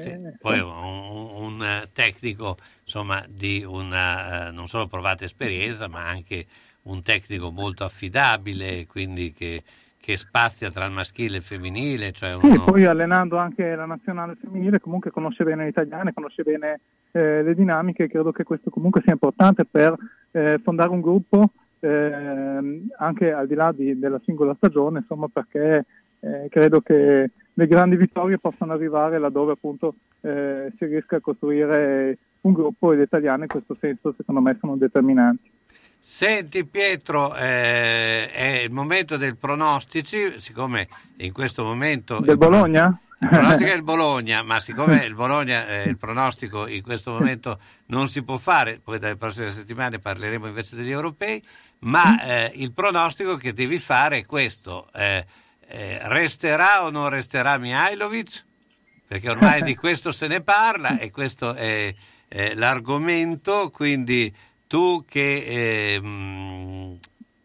eh, Poi un, un, eh, tecnico, insomma, di una eh, non solo provata esperienza, ma anche un tecnico molto affidabile, quindi che, che spazia tra il maschile e il femminile, cioè Sì, uno... poi allenando anche la nazionale femminile, comunque conosce bene le italiane, conosce bene eh, le dinamiche credo che questo comunque sia importante per eh, fondare un gruppo ehm, anche al di là di- della singola stagione, insomma, perché eh, credo che le grandi vittorie possano arrivare laddove appunto eh, si riesca a costruire un gruppo e le italiane in questo senso secondo me sono determinanti. Senti Pietro, eh, è il momento del pronostici, siccome in questo momento... Del Bologna? Il pronostico è il Bologna, ma siccome il Bologna, eh, il pronostico in questo momento non si può fare, poi dalle prossime settimane parleremo invece degli europei, ma eh, il pronostico che devi fare è questo, eh, eh, resterà o non resterà Mihailovic? Perché ormai di questo se ne parla e questo è eh, l'argomento, quindi tu che, ehm,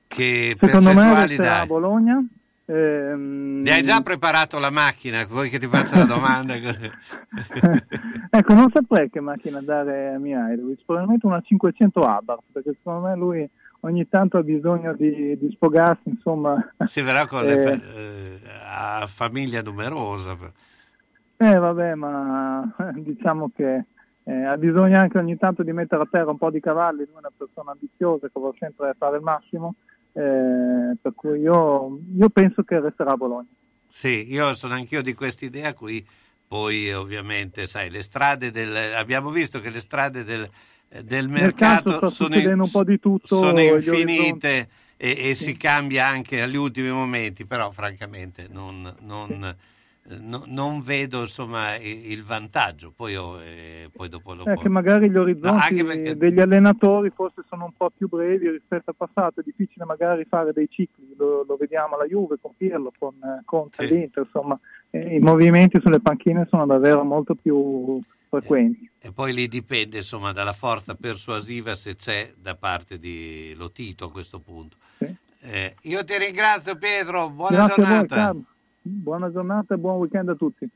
che Secondo me a? Bologna. ehm, Ti hai già preparato la macchina, vuoi che ti faccia la domanda? ecco, non saprei che macchina dare a Mihailovic, probabilmente una 500 Abarth, perché secondo me lui ogni tanto ha bisogno di, di sfogarsi, insomma. si verrà con Eh, le eh, a famiglia numerosa. Eh vabbè, ma diciamo che eh, ha bisogno anche ogni tanto di mettere a terra un po' di cavalli, lui è una persona ambiziosa che vuole sempre fare il massimo, eh, per cui io, io penso che resterà a Bologna. Sì, io sono anch'io di quest'idea qui. Poi ovviamente, sai, le strade del... abbiamo visto che le strade del, del Mercato mercato sono, succedendo un po' di tutto, sono infinite e, e si cambia anche agli ultimi momenti, però francamente non, non- no- non vedo insomma il vantaggio. Poi, ho, eh, poi dopo lo È che magari gli orizzonti anche perché- degli allenatori forse sono un po' più brevi rispetto al passato, è difficile magari fare dei cicli, lo, lo vediamo alla Juve con Pirlo, con eh, Conte Sì. all'Inter, insomma eh, i movimenti sulle panchine sono davvero molto più frequenti. E poi lì dipende insomma dalla forza persuasiva se c'è da parte di Lotito a questo punto. Eh, io ti ringrazio Pietro, buona Grazie voi, giornata. Carlo. Buona giornata e buon weekend a tutti.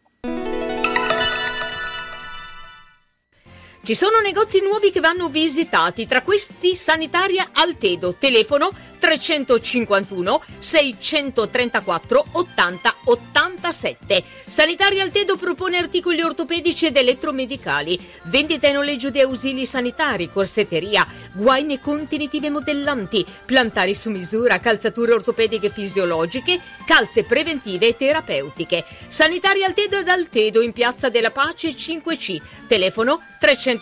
Ci sono negozi nuovi che vanno visitati, tra questi Sanitaria Altedo, telefono 351 634 80 87. Sanitaria Altedo propone articoli ortopedici ed elettromedicali, vendita e noleggio di ausili sanitari, corsetteria, guaine contenitive modellanti, plantari su misura, calzature ortopediche fisiologiche, calze preventive e terapeutiche. Sanitaria Altedo ed Altedo in Piazza della Pace 5C, telefono 351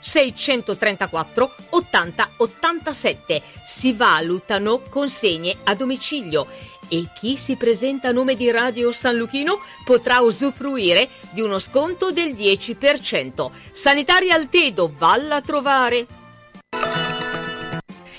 634 80 87. Si valutano consegne a domicilio e chi si presenta a nome di Radio San Luchino potrà usufruire di uno sconto del 10%. Sanitaria Altedo, valla a trovare!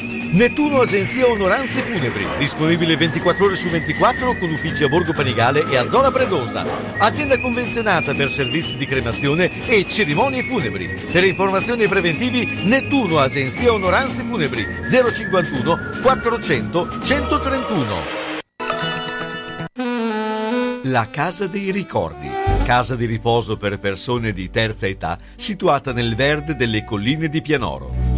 Nettuno Agenzia Onoranze Funebri, disponibile 24 ore su 24 con uffici a Borgo Panigale e a Zola Predosa. Azienda convenzionata per servizi di cremazione e cerimonie funebri. Per informazioni e preventivi Nettuno Agenzia Onoranze Funebri 051 400 131. La Casa dei Ricordi. Casa di riposo per persone di terza età situata nel verde delle colline di Pianoro.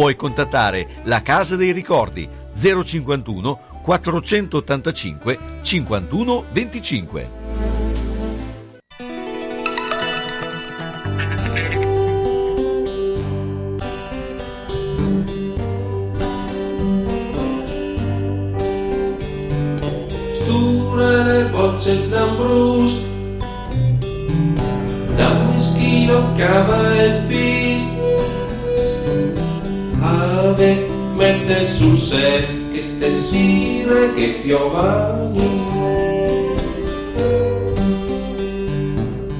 Puoi contattare la Casa dei Ricordi 051 485 51 25. Sture bocce d'ambrus Da Ave mette sul sé che stessire che piovani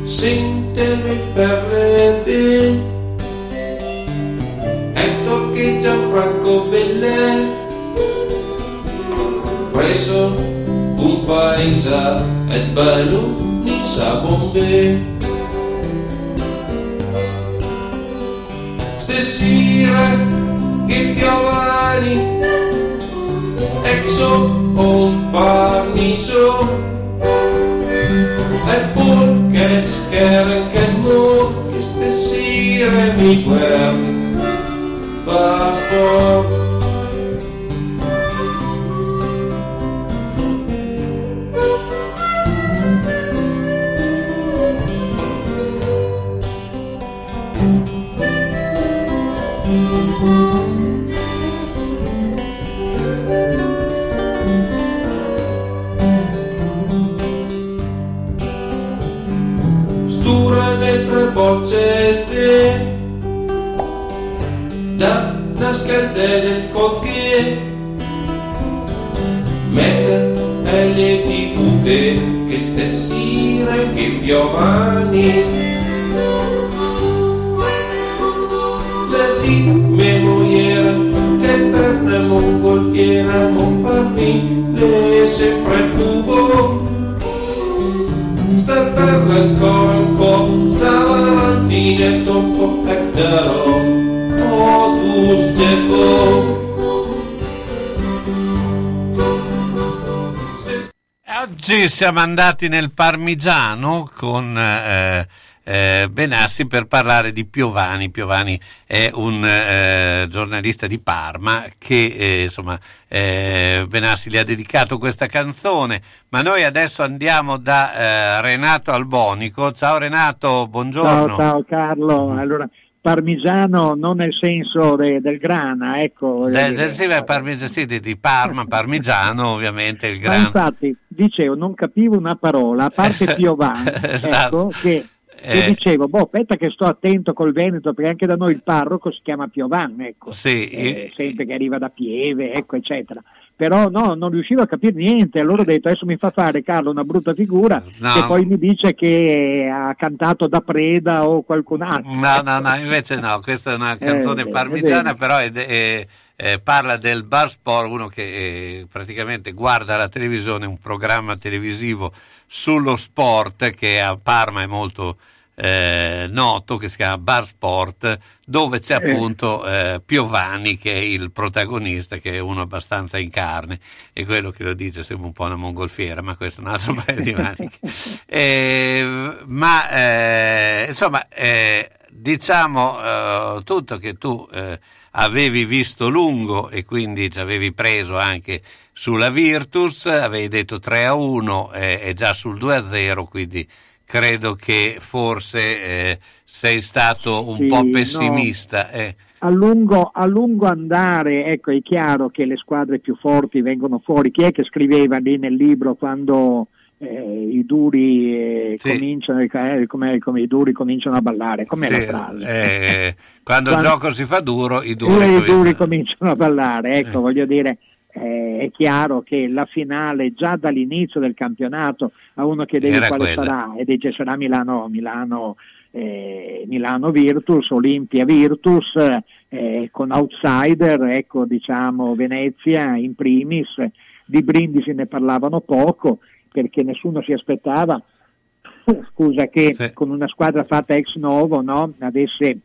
Sentemi per le vie Ecco che Gianfranco Bellè preso un paese e balloni sa bombe stasera che piovani. Exo un parniso pur che scheren che mu che stessire mi guer basta boccette da nascondere del cocche mette e le tipute che stessire che piovani. Le di me mogliere che per ne mongolfiera mon parmi le sempre il cubo sta per ancora un po' stava davanti nel toppo e darò oh tu Stefano Oggi siamo andati nel Parmigiano con eh, eh, Benassi per parlare di Piovani. Piovani è un eh, giornalista di Parma che eh, insomma eh, Benassi gli ha dedicato questa canzone. Ma noi adesso andiamo da eh, Renato Albonico. Ciao Renato, buongiorno. Ciao, ciao Carlo. Allora, parmigiano non nel senso de- del grana, ecco. dire. del- sì, beh, parmig- sì, di, di Parma, Parmigiano ovviamente il Ma grano. infatti, dicevo, non capivo una parola, a parte Piovani, Esatto. ecco, che, Eh. dicevo, boh, aspetta che sto attento col Veneto, perché anche da noi il parroco si chiama Piovan, ecco, Sì, eh, sempre che arriva da Pieve, ecco, eccetera. Però no, non riuscivo a capire niente, allora ho detto adesso mi fa fare Carlo una brutta figura No. e poi mi dice che ha cantato da Preda o qualcun altro. No, no, no, invece no, questa è una canzone Eh, parmigiana, è però è- è- eh, parla del bar sport, uno che eh, praticamente guarda la televisione, un programma televisivo sullo sport che a Parma è molto eh, noto, che si chiama Bar Sport, dove c'è Eh. appunto eh, Piovani che è il protagonista, che è uno abbastanza in carne, e quello che lo dice sembra un po' una mongolfiera, ma questo è un altro paio di maniche. Eh, ma eh, insomma, eh, diciamo tutto che tu avevi visto lungo e quindi ci avevi preso anche sulla Virtus, avevi detto 3 a 1 e e già sul 2 a 0, quindi credo che forse eh, sei stato un Sì, po' no. pessimista. eh. a lungo, a lungo andare, ecco, è chiaro che le squadre più forti vengono fuori. Chi è che scriveva lì nel libro quando eh, i duri eh, Sì. cominciano, eh, come, come i duri cominciano a ballare? Com'è Sì, la frase? eh, quando il Quando- gioco si fa duro, i duri, i cominciano- duri cominciano a ballare, ecco, voglio dire, eh, è chiaro che la finale già dall'inizio del campionato a uno chiedeva Era quale quella. sarà? E dice sarà Milano, Milano, eh, Milano Virtus, Olimpia Virtus, eh, con outsider, ecco diciamo Venezia in primis, di Brindisi ne parlavano poco perché nessuno si aspettava scusa, che con una squadra fatta ex novo no, avesse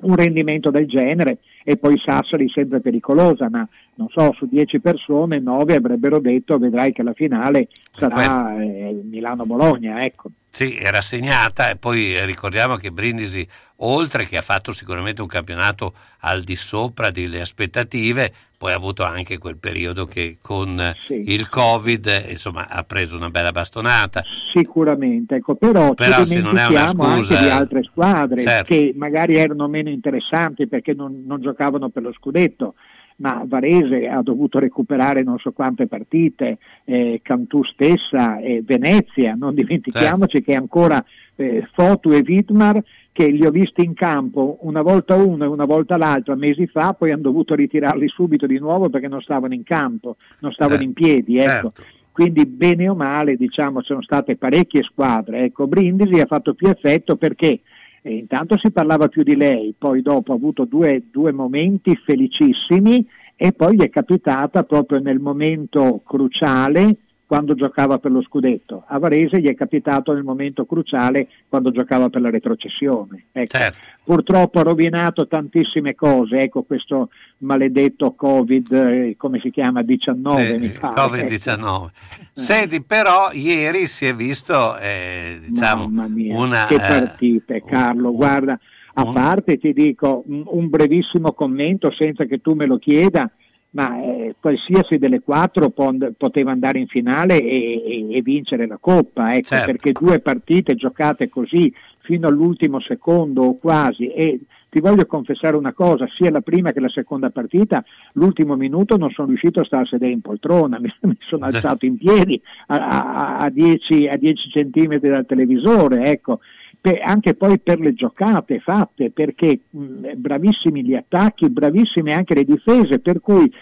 un rendimento del genere e poi Sassari sempre pericolosa, ma non so, su 10 persone 9 avrebbero detto vedrai che la finale sarà eh, Milano-Bologna, ecco. Sì, era segnata e poi eh, ricordiamo che Brindisi, oltre che ha fatto sicuramente un campionato al di sopra delle aspettative, poi ha avuto anche quel periodo che con eh, il Covid eh, insomma, ha preso una bella bastonata. Sicuramente, ecco, però, Però ci sì, dimentichiamo scusa, anche di altre squadre Certo. che magari erano meno interessanti perché non, non giocavano per lo scudetto, ma Varese ha dovuto recuperare non so quante partite, eh, Cantù stessa, e Venezia, non dimentichiamoci che ancora eh, Fotu e Vidmar che li ho visti in campo una volta uno e una volta l'altro mesi fa, poi hanno dovuto ritirarli subito di nuovo perché non stavano in campo, non stavano Eh, in piedi. Ecco. certo. Quindi bene o male diciamo sono state parecchie squadre. Ecco, Brindisi ha fatto più effetto perché eh, intanto si parlava più di lei, poi dopo ha avuto due, due momenti felicissimi e poi gli è capitata proprio nel momento cruciale quando giocava per lo scudetto. A Varese gli è capitato nel momento cruciale quando giocava per la retrocessione. Ecco. Certo. Purtroppo ha rovinato tantissime cose, ecco questo maledetto Covid, eh, come si chiama, 19 Eh, mi pare. Covid-19. Senti, però ieri si è visto, eh, diciamo, Mamma mia, una... che eh, partite, Carlo, guarda, a parte ti dico un, un brevissimo commento senza che tu me lo chieda, ma eh, qualsiasi delle quattro poteva andare in finale e, e- e vincere la Coppa, ecco, Certo. perché due partite giocate così fino all'ultimo secondo o quasi e ti voglio confessare una cosa, sia la prima che la seconda partita, l'ultimo minuto non sono riuscito a stare a sedere in poltrona, mi, mi sono alzato in piedi a, a, a 10, a 10 centimetri dal televisore, ecco. Anche poi per le giocate fatte, perché mh, bravissimi gli attacchi, bravissime anche le difese, per cui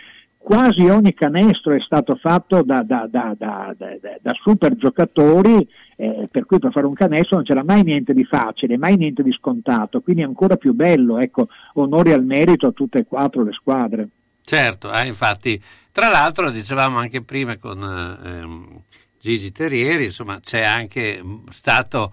quasi ogni canestro è stato fatto da, da- da- da- super giocatori, eh, per cui per fare un canestro non c'era mai niente di facile, mai niente di scontato, quindi ancora più bello, ecco, onori al merito a tutte e quattro le squadre. Certo, eh, infatti, tra l'altro dicevamo anche prima con eh, ehm, Gigi Terrieri, insomma c'è anche stato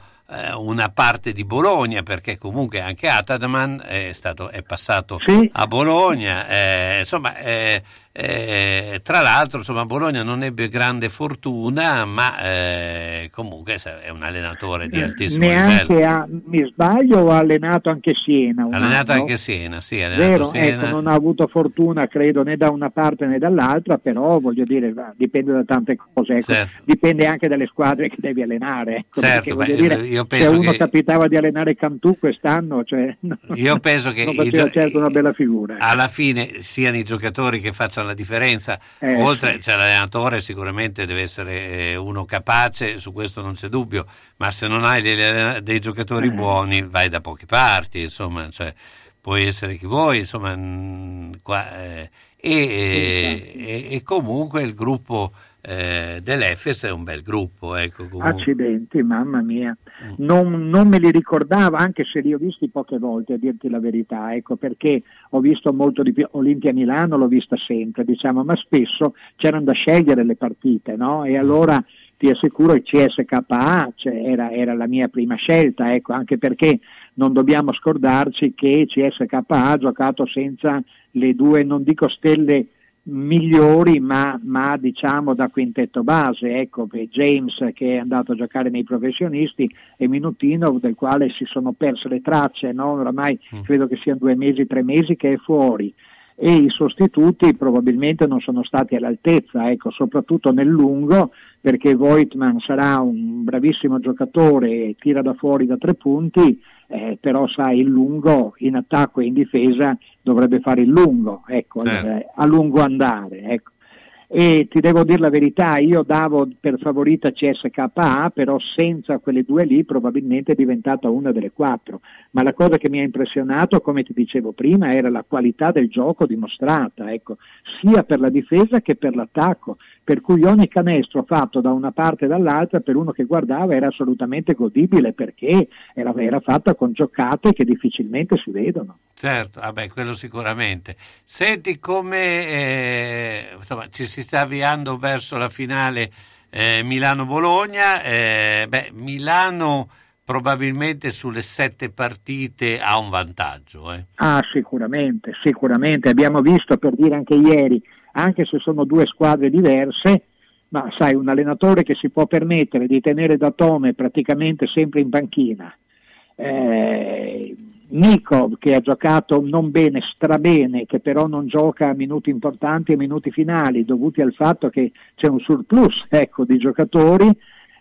una parte di Bologna perché comunque anche Atadaman è, stato, è passato a Bologna, eh, insomma eh, eh, tra l'altro insomma Bologna non ebbe grande fortuna ma eh, comunque è un allenatore di altissimo livello. Neanche a, mi sbaglio, ho allenato anche Siena. un Allenato anno. anche Siena, sì, ha Vero, Siena. ecco, non ha avuto fortuna credo né da una parte né dall'altra, però voglio dire, dipende da tante cose, ecco. Certo. dipende anche dalle squadre che devi allenare. Ecco, Certo, beh, dire, se uno che- capitava di allenare Cantù quest'anno, cioè, Io penso che non faceva gio- certo una bella figura. alla fine siano i giocatori che facciano la differenza. Eh, Oltre, cioè, l'allenatore sicuramente deve essere eh, uno capace, su questo non c'è dubbio, ma se non hai allena- dei giocatori Eh. buoni vai da poche parti, insomma, cioè, puoi essere chi vuoi, insomma, mm, qua, eh, e, e- e- e comunque il gruppo eh, dell'Efes è un bel gruppo, ecco, comunque. Accidenti, mamma mia, Mm. non, non me li ricordavo, anche se li ho visti poche volte, a dirti la verità, ecco, perché ho visto molto di più, Olimpia Milano l'ho vista sempre, diciamo, ma spesso c'erano da scegliere le partite, no? E allora ti assicuro il CSKA cioè, era, era la mia prima scelta, ecco, anche perché non dobbiamo scordarci che CSKA ha giocato senza le due, non dico stelle migliori ma, ma diciamo da quintetto base. Ecco per James che è andato a giocare nei professionisti e Minutino del quale si sono perse le tracce no? oramai credo che siano due mesi tre mesi che è fuori. E i sostituti probabilmente non sono stati all'altezza ecco soprattutto nel lungo perché Voigtman sarà un bravissimo giocatore e tira da fuori da tre punti eh, però sai il lungo in attacco e in difesa dovrebbe fare il lungo, ecco, Certo. eh, a lungo andare. Ecco. E ti devo dire la verità, io davo per favorita CSKA, però senza quelle due lì probabilmente è diventata una delle quattro. Ma la cosa che mi ha impressionato, come ti dicevo prima, era la qualità del gioco dimostrata, ecco, sia per la difesa che per l'attacco. Per cui ogni canestro fatto da una parte e dall'altra per uno che guardava era assolutamente godibile perché era, era fatta con giocate che difficilmente si vedono. Certo, vabbè, quello sicuramente. Senti come eh, insomma, ci si sta avviando verso la finale eh, Milano-Bologna. eh, beh, Milano probabilmente sulle sette partite ha un vantaggio. eh. Ah, sicuramente, sicuramente. Abbiamo visto per dire anche ieri, anche se sono due squadre diverse, ma sai, un allenatore che si può permettere di tenere Datome praticamente sempre in panchina. Eh, Nikov che ha giocato non bene, strabene, che però non gioca a minuti importanti e minuti finali, dovuti al fatto che c'è un surplus ecco, di giocatori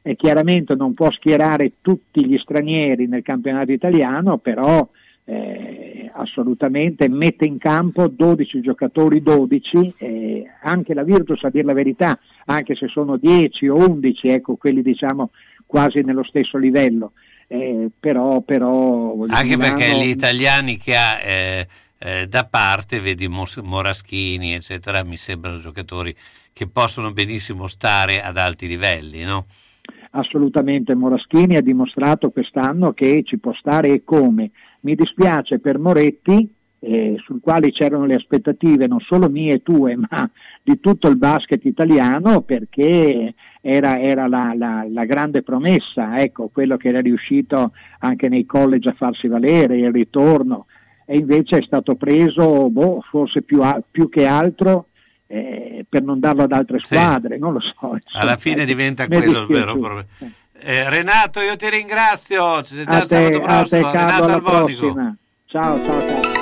e chiaramente non può schierare tutti gli stranieri nel campionato italiano, però eh, assolutamente mette in campo 12 giocatori 12, eh, anche la Virtus a dire la verità, anche se sono 10 o 11, ecco quelli diciamo quasi nello stesso livello, eh, però, però Anche Milano- perché gli italiani che ha eh, eh, da parte, vedi Mos- Moraschini, eccetera, mi sembrano giocatori che possono benissimo stare ad alti livelli, no? assolutamente Moraschini ha dimostrato quest'anno che ci può stare e come. Mi dispiace per Moretti eh, sul quale c'erano le aspettative non solo mie e tue, ma di tutto il basket italiano, perché era, era la, la, la, grande promessa, ecco, quello che era riuscito anche nei college a farsi valere, il ritorno, e invece è stato preso, boh, forse più, a, più che altro, eh, per non darlo ad altre squadre, sì. non lo so. Insomma, Alla fine diventa quello il vero problema. Eh, Renato, io ti ringrazio. Ci sentiamo sabato prossimo. A te, Renato prossima. Ciao, ciao, ciao.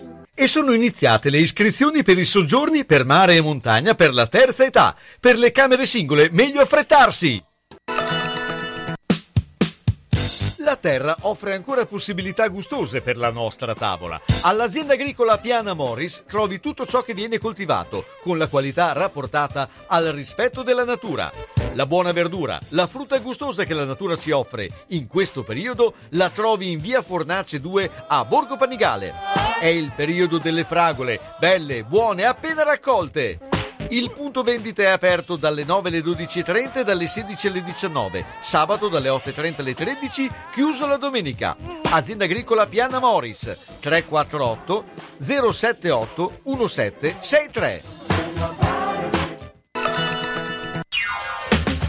e sono iniziate le iscrizioni per i soggiorni per mare e montagna per la terza età. Per le camere singole, meglio affrettarsi! La terra offre ancora possibilità gustose per la nostra tavola. All'azienda agricola Piana Morris trovi tutto ciò che viene coltivato, con la qualità rapportata al rispetto della natura. La buona verdura, la frutta gustosa che la natura ci offre in questo periodo la trovi in via Fornace 2 a Borgo Panigale. È il periodo delle fragole, belle, buone, appena raccolte. Il punto vendita è aperto dalle 9 alle 12.30 e dalle 16 alle 19. Sabato dalle 8.30 alle 13, chiuso la domenica. Azienda agricola Piana Morris 348 078 1763.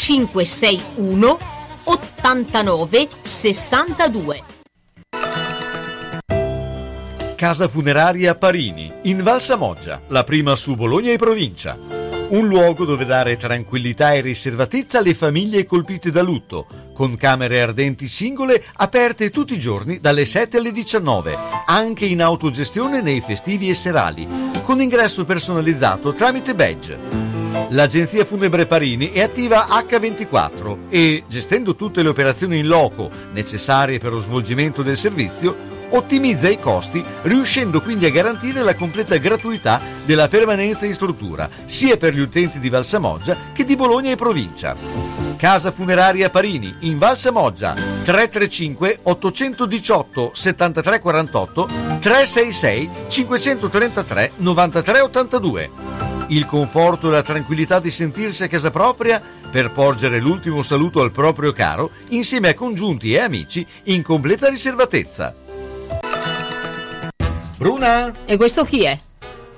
561 89 62. Casa funeraria Parini, in Val Samoggia, la prima su Bologna e provincia. Un luogo dove dare tranquillità e riservatezza alle famiglie colpite da lutto, con camere ardenti singole aperte tutti i giorni dalle 7 alle 19, anche in autogestione nei festivi e serali, con ingresso personalizzato tramite badge. L'agenzia Funebre Parini è attiva H24 e, gestendo tutte le operazioni in loco necessarie per lo svolgimento del servizio, ottimizza i costi, riuscendo quindi a garantire la completa gratuità della permanenza in struttura, sia per gli utenti di Valsamoggia che di Bologna e provincia. Casa Funeraria Parini, in Valsamoggia, 335 818 7348 366 533 9382 il conforto e la tranquillità di sentirsi a casa propria per porgere l'ultimo saluto al proprio caro insieme a congiunti e amici in completa riservatezza. Bruna? E questo chi è?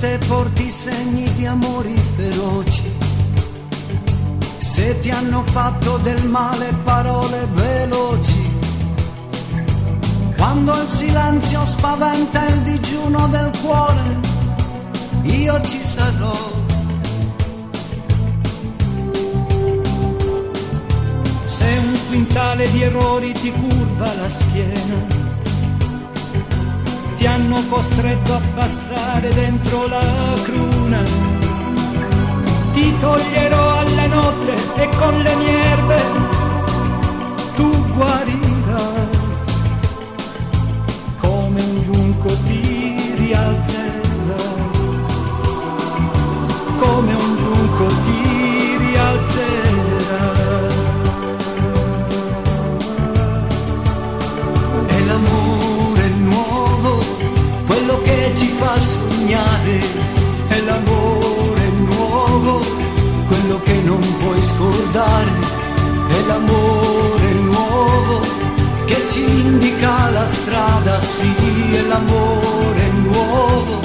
Te porti segni di amori feroci. Se ti hanno fatto del male parole veloci. Quando il silenzio spaventa il digiuno del cuore. io ci sarò. Se un quintale di errori ti curva la schiena, ti hanno costretto a passare dentro la cruna. Ti toglierò alla notte e con le mie erbe tu guarirai. Come un giunco ti rialzerai. Come un giunco ti sognare. È l'amore nuovo, quello che non puoi scordare. È l'amore nuovo che ci indica la strada, sì, è l'amore nuovo,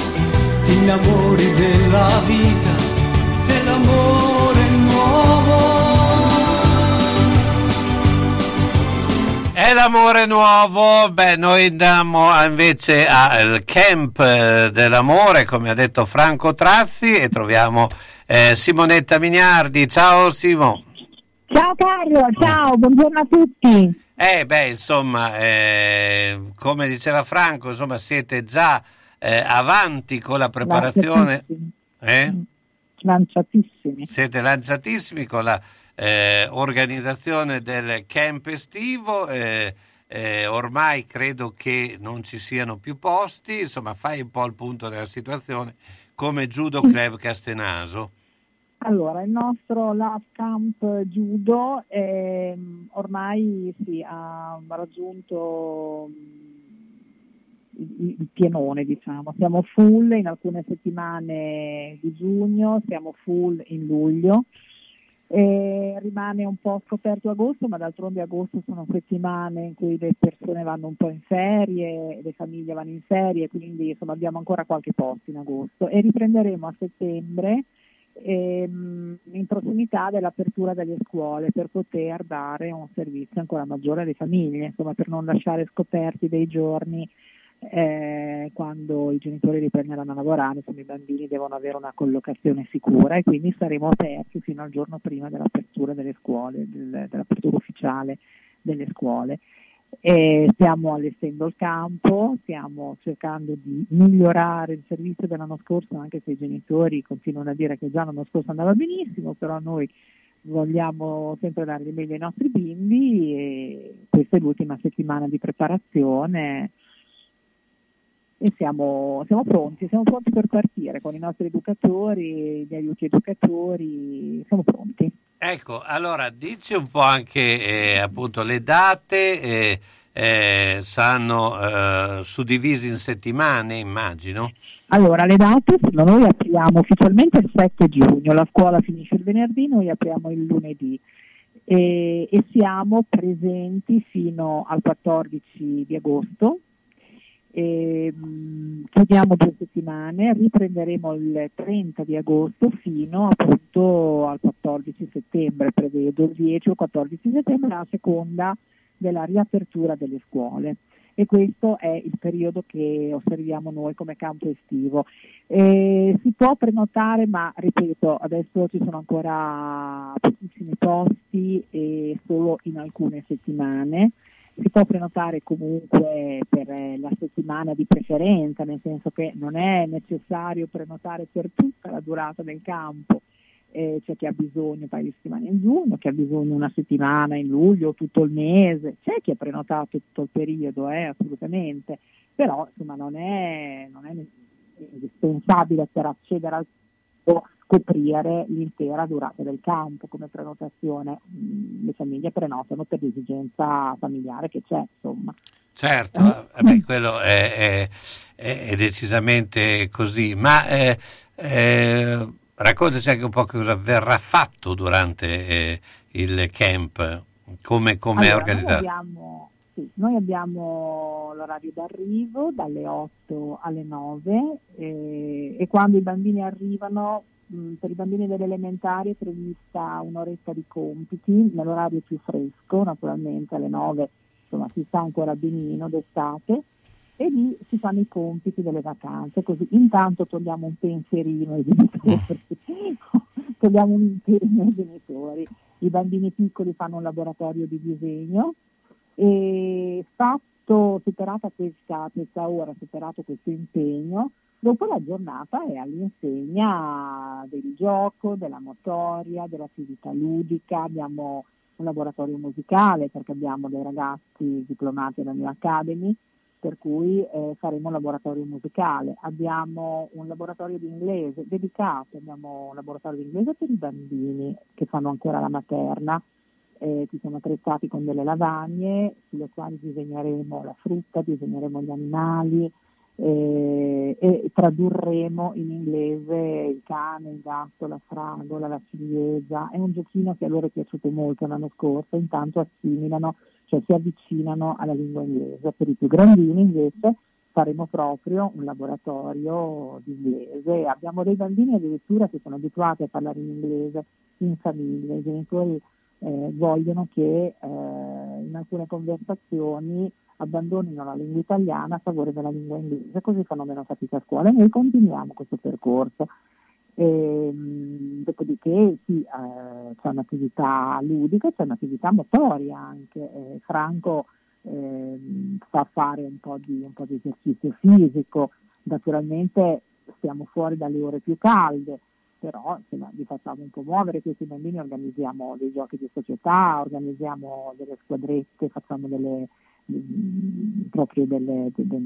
ti innamori della vita, è l'amore È l'amore nuovo, beh noi andiamo invece al camp eh, dell'amore, come ha detto Franco Trazzi, e troviamo eh, Simonetta Mignardi. Ciao Simo. Ciao Carlo, ciao, buongiorno a tutti. Eh beh, insomma, eh, come diceva Franco, insomma siete già eh, avanti con la preparazione. Eh? Lanciatissimi. Siete lanciatissimi con la eh, organizzazione del camp estivo. eh, eh, ormai credo che non ci siano più posti, insomma, fai un po' il punto della situazione come Judo Club Castenaso. Allora, il nostro Love Camp Judo ehm, ormai sì, ha raggiunto mm, il pienone, diciamo. Siamo full in alcune settimane di giugno, siamo full in luglio. E rimane un po' scoperto agosto, ma d'altronde agosto sono settimane in cui le persone vanno un po' in ferie, le famiglie vanno in ferie, quindi insomma abbiamo ancora qualche posto in agosto. E riprenderemo a settembre ehm, in prossimità dell'apertura delle scuole per poter dare un servizio ancora maggiore alle famiglie, insomma per non lasciare scoperti dei giorni eh, quando i genitori riprenderanno a lavorare, insomma i bambini devono avere una collocazione sicura e quindi saremo aperti fino al giorno prima dell'apertura delle scuole, del- dell'apertura ufficiale delle scuole. E stiamo allestendo il campo, stiamo cercando di migliorare il servizio dell'anno scorso, anche se i genitori continuano a dire che già l'anno scorso andava benissimo, però noi vogliamo sempre dare il meglio ai nostri bimbi e questa è l'ultima settimana di preparazione e siamo, siamo pronti, siamo pronti per partire con i nostri educatori, gli aiuti educatori, siamo pronti. Ecco, allora dici un po' anche eh, appunto le date, eh, eh, saranno eh, suddivisi in settimane, immagino. Allora, le date, no, noi apriamo ufficialmente il 7 giugno, la scuola finisce il venerdì, noi apriamo il lunedì e, e siamo presenti fino al 14 di agosto. E, mh, chiudiamo due settimane, riprenderemo il 30 di agosto fino appunto al 14 settembre, prevedo il 10 o 14 settembre a seconda della riapertura delle scuole e questo è il periodo che osserviamo noi come campo estivo. Eh, si può prenotare, ma ripeto, adesso ci sono ancora pochissimi posti e solo in alcune settimane. Si può prenotare comunque per eh, la settimana di preferenza, nel senso che non è necessario prenotare per tutta la durata del campo. Eh, c'è chi ha bisogno un paio di settimane in giugno, chi ha bisogno una settimana in luglio, tutto il mese, c'è chi ha prenotato tutto il periodo, eh, assolutamente, però insomma non è, non è indispensabile per accedere al campo coprire l'intera durata del campo come prenotazione, Mm, le famiglie prenotano per l'esigenza familiare che c'è, insomma. Certo, eh, beh, quello è, è- è- è decisamente così, ma eh, eh, raccontaci anche un po' cosa verrà fatto durante eh, il camp, come, come è Allora, organizzato. Noi abbiamo, sì, noi abbiamo l'orario d'arrivo dalle 8 alle 9 eh, e quando i bambini arrivano, mh, per i bambini delle elementari è prevista un'oretta di compiti nell'orario più fresco, naturalmente alle 9 insomma, si sta ancora benino d'estate. e lì si fanno i compiti delle vacanze, così intanto togliamo un pensierino ai genitori, togliamo un impegno ai genitori. I bambini piccoli fanno un laboratorio di disegno e fatto, superata questa, questa ora, superato questo impegno, dopo la giornata è all'insegna del gioco, della motoria, dell'attività ludica, abbiamo un laboratorio musicale perché abbiamo dei ragazzi diplomati alla New Academy per cui eh, faremo un laboratorio musicale. Abbiamo un laboratorio di inglese dedicato, abbiamo un laboratorio di inglese per i bambini che fanno ancora la materna, eh, ci siamo attrezzati con delle lavagne sulle quali disegneremo la frutta, disegneremo gli animali eh, e tradurremo in inglese il cane, il gatto, la fragola, la ciliegia. È un giochino che a loro è piaciuto molto l'anno scorso, intanto assimilano cioè si avvicinano alla lingua inglese. Per i più grandini invece faremo proprio un laboratorio di inglese. Abbiamo dei bambini addirittura che sono abituati a parlare in inglese in famiglia, i genitori eh, vogliono che eh, in alcune conversazioni abbandonino la lingua italiana a favore della lingua inglese, così fanno meno fatica a scuola e noi continuiamo questo percorso. E, ehm, dopodiché sì, eh, c'è un'attività ludica, c'è un'attività motoria anche. Eh, Franco eh, fa fare un po, di, un po' di esercizio fisico, naturalmente stiamo fuori dalle ore più calde, però insomma, li facciamo un po' muovere questi bambini, organizziamo dei giochi di società, organizziamo delle squadrette, facciamo delle, proprio delle, delle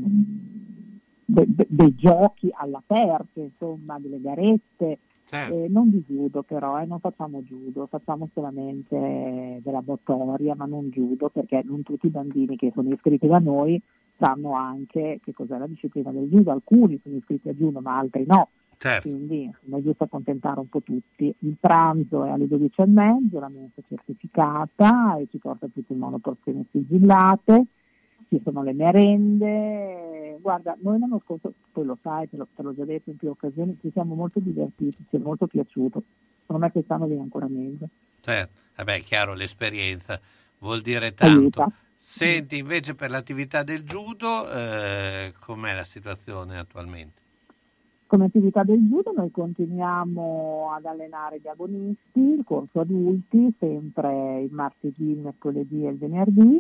de, de, dei giochi all'aperto, insomma, delle garette. Certo. Eh, non di judo però, eh, non facciamo judo, facciamo solamente della motoria, ma non judo, perché non tutti i bambini che sono iscritti da noi sanno anche che cos'è la disciplina del judo, alcuni sono iscritti a judo ma altri no. Certo. Quindi è giusto accontentare un po' tutti. Il pranzo è alle 12.30, la mensa certificata e ci porta tutti in monoporzioni sigillate ci sono le merende, guarda, noi l'anno scorso, poi lo sai, te, lo, te l'ho già detto in più occasioni, ci siamo molto divertiti, ci è molto piaciuto, secondo me quest'anno viene ancora meglio. Certo, vabbè, è chiaro, l'esperienza vuol dire tanto. Aiuta. Senti, invece per l'attività del judo, eh, com'è la situazione attualmente? Come attività del judo noi continuiamo ad allenare gli agonisti, il corso adulti, sempre il martedì, il mercoledì e il venerdì,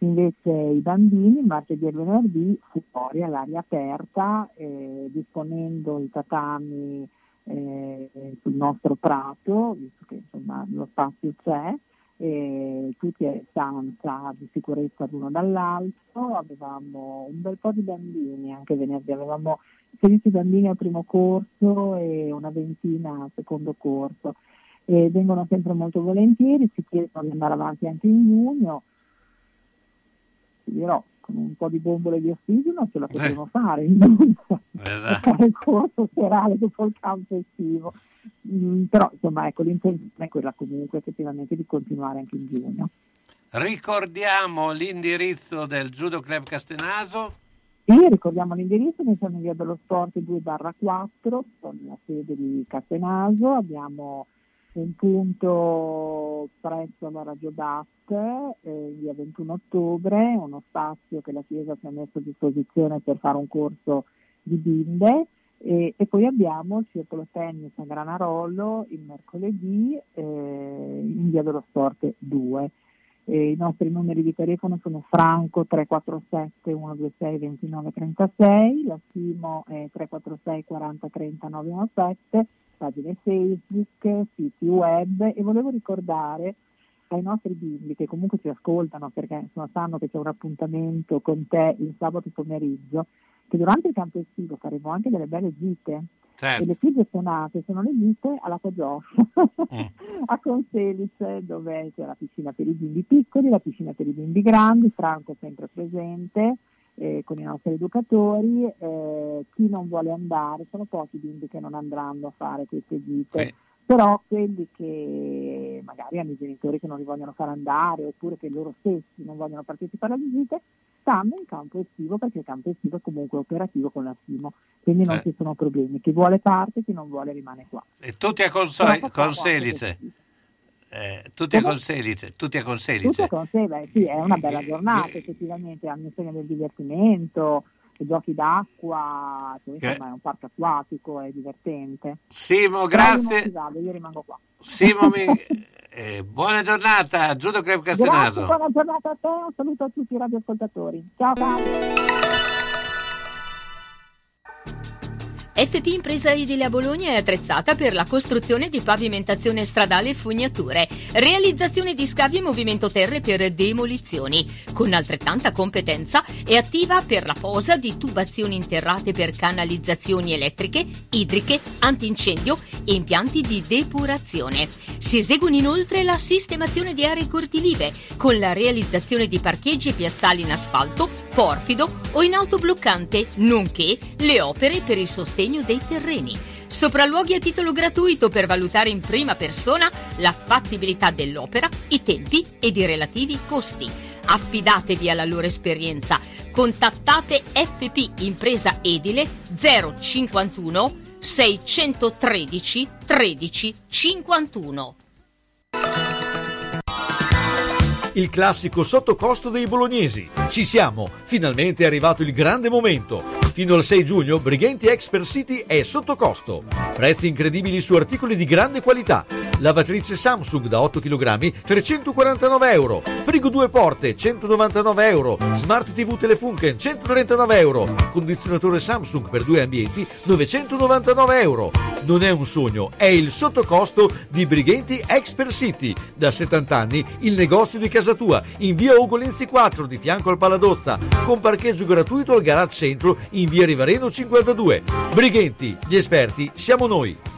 Invece i bambini martedì e venerdì fuori all'aria aperta, eh, disponendo i tatami eh, sul nostro prato, visto che insomma lo spazio c'è, eh, tutti a distanza di sicurezza l'uno dall'altro, avevamo un bel po' di bambini, anche venerdì avevamo 16 bambini al primo corso e una ventina al secondo corso. E vengono sempre molto volentieri, ci chiedono di andare avanti anche in giugno ti dirò, con un po' di bombole di ossigeno ce la potremo eh. fare, esatto. fare il corso serale dopo il campo estivo. Mm, però insomma ecco l'intenzione è quella comunque effettivamente di continuare anche in giugno. Ricordiamo l'indirizzo del Judo Club Castenaso. Sì, ricordiamo l'indirizzo, noi siamo in via dello sport 2 4 con la sede di Castenaso, abbiamo un punto presso la Radio DAT eh, via 21 ottobre, uno spazio che la Chiesa ci ha messo a disposizione per fare un corso di bimbe e, e poi abbiamo il circolo tennis a Granarolo il mercoledì eh, in via dello Sport 2. Eh, I nostri numeri di telefono sono Franco 347 126 29 36, la Simo è 346 40 30 917 pagine Facebook, siti web. E volevo ricordare ai nostri bimbi che comunque ci ascoltano perché insomma, sanno che c'è un appuntamento con te il sabato pomeriggio, che durante il campo estivo faremo anche delle belle gite. Certo. E le più gettonate sono le gite alla Josh mm. a Conselice dove c'è la piscina per i bimbi piccoli, la piscina per i bimbi grandi, Franco sempre presente, eh, con i nostri educatori, eh, chi non vuole andare, sono pochi bimbi che non andranno a fare queste gite, sì. però quelli che magari hanno i genitori che non li vogliono fare andare oppure che loro stessi non vogliono partecipare alle gite, stanno in campo estivo perché il campo estivo è comunque operativo con la Simo, quindi sì. non ci sono problemi, chi vuole parte, chi non vuole rimane qua. E tutti a Conselice. Conselice. Eh, tutti, a Conselice, tutti a Conselice. Tutti a Conselice, sì, è una bella giornata effettivamente, hanno insegno del divertimento, giochi d'acqua, cioè, Eh. insomma è un parco acquatico, è divertente. Simo, grazie. io rimango qua. Simo, mi- eh, buona giornata, Giudo Crep Grazie, Castenaso. buona giornata a te, un saluto a tutti i radioascoltatori. Ciao Carlo. FP Impresa Edile Bologna è attrezzata per la costruzione di pavimentazione stradale e fognature, realizzazione di scavi e movimento terre per demolizioni. Con altrettanta competenza è attiva per la posa di tubazioni interrate per canalizzazioni elettriche, idriche, antincendio e impianti di depurazione. Si eseguono inoltre la sistemazione di aree cortilive con la realizzazione di parcheggi e piazzali in asfalto, porfido o in autobloccante, nonché le opere per il sostegno dei terreni. Sopralluoghi a titolo gratuito per valutare in prima persona la fattibilità dell'opera, i tempi ed i relativi costi. Affidatevi alla loro esperienza. Contattate FP Impresa Edile 051 613 13 51. Il classico sottocosto dei bolognesi. Ci siamo, finalmente è arrivato il grande momento. Fino al 6 giugno Brighenti Expert City è sotto costo. Prezzi incredibili su articoli di grande qualità. Lavatrice Samsung da 8 kg 349 euro. Frigo due porte 199 euro. Smart TV Telefunken 139 euro. Condizionatore Samsung per due ambienti 999 euro. Non è un sogno, è il sottocosto di Brighenti Expert City. Da 70 anni il negozio di casa tua in via Ugolenzi 4 di fianco al Paladozza con parcheggio gratuito al garage centro in via Rivareno 52. Brighenti, gli esperti siamo noi.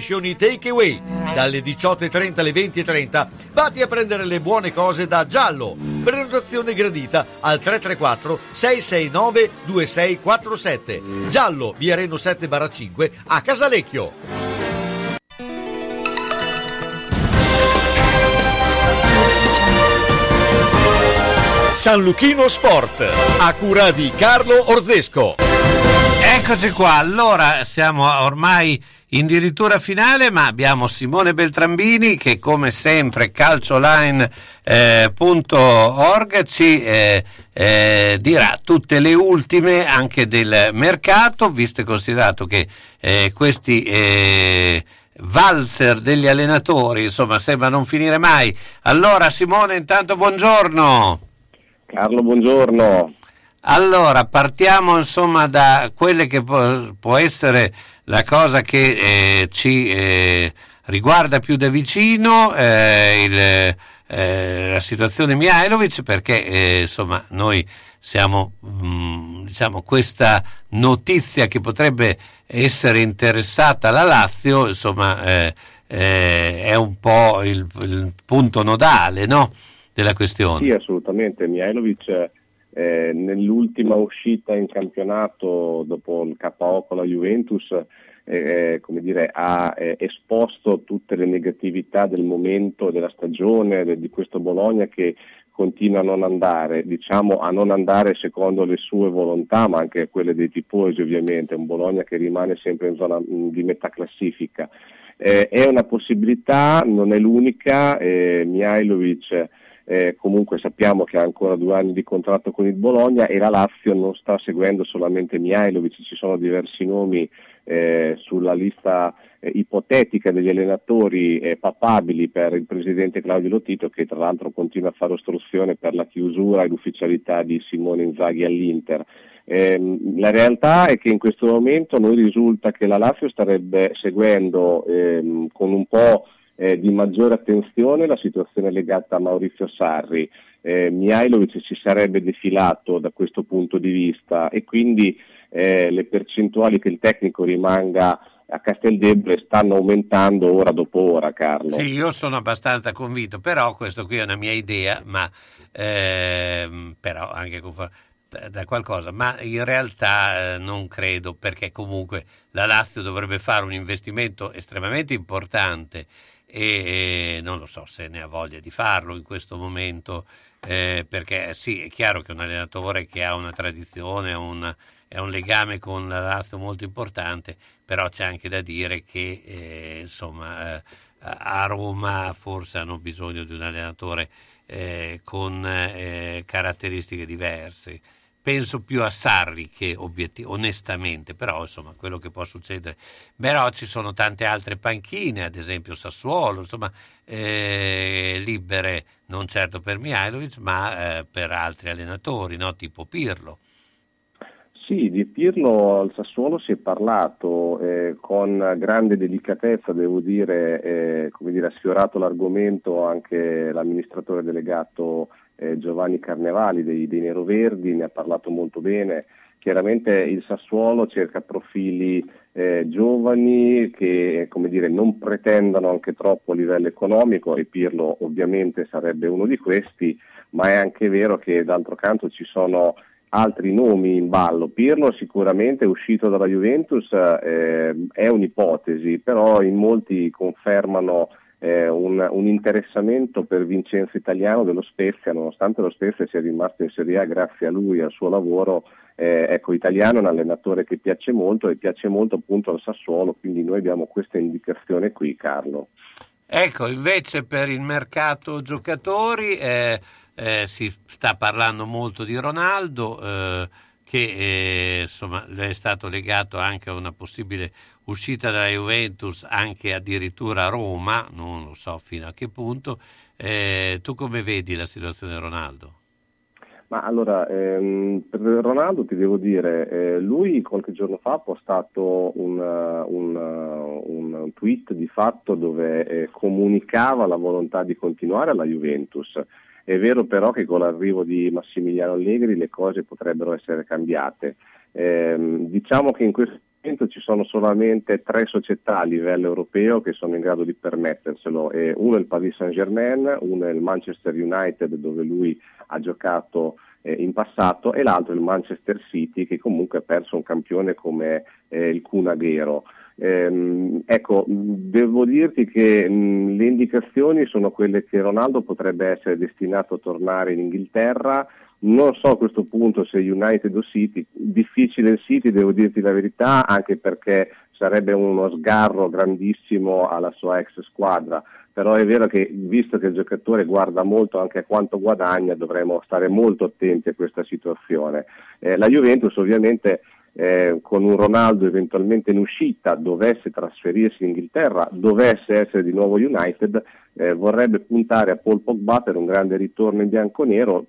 crescioni takeaway. Dalle 18.30 alle 20.30 vatti a prendere le buone cose da Giallo. Prenotazione gradita al 334 669 2647. Giallo, via Reno 7 5 a Casalecchio. San Luchino Sport, a cura di Carlo Orzesco. Eccoci qua, allora siamo ormai in dirittura finale, ma abbiamo Simone Beltrambini che come sempre calcioline.org eh, ci eh, eh, dirà tutte le ultime anche del mercato, visto e considerato che eh, questi eh, valzer degli allenatori insomma sembra non finire mai. Allora Simone intanto buongiorno. Carlo, buongiorno. Allora, partiamo insomma da quelle che può, può essere la cosa che eh, ci eh, riguarda più da vicino, eh, il, eh, la situazione Mihailovic, perché eh, insomma noi siamo, mh, mm, diciamo, questa notizia che potrebbe essere interessata alla Lazio, insomma, eh, è un po' il, il punto nodale no? della questione. Sì, assolutamente. Mihailovic eh, nell'ultima uscita in campionato dopo il KO con la Juventus eh, come dire, ha eh, esposto tutte le negatività del momento della stagione de, di questo Bologna che continua a non andare, diciamo a non andare secondo le sue volontà, ma anche quelle dei tifosi ovviamente, un Bologna che rimane sempre in zona mh, di metà classifica. Eh, è una possibilità, non è l'unica, eh, Mihailovic eh, comunque sappiamo che ha ancora due anni di contratto con il Bologna e la Lazio non sta seguendo solamente Mihailovic, ci sono diversi nomi eh, sulla lista eh, ipotetica degli allenatori eh, papabili per il presidente Claudio Lotito che tra l'altro continua a fare ostruzione per la chiusura e l'ufficialità di Simone Inzaghi all'Inter. Eh, la realtà è che in questo momento noi risulta che la Lazio starebbe seguendo ehm, con un po' eh, di maggiore attenzione la situazione legata a Maurizio Sarri. Eh, Mihailovic si sarebbe defilato da questo punto di vista e quindi eh, le percentuali che il tecnico rimanga a Casteldebre stanno aumentando ora dopo ora, Carlo. Sì, io sono abbastanza convinto, però questo qui è una mia idea, ma ehm, però anche da qualcosa, ma in realtà eh, non credo perché comunque la Lazio dovrebbe fare un investimento estremamente importante e, e non lo so se ne ha voglia di farlo in questo momento, eh, perché sì, è chiaro che un allenatore che ha una tradizione, un, è un legame con la Lazio molto importante, però c'è anche da dire che eh, insomma, eh, a Roma forse hanno bisogno di un allenatore eh, con eh, caratteristiche diverse penso più a Sarri che obiettiv- onestamente, però insomma quello che può succedere. Però ci sono tante altre panchine, ad esempio Sassuolo, insomma eh, libere non certo per Mihailovic ma eh, per altri allenatori, no? tipo Pirlo. Sì, di Pirlo al Sassuolo si è parlato eh, con grande delicatezza, devo dire, eh, dire, ha sfiorato l'argomento anche l'amministratore delegato eh, Giovanni Carnevali dei, dei Neroverdi, ne ha parlato molto bene. Chiaramente il Sassuolo cerca profili eh, giovani che dire, non pretendano anche troppo a livello economico e Pirlo ovviamente sarebbe uno di questi, ma è anche vero che d'altro canto ci sono altri nomi in ballo. Pirlo sicuramente uscito dalla Juventus eh, è un'ipotesi, però in molti confermano eh, un, un, interessamento per Vincenzo Italiano dello Spezia, nonostante lo Spezia sia rimasto in Serie A grazie a lui e al suo lavoro. Eh, ecco, Italiano è un allenatore che piace molto e piace molto appunto al Sassuolo, quindi noi abbiamo questa indicazione qui, Carlo. Ecco, invece per il mercato giocatori eh, eh si sta parlando molto di Ronaldo eh, che eh, insomma, è stato legato anche a una possibile uscita dalla Juventus, anche addirittura a Roma, non lo so fino a che punto. Eh, tu come vedi la situazione di Ronaldo? Ma allora, ehm, per Ronaldo ti devo dire, eh, lui qualche giorno fa ha postato un, un, un tweet di fatto dove eh, comunicava la volontà di continuare alla Juventus è vero però che con l'arrivo di Massimiliano Allegri le cose potrebbero essere cambiate. Eh, diciamo che in questo momento ci sono solamente tre società a livello europeo che sono in grado di permetterselo. Eh, uno è il Paris Saint Germain, uno è il Manchester United dove lui ha giocato eh, in passato e l'altro è il Manchester City che comunque ha perso un campione come eh, il Cunaghero. Ehm, ecco, devo dirti che mh, le indicazioni sono quelle che Ronaldo potrebbe essere destinato a tornare in Inghilterra. Non so a questo punto se United o City, difficile il City, devo dirti la verità, anche perché sarebbe uno sgarro grandissimo alla sua ex squadra, però è vero che visto che il giocatore guarda molto anche a quanto guadagna, dovremmo stare molto attenti a questa situazione. Eh, la Juventus ovviamente eh, con un Ronaldo eventualmente in uscita dovesse trasferirsi in Inghilterra, dovesse essere di nuovo United, eh, vorrebbe puntare a Paul Pogba per un grande ritorno in bianco-nero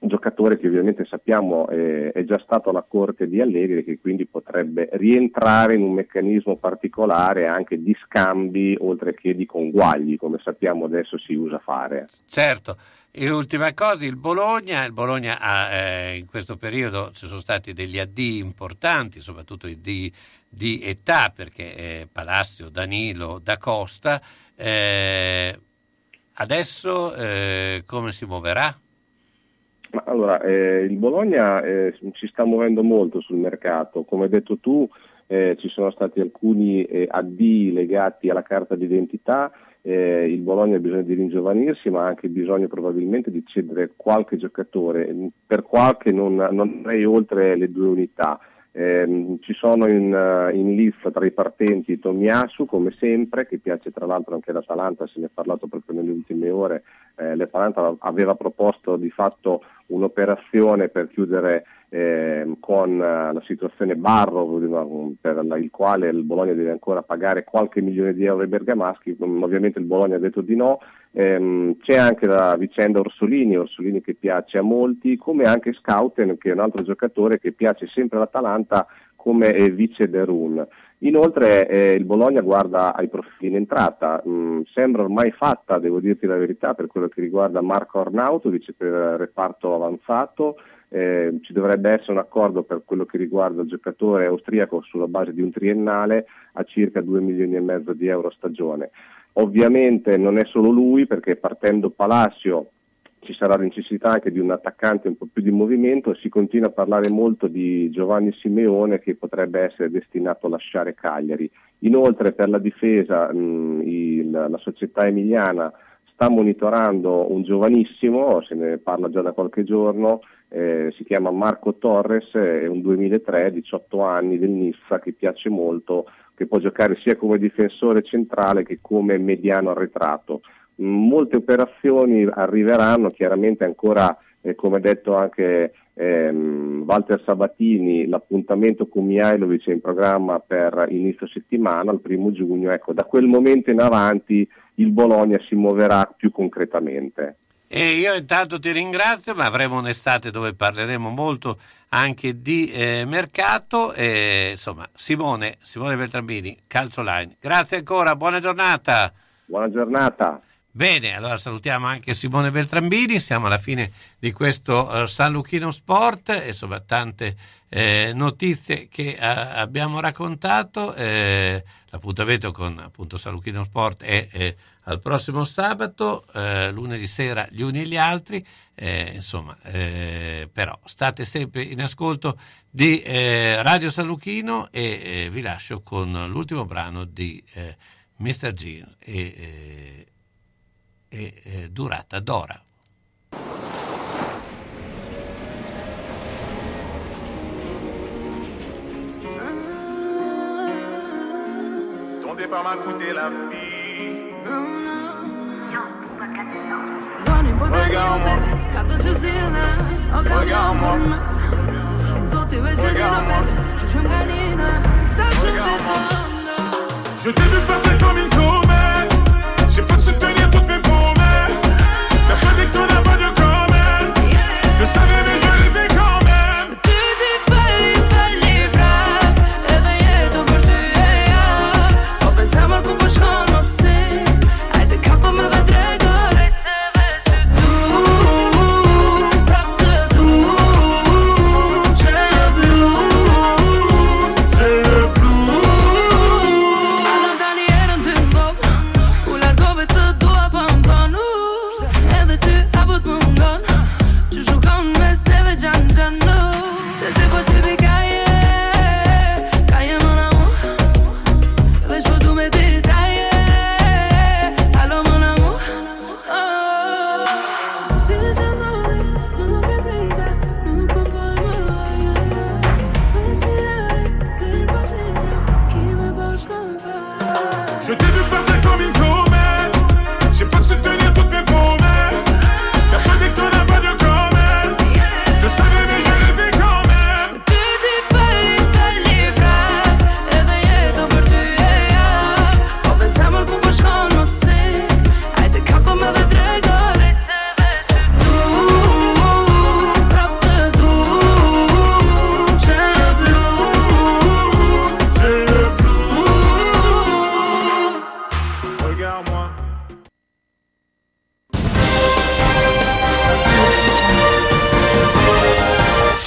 giocatore che ovviamente sappiamo eh, è già stato alla corte di Allegri e che quindi potrebbe rientrare in un meccanismo particolare anche di scambi oltre che di conguagli come sappiamo adesso si usa fare. Certo, e ultima cosa, il Bologna, il Bologna ha, eh, in questo periodo ci sono stati degli addii importanti, soprattutto di, di età perché eh, Palacio, Danilo, Da Costa, eh, adesso eh, come si muoverà? Ma allora, eh, il Bologna eh, si sta muovendo molto sul mercato, come hai detto tu ci sono stati alcuni addii legati alla carta d'identità, eh, il Bologna ha bisogno di ringiovanirsi ma ha anche bisogno probabilmente di cedere qualche giocatore, per qualche non, non andrei oltre le due unità. Eh, ci sono in, uh, in lista tra i partenti Tomiasu come sempre, che piace tra l'altro anche l'Atalanta, se ne è parlato proprio nelle ultime ore, eh, l'Atalanta aveva proposto di fatto un'operazione per chiudere eh, con la situazione Barro, per la, il quale il Bologna deve ancora pagare qualche milione di euro ai bergamaschi, ovviamente il Bologna ha detto di no, ehm, c'è anche la vicenda Orsolini, Orsolini che piace a molti, come anche Scouten che è un altro giocatore che piace sempre all'Atalanta come vice Derun. Inoltre eh, il Bologna guarda ai profili in entrata, mm, sembra ormai fatta, devo dirti la verità, per quello che riguarda Marco Arnautovic per il reparto avanzato, eh, ci dovrebbe essere un accordo per quello che riguarda il giocatore austriaco sulla base di un triennale a circa 2 milioni e mezzo di euro stagione. Ovviamente non è solo lui perché partendo Palacio ci sarà necessità anche di un attaccante un po' più di movimento, si continua a parlare molto di Giovanni Simeone che potrebbe essere destinato a lasciare Cagliari. Inoltre per la difesa mh, il, la società emiliana sta monitorando un giovanissimo, se ne parla già da qualche giorno, eh, si chiama Marco Torres, è un 2003, 18 anni del Nissa che piace molto, che può giocare sia come difensore centrale che come mediano arretrato molte operazioni arriveranno, chiaramente ancora, eh, come detto anche ehm, Walter Sabatini, l'appuntamento con Mihailovic è in programma per inizio settimana, il primo giugno, ecco, da quel momento in avanti il Bologna si muoverà più concretamente. E io intanto ti ringrazio, ma avremo un'estate dove parleremo molto anche di eh, mercato. E, insomma, Simone, Simone Beltrambini, Calcio Line. Grazie ancora, buona giornata. Buona giornata. Bene, allora salutiamo anche Simone Beltrambini, siamo alla fine di questo uh, San Lucchino Sport, insomma tante eh, notizie che uh, abbiamo raccontato, eh, l'appuntamento con appunto San Lucchino Sport è eh, al prossimo sabato, eh, lunedì sera gli uni e gli altri, eh, insomma però state sempre in ascolto di Radio San Lucchino e vi lascio con l'ultimo brano di Mr. Gene e e eh, durata d'ora. Ton départ m'a coûté la vie. Zoni podaniu, baby, kato që zile O kam jo për mes Zoti veç e dino, baby. Që shumë nga nina Sa shumë të tëndo Je t'ai vu partir comme une comète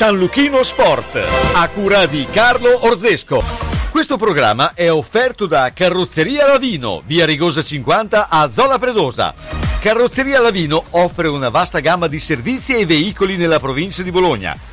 San Luchino Sport, a cura di Carlo Orzesco. Questo programma è offerto da Carrozzeria Lavino, via Rigosa 50 a Zola Predosa. Carrozzeria Lavino offre una vasta gamma di servizi e veicoli nella provincia di Bologna.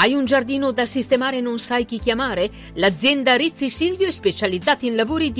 Hai un giardino da sistemare e non sai chi chiamare? L'azienda Rizzi Silvio è specializzata in lavori di